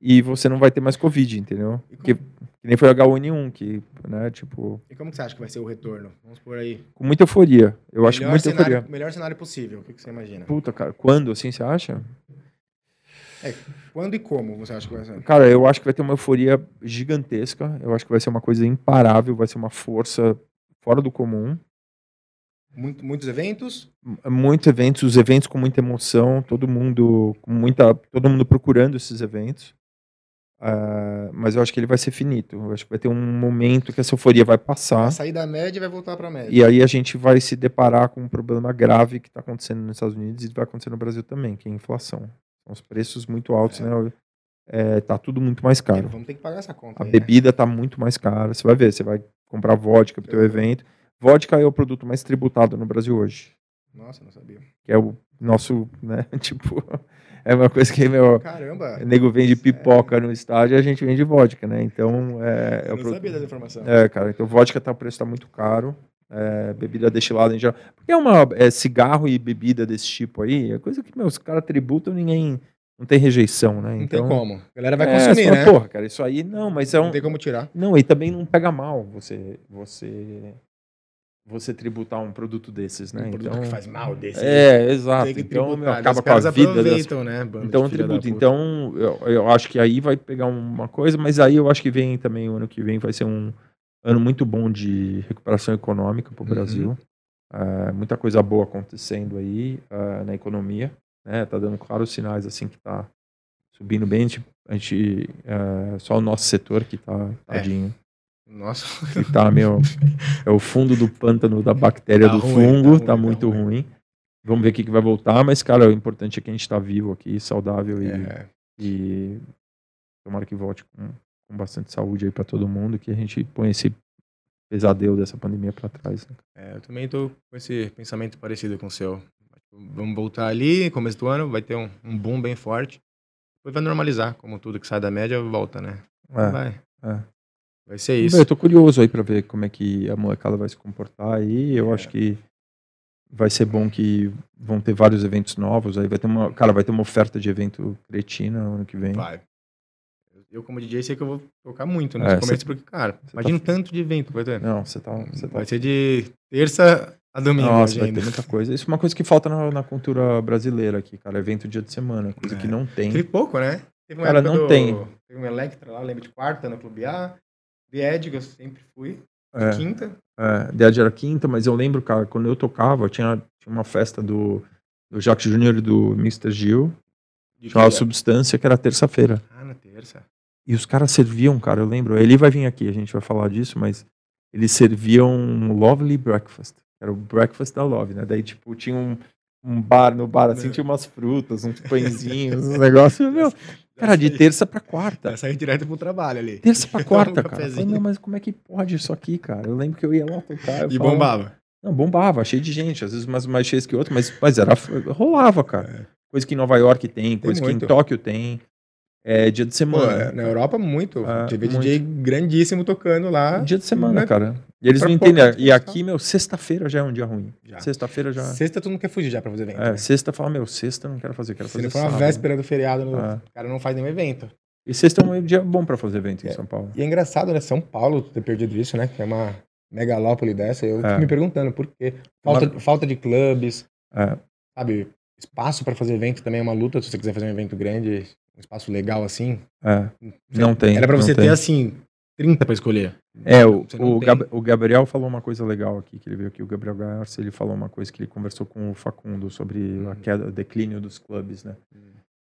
e você não vai ter mais Covid, entendeu? Que, que nem foi H1N1, que, né, tipo, E como que você acha que vai ser o retorno? Vamos por aí. com muita euforia. Eu acho que muita cenário, euforia. melhor cenário possível. O que, que você imagina? Puta, cara, quando assim você acha? Quando e como você acha que vai ser? Cara, eu acho que vai ter uma euforia gigantesca. Eu acho que vai ser uma coisa imparável, vai ser uma força fora do comum. Muito- muitos eventos? Muitos eventos, os eventos com muita emoção, todo mundo muita, todo mundo procurando esses eventos. Ah, mas eu acho que ele vai ser finito. Eu acho que vai ter um momento que essa euforia vai passar. Vai sair da média e vai voltar pra média. E aí a gente vai se deparar com um problema grave que está acontecendo nos Estados Unidos e vai acontecer no Brasil também, que é a inflação. Os preços muito altos, né? É, tá tudo muito mais caro. Vamos ter que pagar essa conta. A aí, né? bebida tá muito mais cara. Você vai ver, você vai comprar vodka pro teu evento. Vodka é o produto mais tributado no Brasil hoje. Nossa, não sabia. Que é o nosso, né? Tipo, é uma coisa que, meu, Caramba! o nego vende pipoca no estádio e a gente vende vodka, né? Então, é, é eu o não produto. sabia dessa informação. É, cara, então vodka tá, o preço tá muito caro. É, bebida destilada em geral. Porque é uma é, cigarro e bebida desse tipo aí, é coisa que, meu, os caras tributam, ninguém. Não tem rejeição, né? Não então, tem como. A galera vai é, consumir, fala, né? Porra, cara, isso aí não, mas é um. Não tem como tirar. Não, e também não pega mal você você você tributar um produto desses, né? um produto então, que faz mal desse. É, exato. Então, meu, acaba com a vida das né? Então, puta. Então, eu, eu acho que aí vai pegar uma coisa, mas aí eu acho que vem também, o ano que vem vai ser um ano muito bom de recuperação econômica para o Uhum. Brasil. Ah, muita coisa boa acontecendo aí ah, na economia. Né? Tá dando claros sinais assim que tá subindo bem. A gente, a gente, ah, só o nosso setor que tá É. tadinho. Nossa, Que tá, meu. É o fundo do pântano da bactéria Tá do ruim, fungo, tá tá, tá muito ruim. ruim. Vamos ver o que, que vai voltar, mas, cara, o importante é que a gente tá vivo aqui, saudável e, é, e tomara que volte com, com bastante saúde aí pra todo mundo, que a gente põe esse pesadelo dessa pandemia pra trás. né? é, eu também tô com esse pensamento parecido com o seu. Vamos voltar ali, começo do ano, vai ter um, um boom bem forte. Depois vai normalizar, como tudo que sai da média volta, né? É, vai. é. Vai ser isso. Eu tô curioso aí pra ver como é que a molecada vai se comportar aí. Eu É. acho que vai ser bom que vão ter vários eventos novos. Aí vai ter uma, cara, vai ter uma oferta de evento cretina ano que vem. Vai. Eu, como DJ, sei que eu vou tocar muito É, nesse começo, cê- porque, cara, cê imagina tá- tanto de evento vai ter. Não, você tá, você tá Vai ser de terça a domingo. Nossa, vai ter muita coisa. Isso é uma coisa que falta na, na cultura brasileira aqui, cara. Evento dia de semana, coisa É. que não tem. Teve pouco, né? Teve uma Cara, não do- tem. Teve um Electra lá, lembro de quarta no Clube A. The Edge, eu sempre fui. De É. quinta. É, Dead era quinta, mas eu lembro, cara, quando eu tocava, tinha, tinha uma festa do, do Jacques Júnior e do Mr. Gil, De chamava Substância, que era terça-feira. Ah, na terça. E os caras serviam, cara, eu lembro. Ele vai vir aqui, a gente vai falar disso, mas eles serviam um Lovely Breakfast. Era o breakfast da Love, né? Daí, tipo, tinha um, um bar no bar, assim, É. tinha umas frutas, uns pãezinhos, uns negócios, meu. Cara, de terça pra quarta. Sair direto pro trabalho ali. Terça pra quarta, Um cara. Falei. "Meu, mas como é que pode isso aqui, cara? Eu lembro que eu ia lá tocar. E falava- bombava. Não, bombava, cheio de gente, às vezes umas mais cheias que outras, mas, mas era, rolava, cara. É. Coisa que em Nova York tem, coisa que em Tóquio tem. É dia de Pô, semana. é, na Europa, muito. É, Tive DJ grandíssimo tocando lá. Dia de semana, né? cara. E eles Pra não entendem. E aqui, meu, sexta-feira já é um dia ruim. Sexta-feira já. Sexta todo mundo quer fugir já pra fazer evento. É, né? sexta fala, meu, sexta não quero fazer, quero Se fazer não for uma véspera do feriado, no- É. o cara não faz nenhum evento. E sexta é um dia bom pra fazer evento em É. São Paulo. E é engraçado, né? São Paulo ter perdido isso, né? Que é uma megalópole dessa. Eu É. me perguntando por quê. Falta, falta de clubes, É, sabe? Espaço pra fazer evento também é uma luta. Se você quiser fazer um evento grande, um espaço legal assim. é. Não tem. Era pra não você tem. ter, assim, 30 pra escolher. É, o, Você o. Gab- o Gabriel falou uma coisa legal aqui, que ele veio aqui, o Gabriel Garcia, ele falou uma coisa que ele conversou com o Facundo sobre a queda, o declínio dos clubes, né?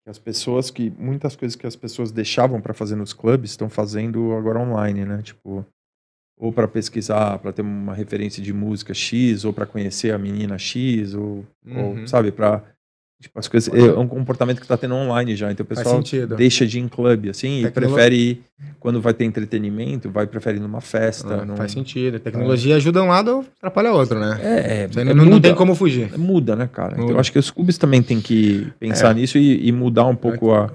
Que as pessoas que, muitas coisas que as pessoas deixavam para fazer nos clubes estão fazendo agora online, né? Tipo, ou para pesquisar, para ter uma referência de música X, ou para conhecer a menina X, ou, Uhum. ou, sabe, para tipo as coisas, é um comportamento que está tendo online já, então o pessoal deixa de ir em clube assim e Tecnolo- prefere ir quando vai ter entretenimento, vai preferir numa festa, Ah, num- Faz sentido. A tecnologia ajuda um lado, atrapalha outro, né? É, é, é, não, não muda, tem como fugir. muda, né, cara? Então, Muda. eu acho que os clubes também têm que pensar É. nisso e, e mudar um pouco a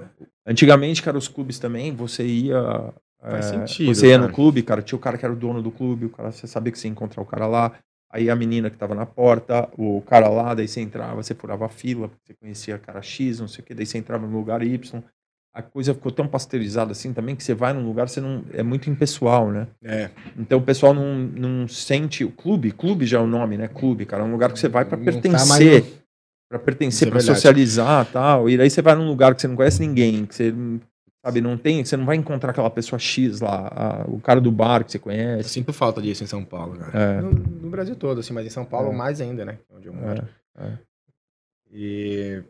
Antigamente, cara, os clubes também, você ia. Faz é, sentido, você ia no cara. clube, cara, tinha o cara que era o dono do clube, o cara, você sabia que você ia encontrar o cara lá. Aí a menina que tava na porta, o cara lá, daí você entrava, você furava a fila, porque você conhecia cara X, não sei o que, daí você entrava no lugar Y. A coisa ficou tão pasteurizada assim também que você vai num lugar, você não. É muito impessoal, né? É. Então o pessoal não, não sente. O clube, clube já é o nome, né? Clube, cara. É um lugar que você vai pra Não tá pertencer. no- Pra pertencer, é pra verdade. socializar tal. E daí você vai num lugar que você não conhece ninguém, que você, sabe, não tem. Você não vai encontrar aquela pessoa X lá, a- o cara do bar que você Eu conhece. sinto falta disso em São Paulo, cara. É. No, no Brasil todo, assim, mas em São Paulo É. mais ainda, né? Onde eu moro. É, é. E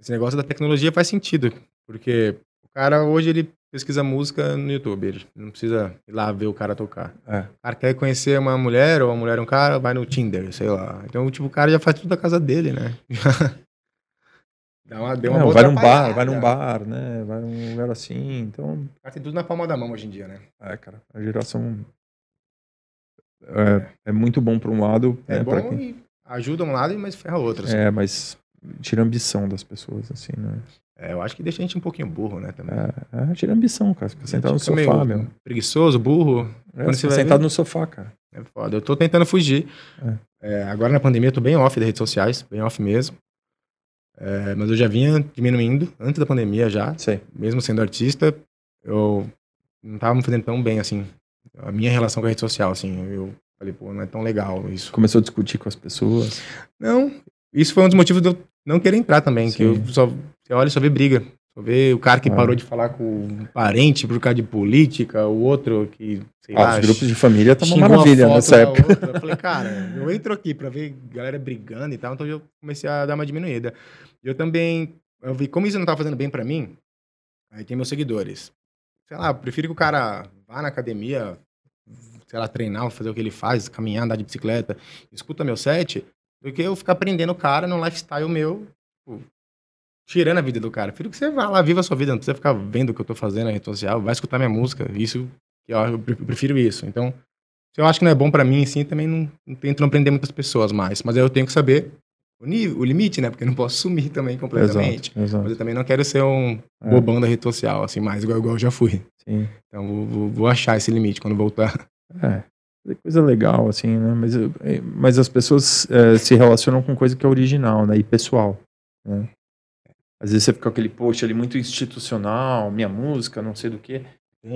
esse negócio da tecnologia faz sentido, porque o cara hoje ele pesquisa música no YouTube, ele não precisa ir lá ver o cara tocar. É. O cara quer conhecer uma mulher ou a mulher um cara, vai no Tinder, sei lá. Então, tipo, o cara já faz tudo da casa dele, né? Dá uma, deu uma Não, vai num bar, vai num bar, né? Vai num lugar assim. Então, cara tem tudo na palma da mão hoje em dia, né? é, cara, a geração. É, é muito bom pra um lado. É né, bom quem- e ajuda um lado, mas ferra outro. assim. É, mas tira a ambição das pessoas, assim, né? É, eu acho que deixa a gente um pouquinho burro, né? Também. É, é, tira a ambição, cara. Fica sentado no sofá, meu. Preguiçoso, burro. É, Quando você fica sentado ver- no sofá, cara. É foda. Eu tô tentando fugir. É, agora na pandemia eu tô bem off das redes sociais, bem off mesmo. É, mas eu já vinha diminuindo antes da pandemia já. Sei. Mesmo sendo artista, eu não tava me fazendo tão bem assim. A minha relação com a rede social, assim, eu falei, pô, não é tão legal isso. Começou a discutir com as pessoas. Não, isso foi um dos motivos de eu não querer entrar também, que Sim. eu só, você olha e só vê briga. Só vê o cara que Ah. parou de falar com um parente por causa de política, o outro que, sei Ah, lá, os grupos de família tá uma maravilha foto nessa época. outra. Eu falei, cara, eu entro aqui pra ver galera brigando e tal, então eu comecei a dar uma diminuída. Eu também, eu vi como isso não tá fazendo bem pra mim, aí tem meus seguidores. Sei lá, eu prefiro que o cara vá na academia, sei lá, treinar, fazer o que ele faz, caminhar, andar de bicicleta, escuta meu set, do que eu ficar prendendo o cara num lifestyle meu, tipo, tirando a vida do cara. Prefiro que você vá lá, viva a sua vida, não precisa ficar vendo o que eu tô fazendo na rede social, vai escutar minha música, isso, eu, prefiro isso. Então, se eu acho que não é bom pra mim, sim, também não, não tento não prender muitas pessoas mais. Mas eu tenho que saber o, nível, o limite, né? Porque eu não posso sumir também completamente. Exato, exato. Mas eu também não quero ser um É. bobão da rede social, assim, mais igual, igual eu já fui. Sim. Então vou, vou, vou achar esse limite quando voltar. É. É coisa legal, assim, né? Mas, é, mas as pessoas é, se relacionam com coisa que é original, né? E pessoal. Né? Às vezes você fica com aquele post ali muito institucional, minha música, não sei do que.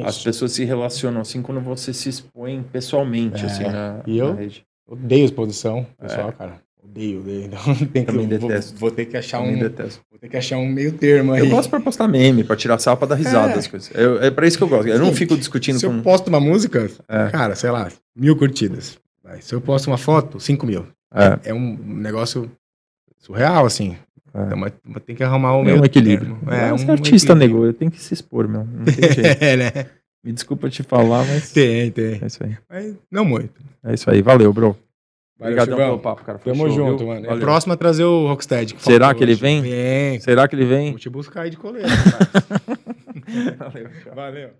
As pessoas se relacionam assim quando você se expõe pessoalmente, É. assim, na, E eu? na rede. Odeio exposição, pessoal, cara. Odeio, odeio. Então tem que, Também vou, detesto. vou ter que achar Também um. detesto. Vou ter que achar um meio termo aí. Eu gosto pra postar meme, pra tirar sarro, pra dar risada É. das coisas. Eu- é pra isso que eu gosto. Eu não Sim. fico discutindo Se com. eu posto uma música, É. cara, sei lá, mil curtidas. Se eu posto uma foto, cinco mil. É, É um negócio surreal, assim. É. Então, mas, mas tem que arrumar o é um equilíbrio. termo. É, um artista, equilíbrio. nego. Eu tenho que se expor, meu. Não tem jeito. É, né? Me desculpa te falar, mas. Tem, tem. É isso aí. Mas não muito. É isso aí. Valeu, bro. Obrigadão pelo papo, cara. Tamo Fechou, junto, viu? mano. É Valeu. próximo a trazer o Rockstead. Será faltou que ele vem? Vem. Será que ele vem? Vou te buscar aí de coleira. Valeu, tchau. Valeu.